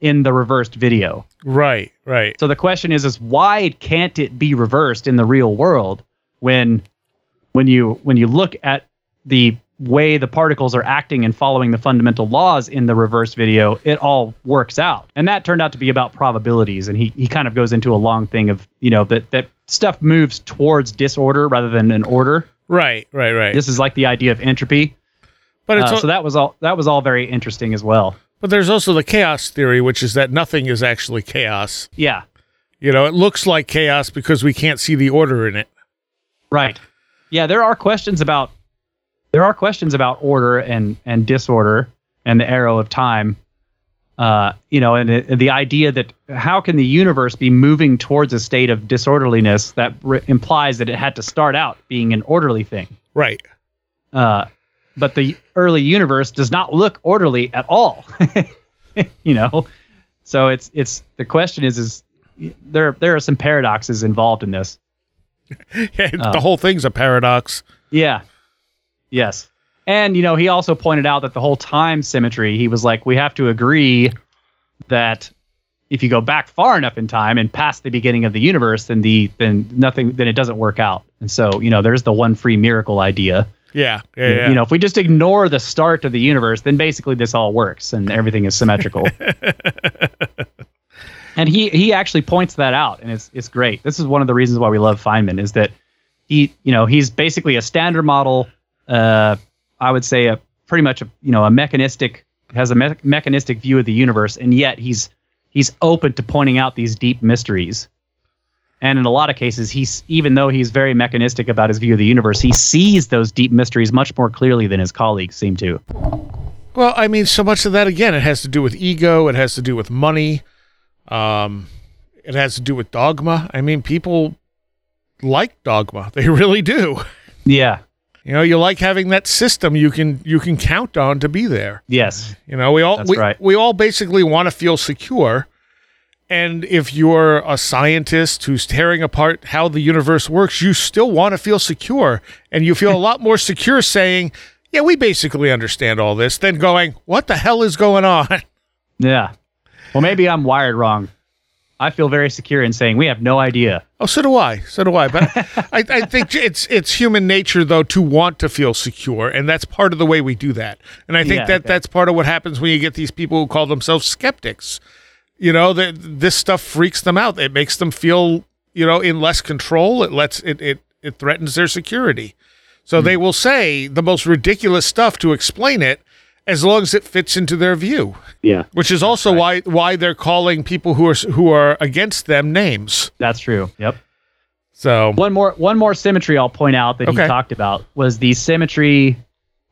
in the reversed video. Right. Right. So the question is is why can't it be reversed in the real world when when you when you look at the way the particles are acting and following the fundamental laws in the reverse video, it all works out. And that turned out to be about probabilities. And he, he kind of goes into a long thing of, you know, that, that stuff moves towards disorder rather than an order. Right. Right. Right. This is like the idea of entropy. but it's Uh, al- so that was all that was all very interesting as well. But there's also the chaos theory, which is that nothing is actually chaos. Yeah. You know, it looks like chaos because we can't see the order in it. Right. Yeah, there are questions about there are questions about order and and disorder and the arrow of time. Uh, you know, and it, the idea that how can the universe be moving towards a state of disorderliness that re- implies that it had to start out being an orderly thing. Right. Uh, but the early universe does not look orderly at all. you know, so it's it's the question is is there there are some paradoxes involved in this. the um, whole thing's a paradox. Yeah. Yes. And you know, he also pointed out that the whole time symmetry, he was like, we have to agree that if you go back far enough in time and past the beginning of the universe, then the then nothing then it doesn't work out. And so, you know, there's the one free miracle idea. Yeah, yeah, yeah. You know, if we just ignore the start of the universe, then basically this all works and everything is symmetrical. and he he actually points that out, and it's it's great. This is one of the reasons why we love Feynman is that he you know he's basically a standard model. Uh, I would say a pretty much a you know a mechanistic has a me- mechanistic view of the universe, and yet he's he's open to pointing out these deep mysteries. And in a lot of cases, he's even though he's very mechanistic about his view of the universe, he sees those deep mysteries much more clearly than his colleagues seem to. Well, I mean, so much of that again, it has to do with ego. It has to do with money. Um, it has to do with dogma. I mean, people like dogma; they really do. Yeah. You know, you like having that system you can you can count on to be there. Yes. You know, we all That's we, right. we all basically want to feel secure. And if you're a scientist who's tearing apart how the universe works, you still want to feel secure. And you feel a lot more secure saying, Yeah, we basically understand all this, than going, What the hell is going on? Yeah. Well, maybe I'm wired wrong. I feel very secure in saying we have no idea. Oh, so do I. So do I. But I, I think it's it's human nature though to want to feel secure, and that's part of the way we do that. And I think Yeah, that okay. that's part of what happens when you get these people who call themselves skeptics. You know, that this stuff freaks them out. It makes them feel, you know, in less control. It lets it it it threatens their security. So Hmm. they will say the most ridiculous stuff to explain it as long as it fits into their view. Yeah. Which is also why why they're calling people who are who are against them names. That's true. Yep. So One more one more symmetry I'll point out that Okay. he talked about was the symmetry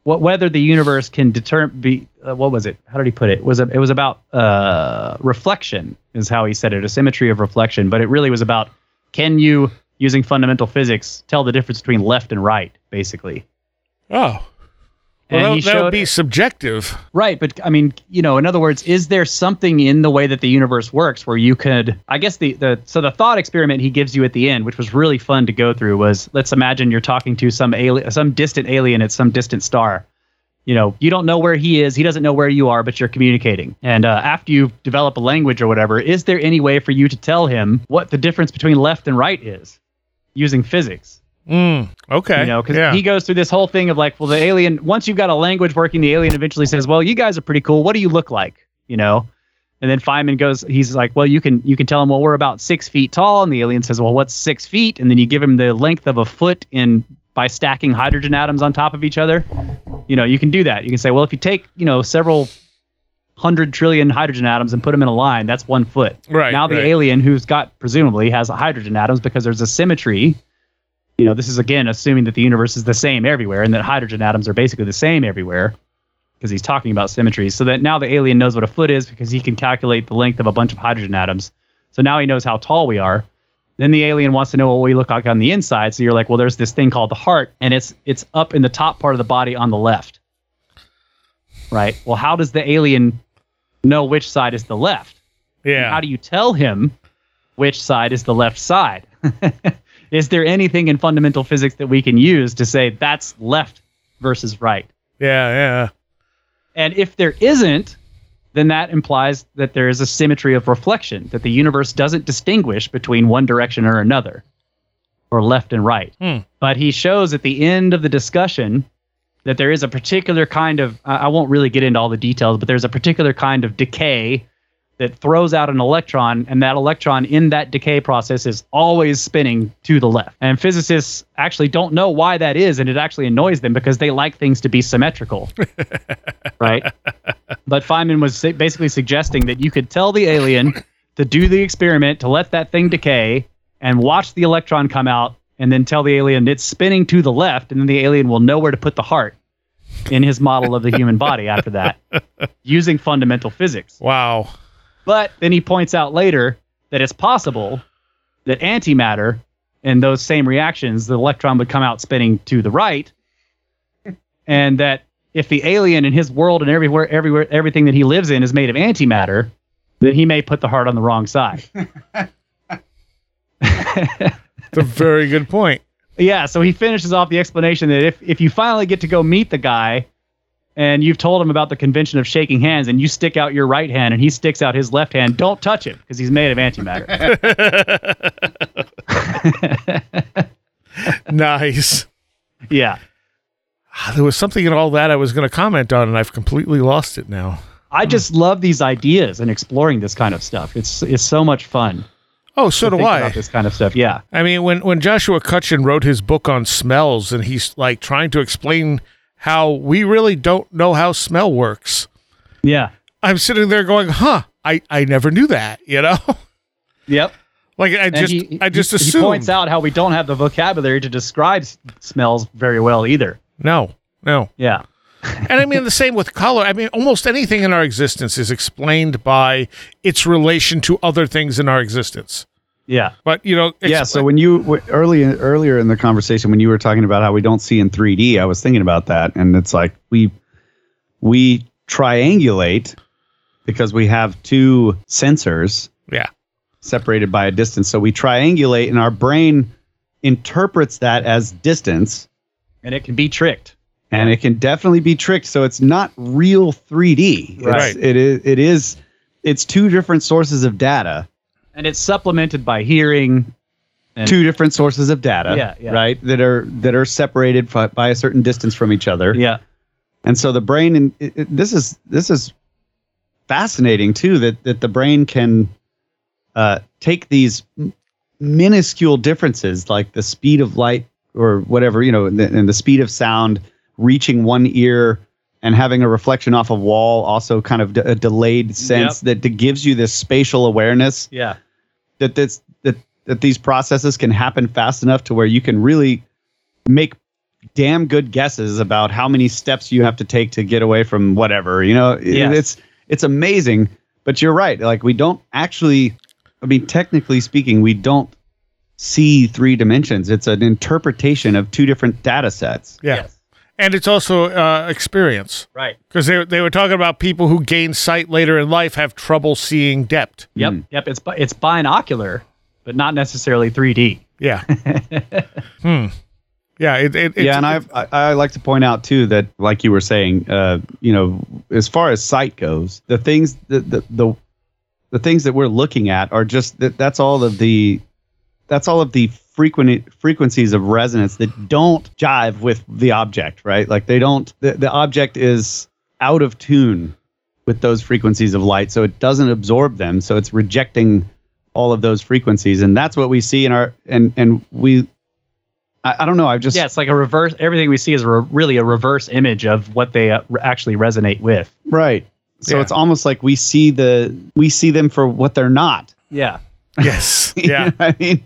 what whether the universe can determine be uh, what was it? How did he put it? it was it, it was about uh, reflection is how he said it, a symmetry of reflection, but it really was about can you using fundamental physics tell the difference between left and right basically. Oh. And Well, that, would be subjective. Right, but I mean, you know, in other words, is there something in the way that the universe works where you could I guess the the so the thought experiment he gives you at the end, which was really fun to go through was let's imagine you're talking to some alien some distant alien at some distant star. You know, you don't know where he is, he doesn't know where you are, but you're communicating. And uh, after you develop a language or whatever, is there any way for you to tell him what the difference between left and right is using physics? Mm, okay. You know, because yeah. he goes through this whole thing of like, well, the alien. Once you've got a language working, the alien eventually says, "Well, you guys are pretty cool. What do you look like?" You know, and then Feynman goes, he's like, "Well, you can you can tell him, well, we're about six feet tall," and the alien says, "Well, what's six feet?" And then you give him the length of a foot in by stacking hydrogen atoms on top of each other. You know, you can do that. You can say, well, if you take you know several hundred trillion hydrogen atoms and put them in a line, that's one foot. Right, now, the right. alien who's got presumably has hydrogen atoms because there's a symmetry you know, this is again assuming that the universe is the same everywhere and that hydrogen atoms are basically the same everywhere because he's talking about symmetries. So that now the alien knows what a foot is because he can calculate the length of a bunch of hydrogen atoms. So now he knows how tall we are. Then the alien wants to know what we look like on the inside. So you're like, well, there's this thing called the heart, and it's it's up in the top part of the body on the left. Right. Well, how does the alien know which side is the left? yeah. How do you tell him which side is the left side? is there anything in fundamental physics that we can use to say that's left versus right? yeah. Yeah. And if there isn't, then that implies that there is a symmetry of reflection, that the universe doesn't distinguish between one direction or another, or left and right. Hmm. But he shows at the end of the discussion that there is a particular kind of, I I won't really get into all the details, but there's a particular kind of decay that throws out an electron, and that electron in that decay process is always spinning to the left. And physicists actually don't know why that is, and it actually annoys them because they like things to be symmetrical. right? But Feynman was basically suggesting that you could tell the alien to do the experiment, to let that thing decay, and watch the electron come out, and then tell the alien it's spinning to the left, and then the alien will know where to put the heart in his model of the human body after that, using fundamental physics. Wow. But then he points out later that it's possible that antimatter and those same reactions, the electron would come out spinning to the right, and that if the alien in his world and everywhere, everywhere, everything that he lives in is made of antimatter, then he may put the heart on the wrong side. It's a very good point. Yeah, so he finishes off the explanation that if, if you finally get to go meet the guy and you've told him about the convention of shaking hands and you stick out your right hand and he sticks out his left hand, don't touch him because he's made of antimatter. nice. yeah. Ah, There was something in all that I was going to comment on, and I've completely lost it now. I just love these ideas and exploring this kind of stuff. It's it's so much fun. Oh, so do I. This kind of stuff. Yeah. I mean, when when Joshua Cutchin wrote his book on smells, and he's like trying to explain how we really don't know how smell works. Yeah. I'm sitting there going, "Huh? I I never knew that." You know, Yep. like I And just he- I just he, he points out how we don't have the vocabulary to describe s- smells very well either. no, no. Yeah. and I mean the same with color. I mean, almost anything in our existence is explained by its relation to other things in our existence. Yeah. But you know, yeah. So when you w- early earlier in the conversation when you were talking about how we don't see in 3D, I was thinking about that, and it's like we we triangulate because we have two sensors yeah, separated by a distance. So we triangulate, and our brain interprets that as distance, And it can be tricked. and it can definitely be tricked. So it's not real 3D. It's- Right. It is. It is. It's two different sources of data. And it's supplemented by hearing. And two different sources of data, Yeah, yeah. right? That are that are separated by a certain distance from each other. yeah. And so the brain, and it, it- this is this is fascinating too. That that the brain can uh, take these m- minuscule differences, like the speed of light or whatever, you know, and the, and the speed of sound reaching one ear and having a reflection off a wall, also kind of d- a delayed sense that, that gives you this spatial awareness Yeah. that that's that that these processes can happen fast enough to where you can really make damn good guesses about how many steps you have to take to get away from whatever you know Yes. it's it's amazing but you're right like we don't actually i mean technically speaking we don't see three dimensions it's an interpretation of two different data sets yeah. Yes. And it's also uh, experience Right. because they they were talking about people who gain sight later in life have trouble seeing depth. Yep. Yep. It's it's binocular, but not necessarily 3D. Yeah. hmm. Yeah. It, it, yeah, and I've, I I like to point out too that, like you were saying, uh, you know, as far as sight goes, the things that the, the the things that we're looking at are just that that's all of the that's all of the frequent frequencies of resonance that don't jive with the object, right? Like they don't the, the object is out of tune with those frequencies of light, so it doesn't absorb them, so it's rejecting all of those frequencies, and that's what we see in our and and we. I, I don't know. I've just Yeah, it's like a reverse. Everything we see is re- really a reverse image of what they uh, re- actually resonate with. Right. So Yeah. it's almost like we see the we see them for what they're not. Yeah. yes. You know Yeah. I mean,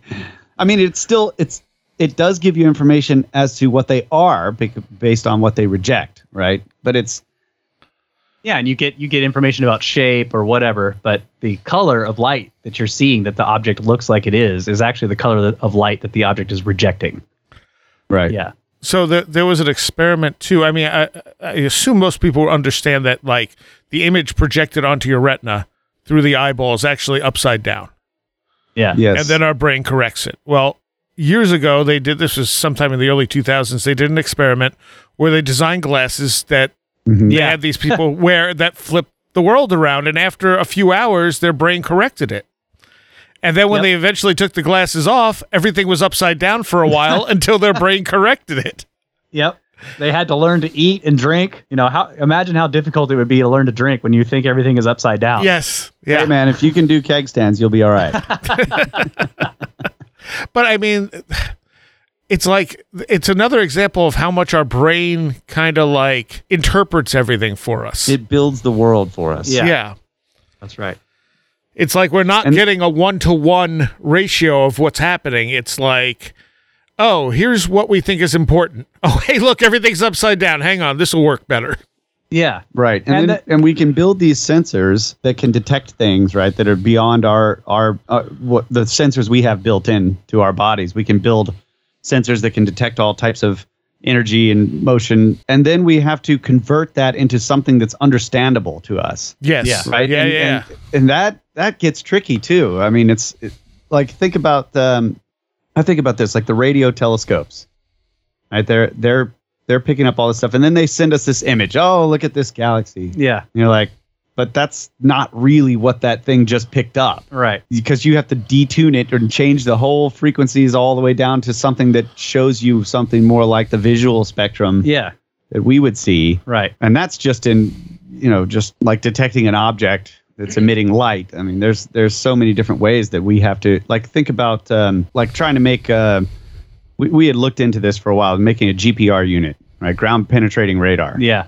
I mean, it's still it's it does give you information as to what they are based on what they reject, right? But it's Yeah, and you get you get information about shape or whatever, but the color of light that you're seeing that the object looks like it is is actually the color of light that the object is rejecting. right. Yeah. So the, there was an experiment too. I mean, I, I assume most people understand that like the image projected onto your retina through the eyeball is actually upside down, Yeah. Yes. and then our brain corrects it. Well, years ago they did this was sometime in the early 2000s. They did an experiment where they designed glasses that Mhm. they Yeah. had these people wear that flip the world around, and after a few hours, their brain corrected it. And then when Yep. they eventually took the glasses off, everything was upside down for a while until their brain corrected it. Yep. They had to learn to eat and drink. You know, how imagine how difficult it would be to learn to drink when you think everything is upside down. Yes. Yeah. Hey man, if you can do keg stands, you'll be all right. But I mean, it's like it's another example of how much our brain kind of like interprets everything for us. it builds the world for us. Yeah. yeah. That's right. It's like we're not And- getting a one to one ratio of what's happening. It's like, oh, here's what we think is important. Oh, hey, look, everything's upside down. Hang on, this will work better. Yeah. Right. And And then, that- and we can build these sensors that can detect things, right, that are beyond our our uh, what the sensors we have built in to our bodies. We can build sensors that can detect all types of energy and motion, and then we have to convert that into something that's understandable to us, Yes. Yeah. right? Yeah, and, yeah. And, and that that gets tricky too. I mean, it's it, like think about um, I think about this like the radio telescopes. Right? They're they're they're picking up all this stuff and then they send us this image. Oh, look at this galaxy. Yeah. And you're like, but that's not really what that thing just picked up. Right. Because you have to detune it and change the whole frequencies all the way down to something that shows you something more like the visual spectrum Yeah. that we would see. Right. And that's just in, you know, just like detecting an object that's emitting light. I mean, there's there's so many different ways that we have to like think about um, like trying to make. Uh, we we had looked into this for a while, making a GPR unit, right, ground penetrating radar. Yeah.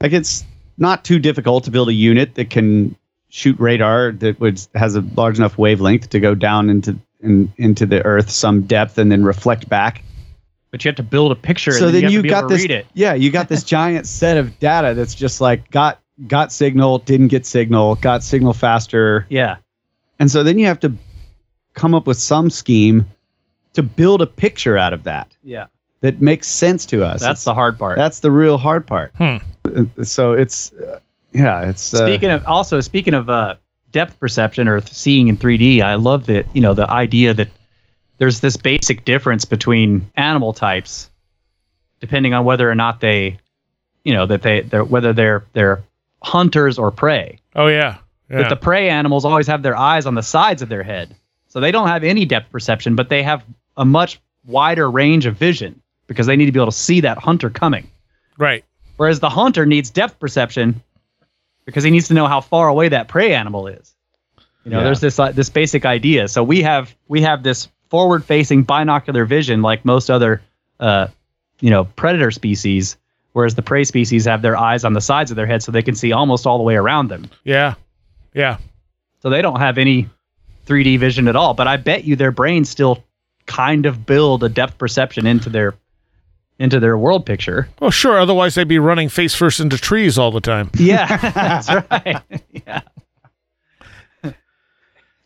Like it's not too difficult to build a unit that can shoot radar that would has a large enough wavelength to go down into in, into the Earth some depth and then reflect back. But you have to build a picture. So and then you, have you got this. read it. Yeah, you got this giant set of data that's just like got got signal, didn't get signal, got signal faster, Yeah. and so then you have to come up with some scheme to build a picture out of that Yeah. that makes sense to us. That's the hard part. that's the real hard part. Hmm. Uh, So it's uh, yeah, it's uh, Speaking of also speaking of uh, depth perception or seeing in 3D, I love that you know the idea that there's this basic difference between animal types, depending on whether or not they, you know, that they they're whether they're they're hunters or prey. Oh yeah. Yeah. That the prey animals always have their eyes on the sides of their head, so they don't have any depth perception, but they have a much wider range of vision because they need to be able to see that hunter coming. right. Whereas the hunter needs depth perception because he needs to know how far away that prey animal is. You know, Yeah. there's this uh, this basic idea. So we have we have this forward-facing binocular vision like most other uh, you know predator species, whereas the prey species have their eyes on the sides of their head so they can see almost all the way around them. Yeah. Yeah. So they don't have any 3D vision at all. But I bet you their brains still kind of build a depth perception into their into their world picture. Well, sure. Otherwise, they'd be running face first into trees all the time. Yeah, that's right. yeah.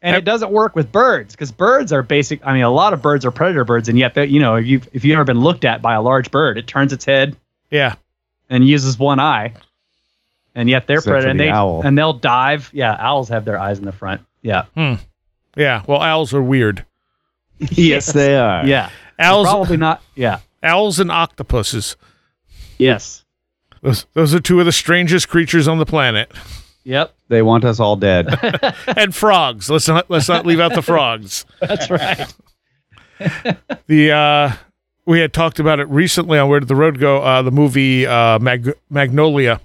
And it doesn't work with birds because birds are basic. I mean, a lot of birds are predator birds, and yet, they- you know, if you've, if you've ever been looked at by a large bird, it turns its head Yeah. and uses one eye, and yet they're Except for predator, and the they owl. and they'll dive. Yeah, owls have their eyes in the front. Yeah, Yeah. Well, owls are weird. yes, they are. yeah. Owls, Probably not. Yeah. owls, and octopuses. Yes. Those, those are two of the strangest creatures on the planet. Yep. They want us all dead. and frogs. Let's not let's not leave out the frogs. That's right. The uh, we had talked about it recently on Where Did the Road Go? Uh, the movie uh, Mag- Magnolia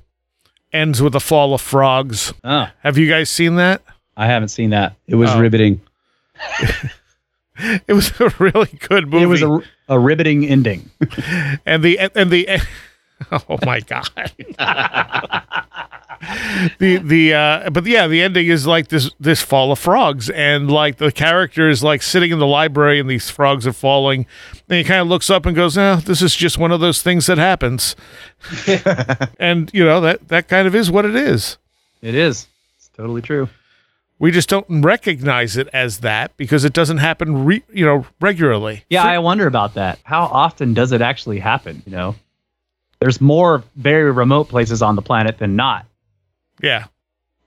ends with a fall of frogs. Oh, Have you guys seen that? I haven't seen that. It was Oh. riveting. It was a really good movie. It was a, a riveting ending. and the and the oh my god the the uh but yeah the ending is like this this fall of frogs and like the character is like sitting in the library and these frogs are falling and he kind of looks up and goes oh this is just one of those things that happens and you know that that kind of is what it is It is. It's totally true. we just don't recognize it as that because it doesn't happen re- you know regularly Yeah, I wonder about that. How often does it actually happen? You know, there's more very remote places on the planet than not. yeah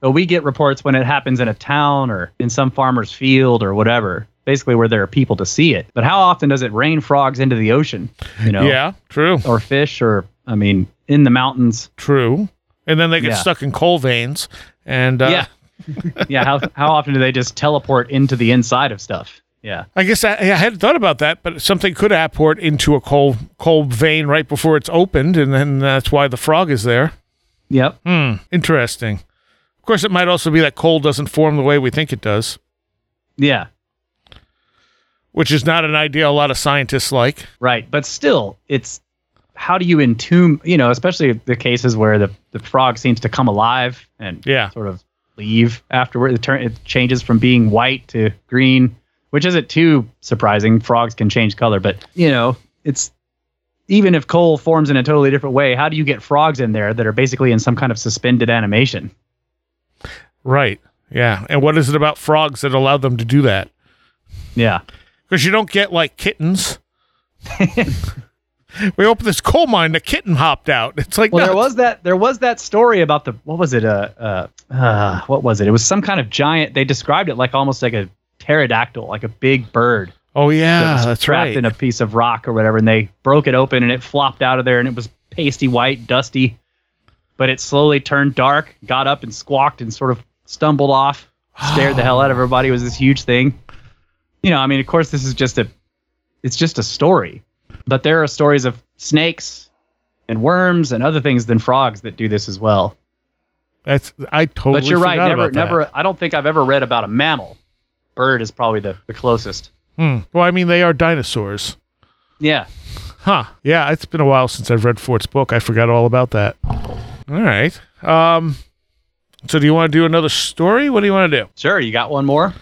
But we get reports when it happens in a town or in some farmer's field or whatever, basically where there are people to see it. But how often does it rain frogs into the ocean? You know, yeah true or fish, or I mean, in the mountains. true and then they get Yeah. stuck in coal veins and uh, yeah, yeah. How how often do they just teleport into the inside of stuff? Yeah, I guess I, I hadn't thought about that, but something could apport into a coal coal vein right before it's opened, and then that's why the frog is there. yep. Hmm, interesting. Of course, it might also be that coal doesn't form the way we think it does, Yeah, which is not an idea a lot of scientists like. Right, but still, it's how do you entomb? You know, especially the cases where the the frog seems to come alive and Yeah. sort of leave afterward. It turn it changes from being white to green, which isn't too surprising. Frogs can change color, but you know, it's even if coal forms in a totally different way. How do you get frogs in there that are basically in some kind of suspended animation? Right. Yeah. And what is it about frogs that allow them to do that? Yeah, Because you don't get like kittens. we opened this coal mine, the kitten hopped out. It's like Well, there was that there was that story about the what was it? Uh, uh, uh, what was it? It was some kind of giant. They described it like almost like a pterodactyl, like a big bird. Oh yeah, that that's trapped right. in a piece of rock or whatever, and they broke it open and it flopped out of there and it was pasty white, dusty. But it slowly turned dark, got up and squawked and sort of stumbled off, scared the hell out of everybody. It was this huge thing. You know, I mean, of course, this is just a, it's just a story, but there are stories of snakes and worms and other things than frogs that do this as well. That's I totally. but you're right. Never, never. I don't think I've ever read about a mammal. Bird is probably the, the closest. Hmm. Well, I mean, they are dinosaurs. Yeah. Huh. Yeah, it's been a while since I've read Fort's book. I forgot all about that. All right. Um. So, do you want to do another story? What do you want to do? Sure. You got one more?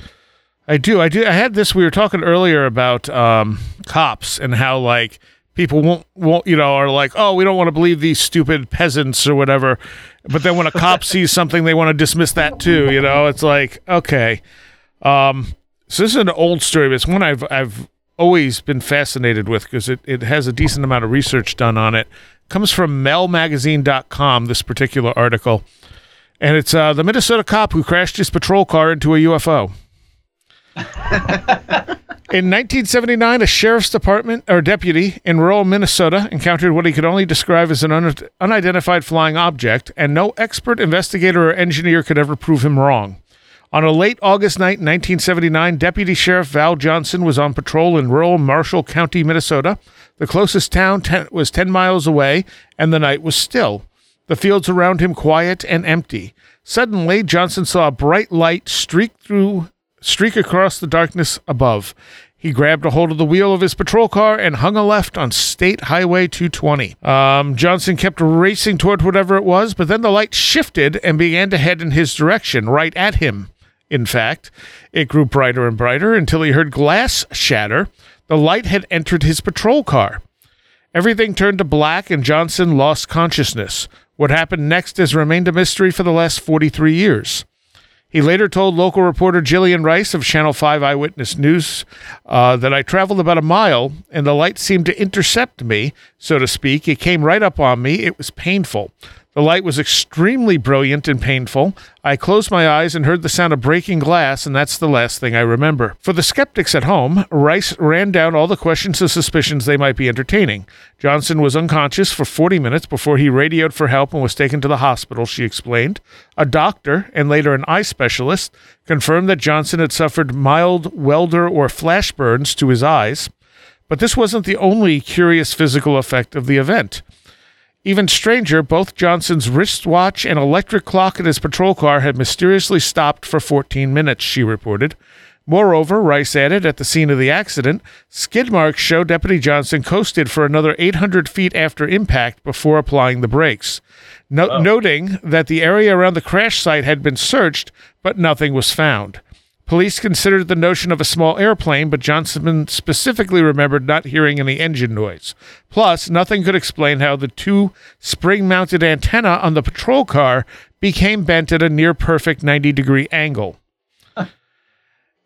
I do. I do. I had this. We were talking earlier about um, cops and how like people won't won't you know are like, oh, we don't want to believe these stupid peasants or whatever. But then when a cop sees something, they want to dismiss that too. You know, it's like okay. Um, so this is an old story, but it's one I've I've always been fascinated with because it, it has a decent amount of research done on it. Comes from melmagazine.com, this particular article. And it's uh, the Minnesota cop who crashed his patrol car into a UFO. In 1979, a sheriff's department or deputy in rural Minnesota encountered what he could only describe as an un- unidentified flying object, and no expert investigator or engineer could ever prove him wrong. On a late August night in 1979, Deputy Sheriff Val Johnson was on patrol in rural Marshall County, Minnesota. The closest town ten- was 10 miles away, and the night was still. The fields around him quiet and empty. Suddenly, Johnson saw a bright light streak through streak across the darkness above. He grabbed a hold of the wheel of his patrol car and hung a left on State Highway 220. Um, Johnson kept racing toward whatever it was, but then the light shifted and began to head in his direction, right at him. In fact, it grew brighter and brighter until he heard glass shatter. The light had entered his patrol car. Everything turned to black and Johnson lost consciousness. What happened next has remained a mystery for the last 43 years. He later told local reporter Jillian Rice of Channel 5 Eyewitness News uh, that I traveled about a mile and the light seemed to intercept me, so to speak. It came right up on me. It was painful. The light was extremely brilliant and painful. I closed my eyes and heard the sound of breaking glass, and that's the last thing I remember. For the skeptics at home, Rice ran down all the questions and suspicions they might be entertaining. Johnson was unconscious for 40 minutes before he radioed for help and was taken to the hospital, she explained. A doctor, and later an eye specialist, confirmed that Johnson had suffered mild welder or flash burns to his eyes. But this wasn't the only curious physical effect of the event. Even stranger, both Johnson's wristwatch and electric clock in his patrol car had mysteriously stopped for 14 minutes, she reported. Moreover, Rice added, at the scene of the accident, skid marks show Deputy Johnson coasted for another 800 feet after impact before applying the brakes, no- noting that the area around the crash site had been searched, but nothing was found. Police considered the notion of a small airplane, but Johnson specifically remembered not hearing any engine noise. Plus, nothing could explain how the two spring mounted antenna on the patrol car became bent at a near perfect 90 degree angle.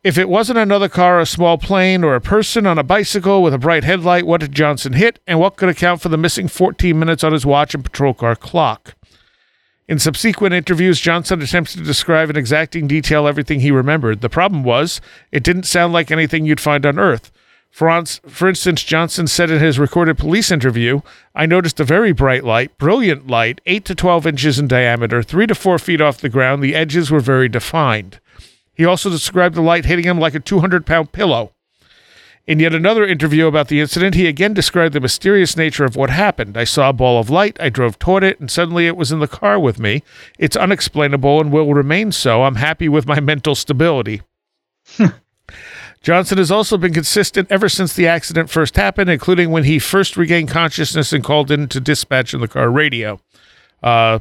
If it wasn't another car, a small plane, or a person on a bicycle with a bright headlight, what did Johnson hit, and what could account for the missing 14 minutes on his watch and patrol car clock? In subsequent interviews, Johnson attempts to describe in exacting detail everything he remembered. The problem was, it didn't sound like anything you'd find on Earth. For instance, Johnson said in his recorded police interview, I noticed a very bright light, brilliant light, 8 to 12 inches in diameter, 3 to 4 feet off the ground. The edges were very defined. He also described the light hitting him like a 200 pound pillow. In yet another interview about the incident, he again described the mysterious nature of what happened. I saw a ball of light, I drove toward it, and suddenly it was in the car with me. It's unexplainable and will remain so. I'm happy with my mental stability. Johnson has also been consistent ever since the accident first happened, including when he first regained consciousness and called in to dispatch in the car radio. Uh,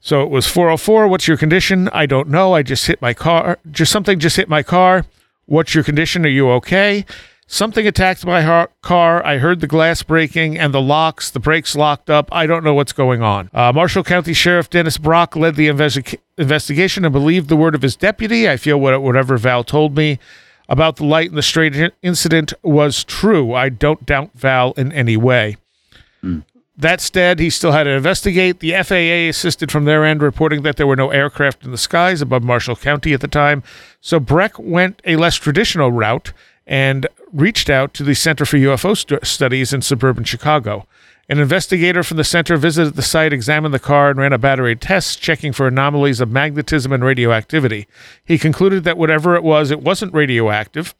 so it was 404. What's your condition? I don't know. I just hit my car. Just something just hit my car. What's your condition? Are you okay? Something attacked my car. I heard the glass breaking and the locks, the brakes locked up. I don't know what's going on. Uh, Marshall County Sheriff Dennis Brock led the investi- investigation and believed the word of his deputy. I feel what, whatever Val told me about the light and the strange incident was true. I don't doubt Val in any way. That said, he still had to investigate. The FAA assisted from their end, reporting that there were no aircraft in the skies above Marshall County at the time. So Brekke went a less traditional route and reached out to the Center for UFO Stu- Studies in suburban Chicago. An investigator from the center visited the site, examined the car, and ran a battery of tests, checking for anomalies of magnetism and radioactivity. He concluded that whatever it was, it wasn't radioactive.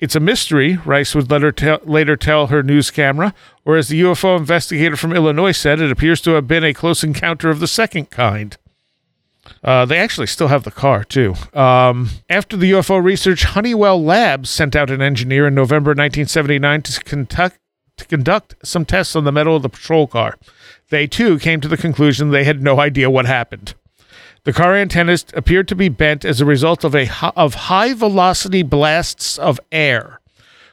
It's a mystery, Rice would later tell, later tell her news camera, or as the UFO investigator from Illinois said, it appears to have been a close encounter of the second kind. Uh, they actually still have the car, too. Um, after the UFO research, Honeywell Labs sent out an engineer in November 1979 to conduct, to conduct some tests on the metal of the patrol car. They, too, came to the conclusion they had no idea what happened. The car antennas appeared to be bent as a result of a of high velocity blasts of air,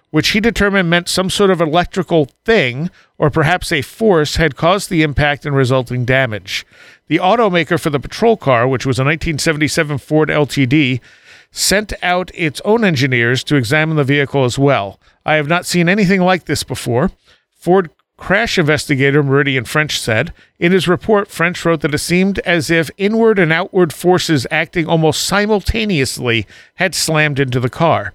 which he determined meant some sort of electrical thing or perhaps a force had caused the impact and resulting damage. The automaker for the patrol car, which was a 1977 Ford LTD, sent out its own engineers to examine the vehicle as well. I have not seen anything like this before. Ford crash investigator Meridian French said. In his report, French wrote that it seemed as if inward and outward forces acting almost simultaneously had slammed into the car.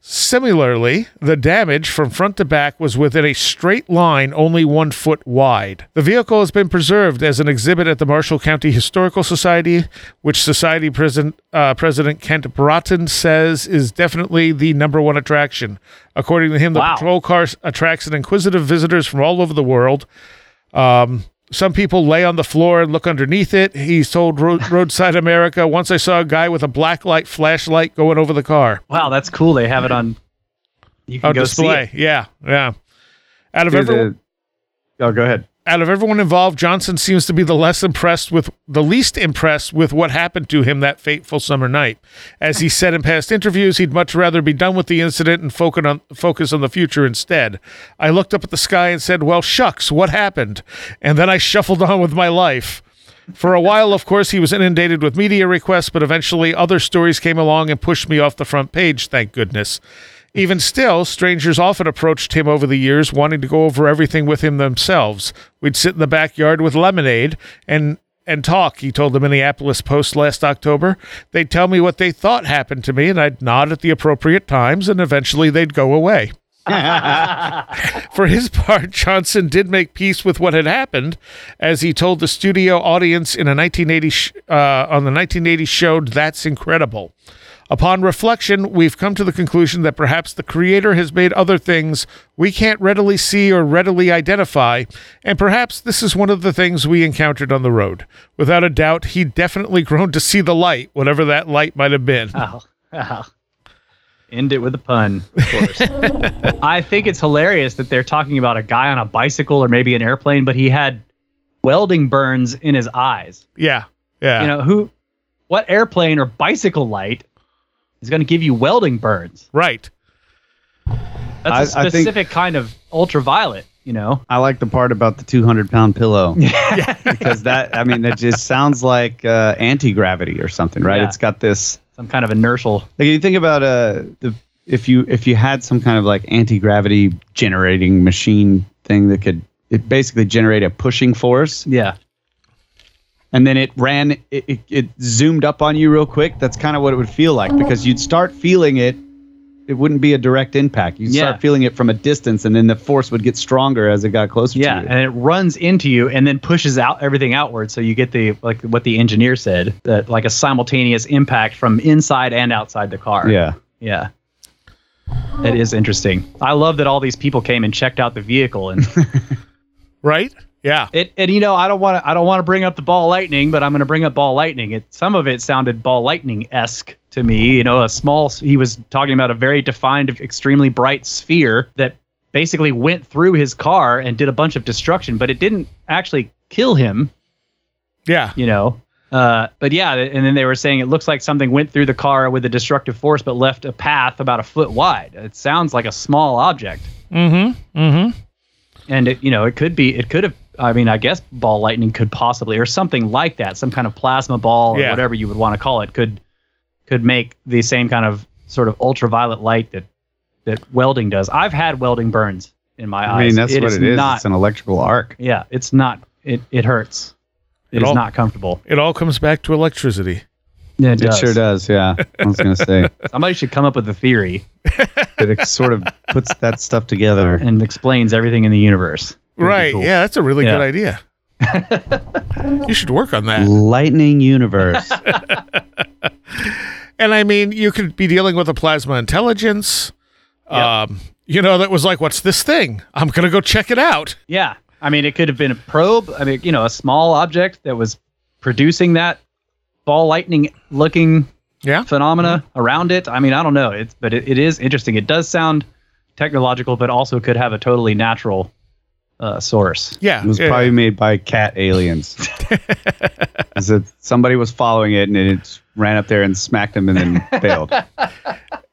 Similarly, the damage from front to back was within a straight line only one foot wide. The vehicle has been preserved as an exhibit at the Marshall County Historical Society, which Society President, uh, President Kent Broughton says is definitely the number one attraction. According to him, the Wow. patrol car attracts an inquisitive visitors from all over the world. Um, some people lay on the floor and look underneath it. He told Road, Roadside America, once I saw a guy with a black light flashlight going over the car. Wow, that's cool. They have it on. You can on go display. see it. Yeah, yeah. Out of Dude, everyone, the- oh, go ahead. Out of everyone involved, Johnson seems to be the less impressed with the least impressed with what happened to him that fateful summer night. As he said in past interviews, he'd much rather be done with the incident and focus on focus on the future instead. I looked up at the sky and said, "Well, shucks, what happened?" And then I shuffled on with my life. For a while, of course, he was inundated with media requests, but eventually other stories came along and pushed me off the front page, thank goodness. Even still, strangers often approached him over the years, wanting to go over everything with him themselves. We'd sit in the backyard with lemonade and and talk, he told the Minneapolis Post last October. They'd tell me what they thought happened to me, and I'd nod at the appropriate times, and eventually they'd go away. For his part, Johnson did make peace with what had happened, as he told the studio audience in a 1980 sh- uh, on the 1980 show "That's Incredible." Upon reflection, we've come to the conclusion that perhaps the Creator has made other things we can't readily see or readily identify, and perhaps this is one of the things we encountered on the road. Without a doubt, he definitely grown to see the light, whatever that light might have been. Oh, oh. End it with a pun, of course. I think it's hilarious that they're talking about a guy on a bicycle or maybe an airplane, but he had welding burns in his eyes. Yeah, yeah. You know, who, what airplane or bicycle light is going to give you welding burns? right. That's a I- I think- specific kind of ultraviolet, you know? I like the part about the 200 pound pillow because that, I mean, that just sounds like uh, anti gravity or something, right? Yeah. It's got this. Some kind of inertial. Like you think about uh, the if you if you had some kind of like anti gravity generating machine thing that could it basically generate a pushing force Yeah. And then it ran it, it, it zoomed up on you real quick that's kind of what it would feel like because you'd start feeling it it wouldn't be a direct impact you'd Yeah. start feeling it from a distance and then the force would get stronger as it got closer Yeah, to you and it runs into you and then pushes out everything outward. So you get the like what the engineer said that like a simultaneous impact from inside and outside the car. yeah yeah. It is interesting. I love that all these people came and checked out the vehicle and Right? Yeah. it. And you know, I don't want to. I don't want to bring up the ball lightning, but I'm going to bring up ball lightning. It some of it sounded ball lightning esque to me. You know, a small. He was talking about a very defined, extremely bright sphere that basically went through his car and did a bunch of destruction, but it didn't actually kill him. Yeah. you know. Uh, but yeah, and then they were saying it looks like something went through the car with a destructive force, but left a path about a foot wide. It sounds like a small object, Mm-hmm. Mm-hmm. and it, you know, it could be, it could have. I mean, I guess ball lightning could possibly, or something like that, some kind of plasma ball or Yeah. whatever you would want to call it, could could make the same kind of sort of ultraviolet light that that welding does. I've had welding burns in my eyes. i mean that's what it is Not, it's an electrical arc yeah, it's not. It it hurts. It It is all- not comfortable. It all comes back to electricity. Yeah, it, It does. sure does. Yeah, I was gonna say Somebody should come up with a theory that it sort of puts that stuff together. and explains everything in the universe. Would be Right. cool. Yeah, that's a really Yeah. good idea. you should work on that. Lightning universe. And I mean, you could be dealing with a plasma intelligence. Um, you know, that was like, what's this thing? I'm gonna go check it out. Yeah. I mean, it could have been a probe. I mean, you know, a small object that was producing that ball lightning looking Yeah. phenomena around it. I mean, I don't know. It's but it, it is interesting. It does sound technological, but also could have a totally natural uh, source. Yeah. It was yeah. probably made by cat aliens. Is it somebody was following it and it ran up there and smacked him and then failed?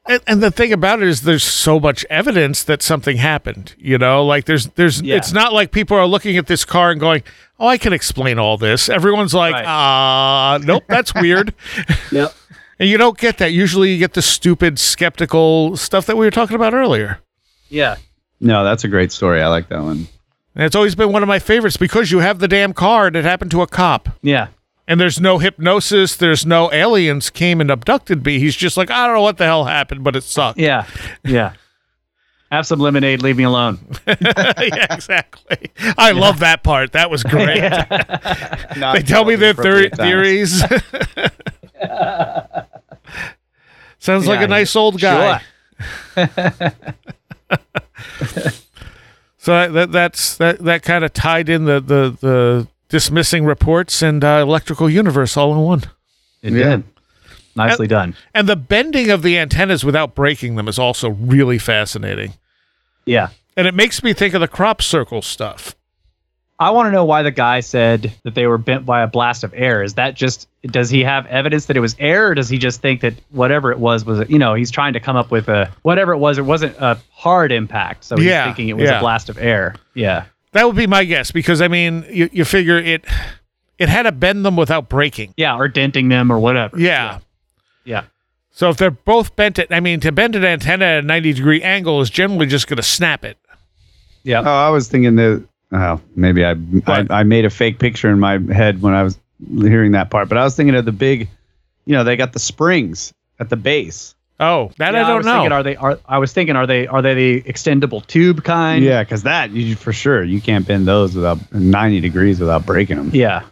And, and the thing about it is, there's so much evidence that something happened. You know, like there's, there's, Yeah. it's not like people are looking at this car and going, "Oh, I can explain all this." Everyone's like, Right. "Ah, nope, that's weird." Yep. and you don't get that. Usually, you get the stupid, skeptical stuff that we were talking about earlier. Yeah. No, that's a great story. I like that one. And it's always been one of my favorites because you have the damn car and it happened to a cop. Yeah. And there's no hypnosis, there's no aliens came and abducted me. He's just like, I don't know what the hell happened, but it sucked. Yeah. Yeah. Have some lemonade. Leave me alone. yeah, exactly. I love that part. That was great. They tell me their theor- theories. Sounds like a nice old guy. Sure. So that, that that's that that kind of tied in the the the dismissing reports and uh, electrical universe all in one. It Yeah. did. Nicely done. And the bending of the antennas without breaking them is also really fascinating. Yeah. And it makes me think of the crop circle stuff. I want to know why the guy said that they were bent by a blast of air. Is that just does he have evidence that it was air, or does he just think that whatever it was was you know he's trying to come up with a whatever it was? It wasn't a hard impact, so he's Yeah, thinking it was yeah. a blast of air. Yeah, That would be my guess because I mean, you, you figure it it had to bend them without breaking. yeah, or denting them or whatever. Yeah. yeah, So if they're both bent at, I mean, to bend an antenna at a 90 degree angle is generally just going to snap it. yeah. Oh, I was thinking that. Oh, maybe I, I I made a fake picture in my head when I was hearing that part, but I was thinking of the big. You know, they got the springs at the base. Oh, that Yeah, I don't was know. Thinking, are they? Are I was thinking, are they? Are they the extendable tube kind? Yeah, because that you for sure you can't bend those without ninety degrees without breaking them. Yeah.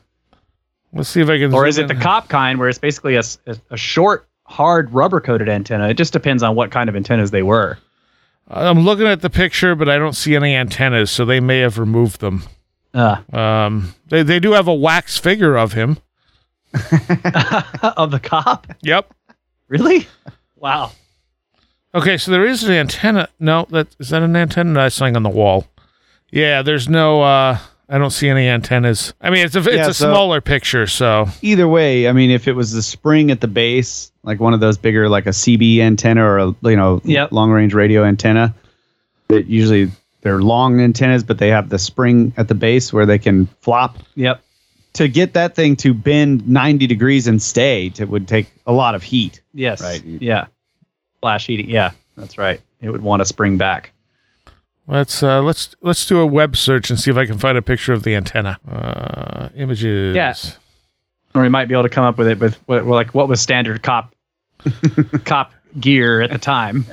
Let's see if I can. Or is it the cop kind where it's basically a a short, hard rubber coated antenna? It just depends on what kind of antennas they were. I'm looking at the picture, but I don't see any antennas, so they may have removed them. Uh, Um, they they do have a wax figure of him. of the cop? Yep. Really? Wow. Okay, so there is an antenna. No, that is that an antenna No, that's lying on the wall. Yeah, there's no. uh I don't see any antennas. I mean, it's a it's Yeah, a so- smaller picture, so Either way, I mean, if it was the spring at the base, like one of those bigger, like a CB antenna or a you know Yep. long range radio antenna, that usually they're long antennas, but they have the spring at the base where they can flop. Yep. To get that thing to bend ninety degrees and stay, it would take a lot of heat. Yes. Right. Yeah. Flash heating. Yeah, that's right. It would want to spring back. Let's uh let's let's do a web search and see if I can find a picture of the antenna. Uh images. Yeah. Or we might be able to come up with it with what, like what was standard cop cop gear at the time.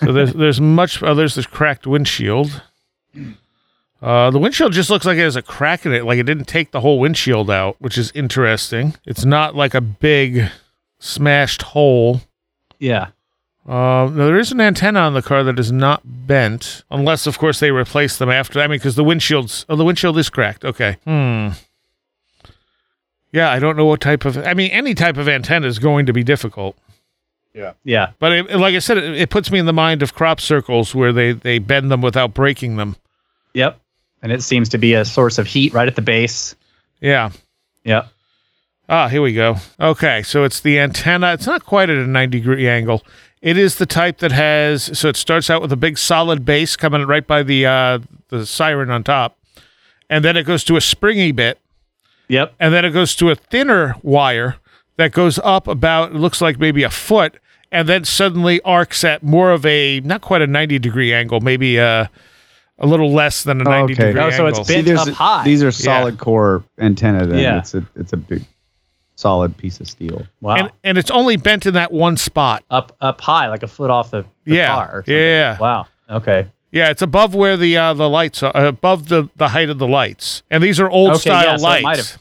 So there's there's much. Oh, there's this cracked windshield. Uh, the windshield just looks like it has a crack in it, like it didn't take the whole windshield out, which is interesting. It's not like a big smashed hole. Yeah. Uh, no, there is an antenna on the car that is not bent, unless, of course, they replace them after. I mean, because the windshield's oh, the windshield is cracked. Okay. Hmm. Yeah, I don't know what type of. I mean, any type of antenna is going to be difficult. Yeah. Yeah. But it, like I said, it, it puts me in the mind of crop circles where they they bend them without breaking them. Yep. And it seems to be a source of heat right at the base. Yeah. Yep. Ah, here we go. Okay, so it's the antenna. It's not quite at a 90 degree angle. It is the type that has so it starts out with a big solid base coming right by the uh the siren on top. And then it goes to a springy bit, Yep. and then it goes to a thinner wire that goes up about looks like maybe a foot and then suddenly arcs at more of a not quite a 90 degree angle, maybe a a little less than a 90 Okay. degree Oh, so it's angle. bent there's up a- high. These are solid core antenna. Then Yeah. it's a it's a big. Solid piece of steel. Wow. and and it's only bent in that one spot. up up high, like a foot off the, the Yeah. car. or something. Yeah. Wow. Okay. Yeah, it's above where the uh, the lights are, above the the height of the lights, and these are old Okay, style yeah, so it lights. might have-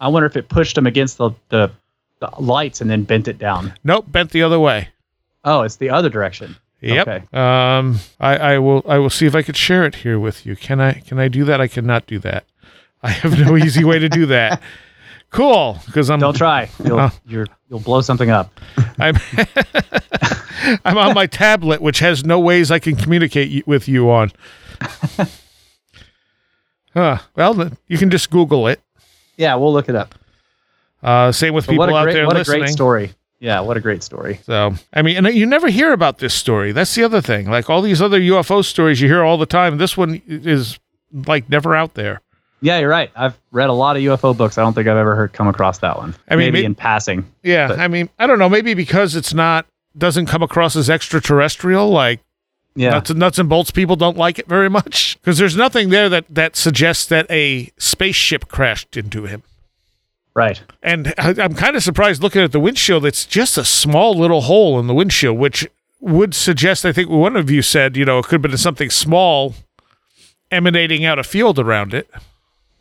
I wonder if it pushed them against the, the the lights and then bent it down. Nope, bent the other way. Oh, it's the other direction. Yep. Okay. Um, I, I will I will see if I could share it here with you. Can I can I do that? I cannot do that. I have no easy way to do that. Cool, because I'm Don't try. You'll Oh. you're, you'll blow something up. I'm I'm on my tablet, which has no ways I can communicate y- with you on. Huh. Well, you can just Google it. Yeah, we'll look it up. Uh, same with But people out great there what listening. a great story. Yeah, what a great story. So, I mean, and you never hear about this story. That's the other thing. Like all these other UFO stories you hear all the time. This one is like never out there. Yeah, you're right. I've read a lot of UFO books. I don't think I've ever heard come across that one. I mean, maybe may- in passing. Yeah, But- I mean, I don't know. Maybe because it's not doesn't come across as extraterrestrial. Like Yeah. nuts and nuts and bolts people don't like it very much because there's nothing there that that suggests that a spaceship crashed into him. right. And I, I'm kind of surprised looking at the windshield. It's just a small little hole in the windshield, which would suggest. I think one of you said, you know, it could have been something small emanating out a field around it.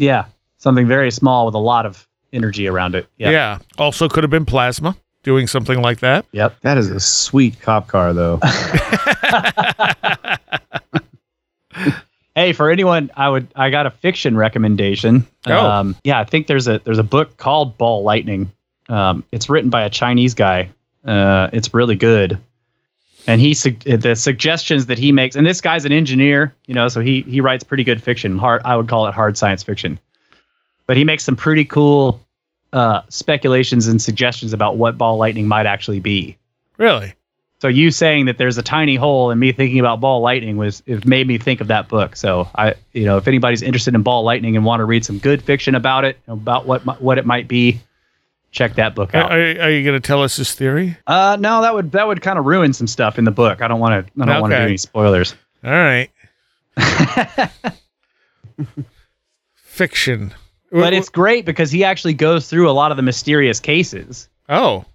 Yeah. Something very small with a lot of energy around it. Yeah. Yeah. Also, could have been plasma doing something like that. Yep. That is a sweet cop car, though. Hey, for anyone, I would I got a fiction recommendation. Oh. Um, yeah, I think there's a there's a book called Ball Lightning. Um, it's written by a Chinese guy. Uh, it's really good, and he sug- the suggestions that he makes. And this guy's an engineer, you know, so he he writes pretty good fiction. Hard, I would call it hard science fiction, but he makes some pretty cool uh, speculations and suggestions about what ball lightning might actually be. Really? So you saying that there's a tiny hole and me thinking about ball lightning was it made me think of that book. So I, you know, if anybody's interested in ball lightning and want to read some good fiction about it, about what what it might be, check that book out. are, are you going to tell us his theory? Uh, no, that would that would kind of ruin some stuff in the book. I don't want to. I don't want to do any spoilers. All right. Fiction. But it's great because he actually goes through a lot of the mysterious cases. oh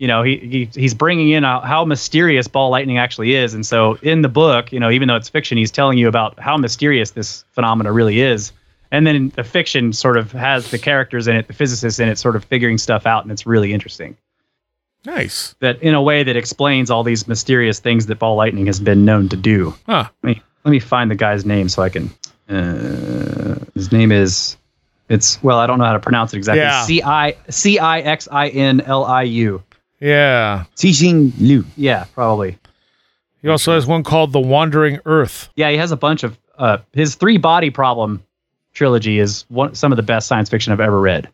you know he, he he's bringing in how, how mysterious ball lightning actually is and so in the book you know even though it's fiction he's telling you about how mysterious this phenomena really is and then the fiction sort of has the characters in it the physicists in it sort of figuring stuff out and it's really interesting nice. that in a way that explains all these mysterious things that ball lightning has been known to do Huh. let me let me find the guy's name so i can uh, his name is it's well i don't know how to pronounce it exactly Yeah. c-i c-i-x-i-n-l-i-u Yeah. Cixin Liu. yeah probably He also has one called The Wandering Earth. Yeah, he has a bunch of uh, his three body problem trilogy is one some of the best science fiction I've ever read,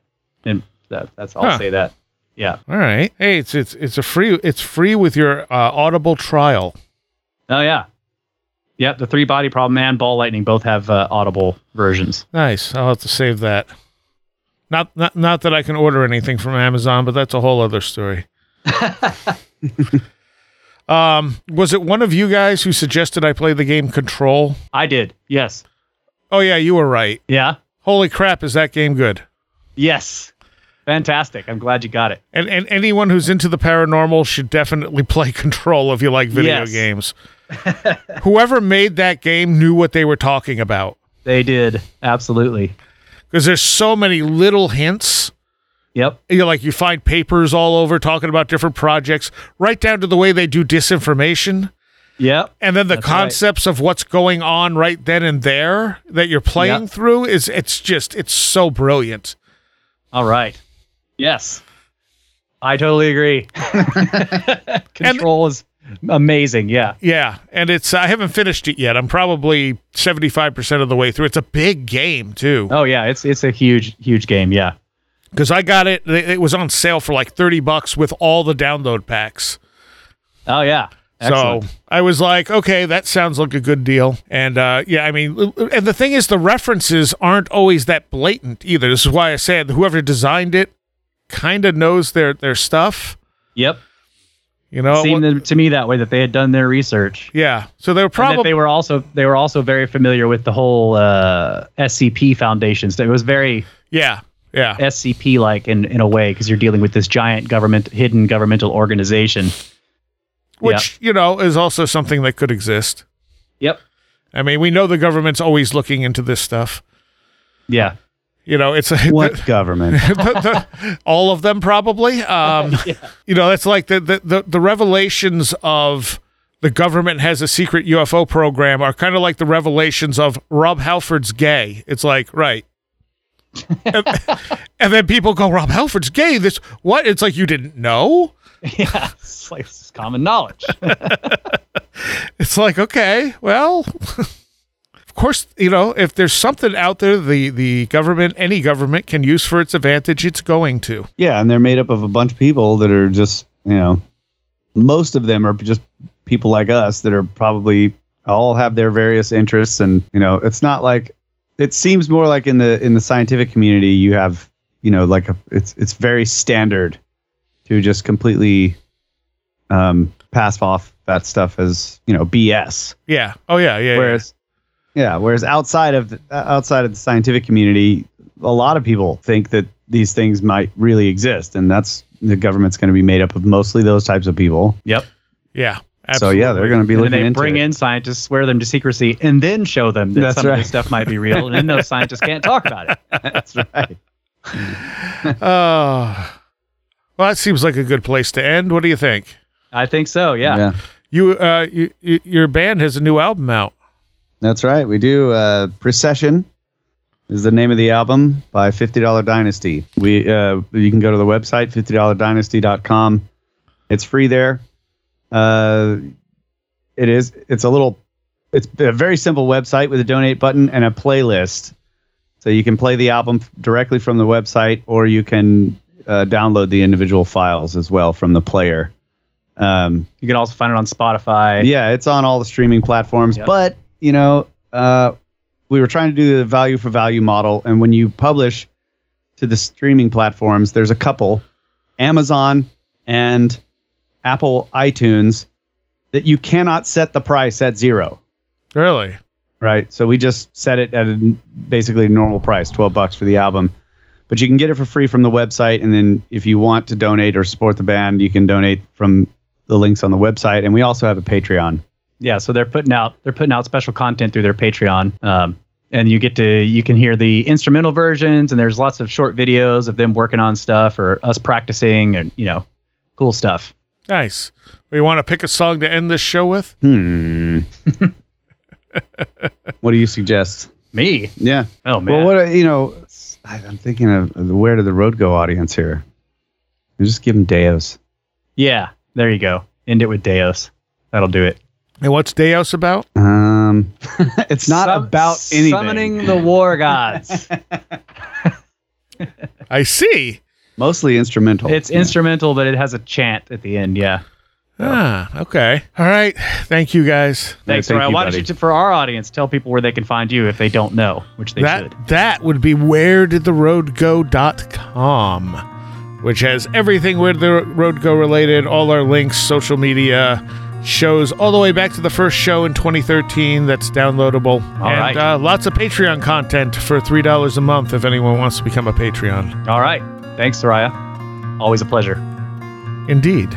and that, that's I'll Huh. say that. Yeah. All right. Hey, it's it's it's a free it's free with your uh, Audible trial. Oh yeah. Yeah, the three body problem and ball lightning both have uh, audible versions. Nice. I'll have to save that. Not not not that I can order anything from Amazon, but that's a whole other story. um, was it one of you guys who suggested I play the game Control? I did. Yes. Oh yeah, you were right. Yeah. Holy crap, is that game good? Yes. Fantastic. I'm glad you got it. And and anyone who's into the paranormal should definitely play Control if you like video Yes. games. Whoever made that game knew what they were talking about They did. Absolutely. because there's so many little hints. Yep. You know, like you find papers all over talking about different projects, right down to the way they do disinformation, Yep. and then the That's right. concepts of what's going on right then and there that you're playing Yep. through is it's just it's so brilliant. All right. Yes. I totally agree. Control is amazing. Yeah. Yeah, and it's I haven't finished it yet. I'm probably 75% of the way through. It's a big game too. Oh yeah. It's it's a huge huge game. Yeah. because I got it. It was on sale for like thirty bucks with all the download packs. Oh yeah. Excellent. So I was like, okay, that sounds like a good deal. And uh, yeah, I mean, and the thing is, the references aren't always that blatant either. This is why I said whoever designed it kind of knows their their stuff. Yep. You know, it seemed to me that way that they had done their research. yeah. So they were probably they were also they were also very familiar with the whole uh, SCP foundations. It was very yeah. Yeah. SCP like in, in a way because you're dealing with this giant government, hidden governmental organization. Which, you know, is also something that could exist. Yep. I mean, we know the government's always looking into this stuff. Yeah. You know, it's a, What government? the, the, all of them probably. Um, You know, that's like the, the the the revelations of the government has a secret UFO program are kind of like the revelations of Rob Halford's gay. It's like right. and, and then people go, Rob Halford's gay. This what? It's like you didn't know. Yeah. It's like it's common knowledge. It's like okay, well, of course, you know, if there's something out there the the government, any government can use for its advantage, it's going to. yeah, and they're made up of a bunch of people that are just, you know, most of them are just people like us that are probably all have their various interests and, you know, it's not like it seems more like in the in the scientific community you have, you know, like a it's it's very standard to just completely um pass off that stuff as, you know, BS. Yeah. Oh yeah. Yeah. yeah. whereas yeah whereas outside of the, outside of the scientific community a lot of people think that these things might really exist and that's the government's going to be made up of mostly those types of people yep. yeah. so yeah they're going to be And looking then they into bring it. in scientists, swear them to secrecy, and then show them that That's some of this stuff might be real, and then those scientists can't talk about it. that's right Uh, well, that seems like a good place to end. What do you think? I think so. Yeah. You, uh, you, you, your band has a new album out. that's right we do uh procession is the name of the album by $50 dynasty we uh you can go to the website $50dynasty.com it's free there uh it is it's a little it's a very simple website with a donate button and a playlist so you can play the album directly from the website or you can uh, download the individual files as well from the player um, You can also find it on Spotify. yeah it's on all the streaming platforms Yep. but you know uh, we were trying to do the value for value model and when you publish to the streaming platforms there's a couple amazon and apple itunes that you cannot set the price at zero Really? right so we just set it at a basically normal price 12 bucks for the album but you can get it for free from the website and then if you want to donate or support the band you can donate from the links on the website and we also have a patreon yeah so they're putting out they're putting out special content through their patreon um, and you get to you can hear the instrumental versions and there's lots of short videos of them working on stuff or us practicing and you know cool stuff Nice. We want to pick a song to end this show with? Hmm. what do you suggest? me Yeah. oh man Well, what are- you know, I, I'm thinking of the where did the road go audience here. You just give them Deos. yeah there you go end it with deos that'll do it And what's Deos about? Um, it's not Sum- about anything. summoning the war gods I see. Mostly instrumental. it's instrumental but it has a chant at the end yeah Ah, okay. All right. Thank you guys. thanks thank Ryan. you, why don't buddy. you for our audience tell people where they can find you if they don't know which they that should that would be where did the road go.com which has everything where the road go related all our links social media shows all the way back to the first show in 2013 that's downloadable All and right. uh, lots of patreon content for three dollars a month if anyone wants to become a patreon all right thanks Seriah always a pleasure indeed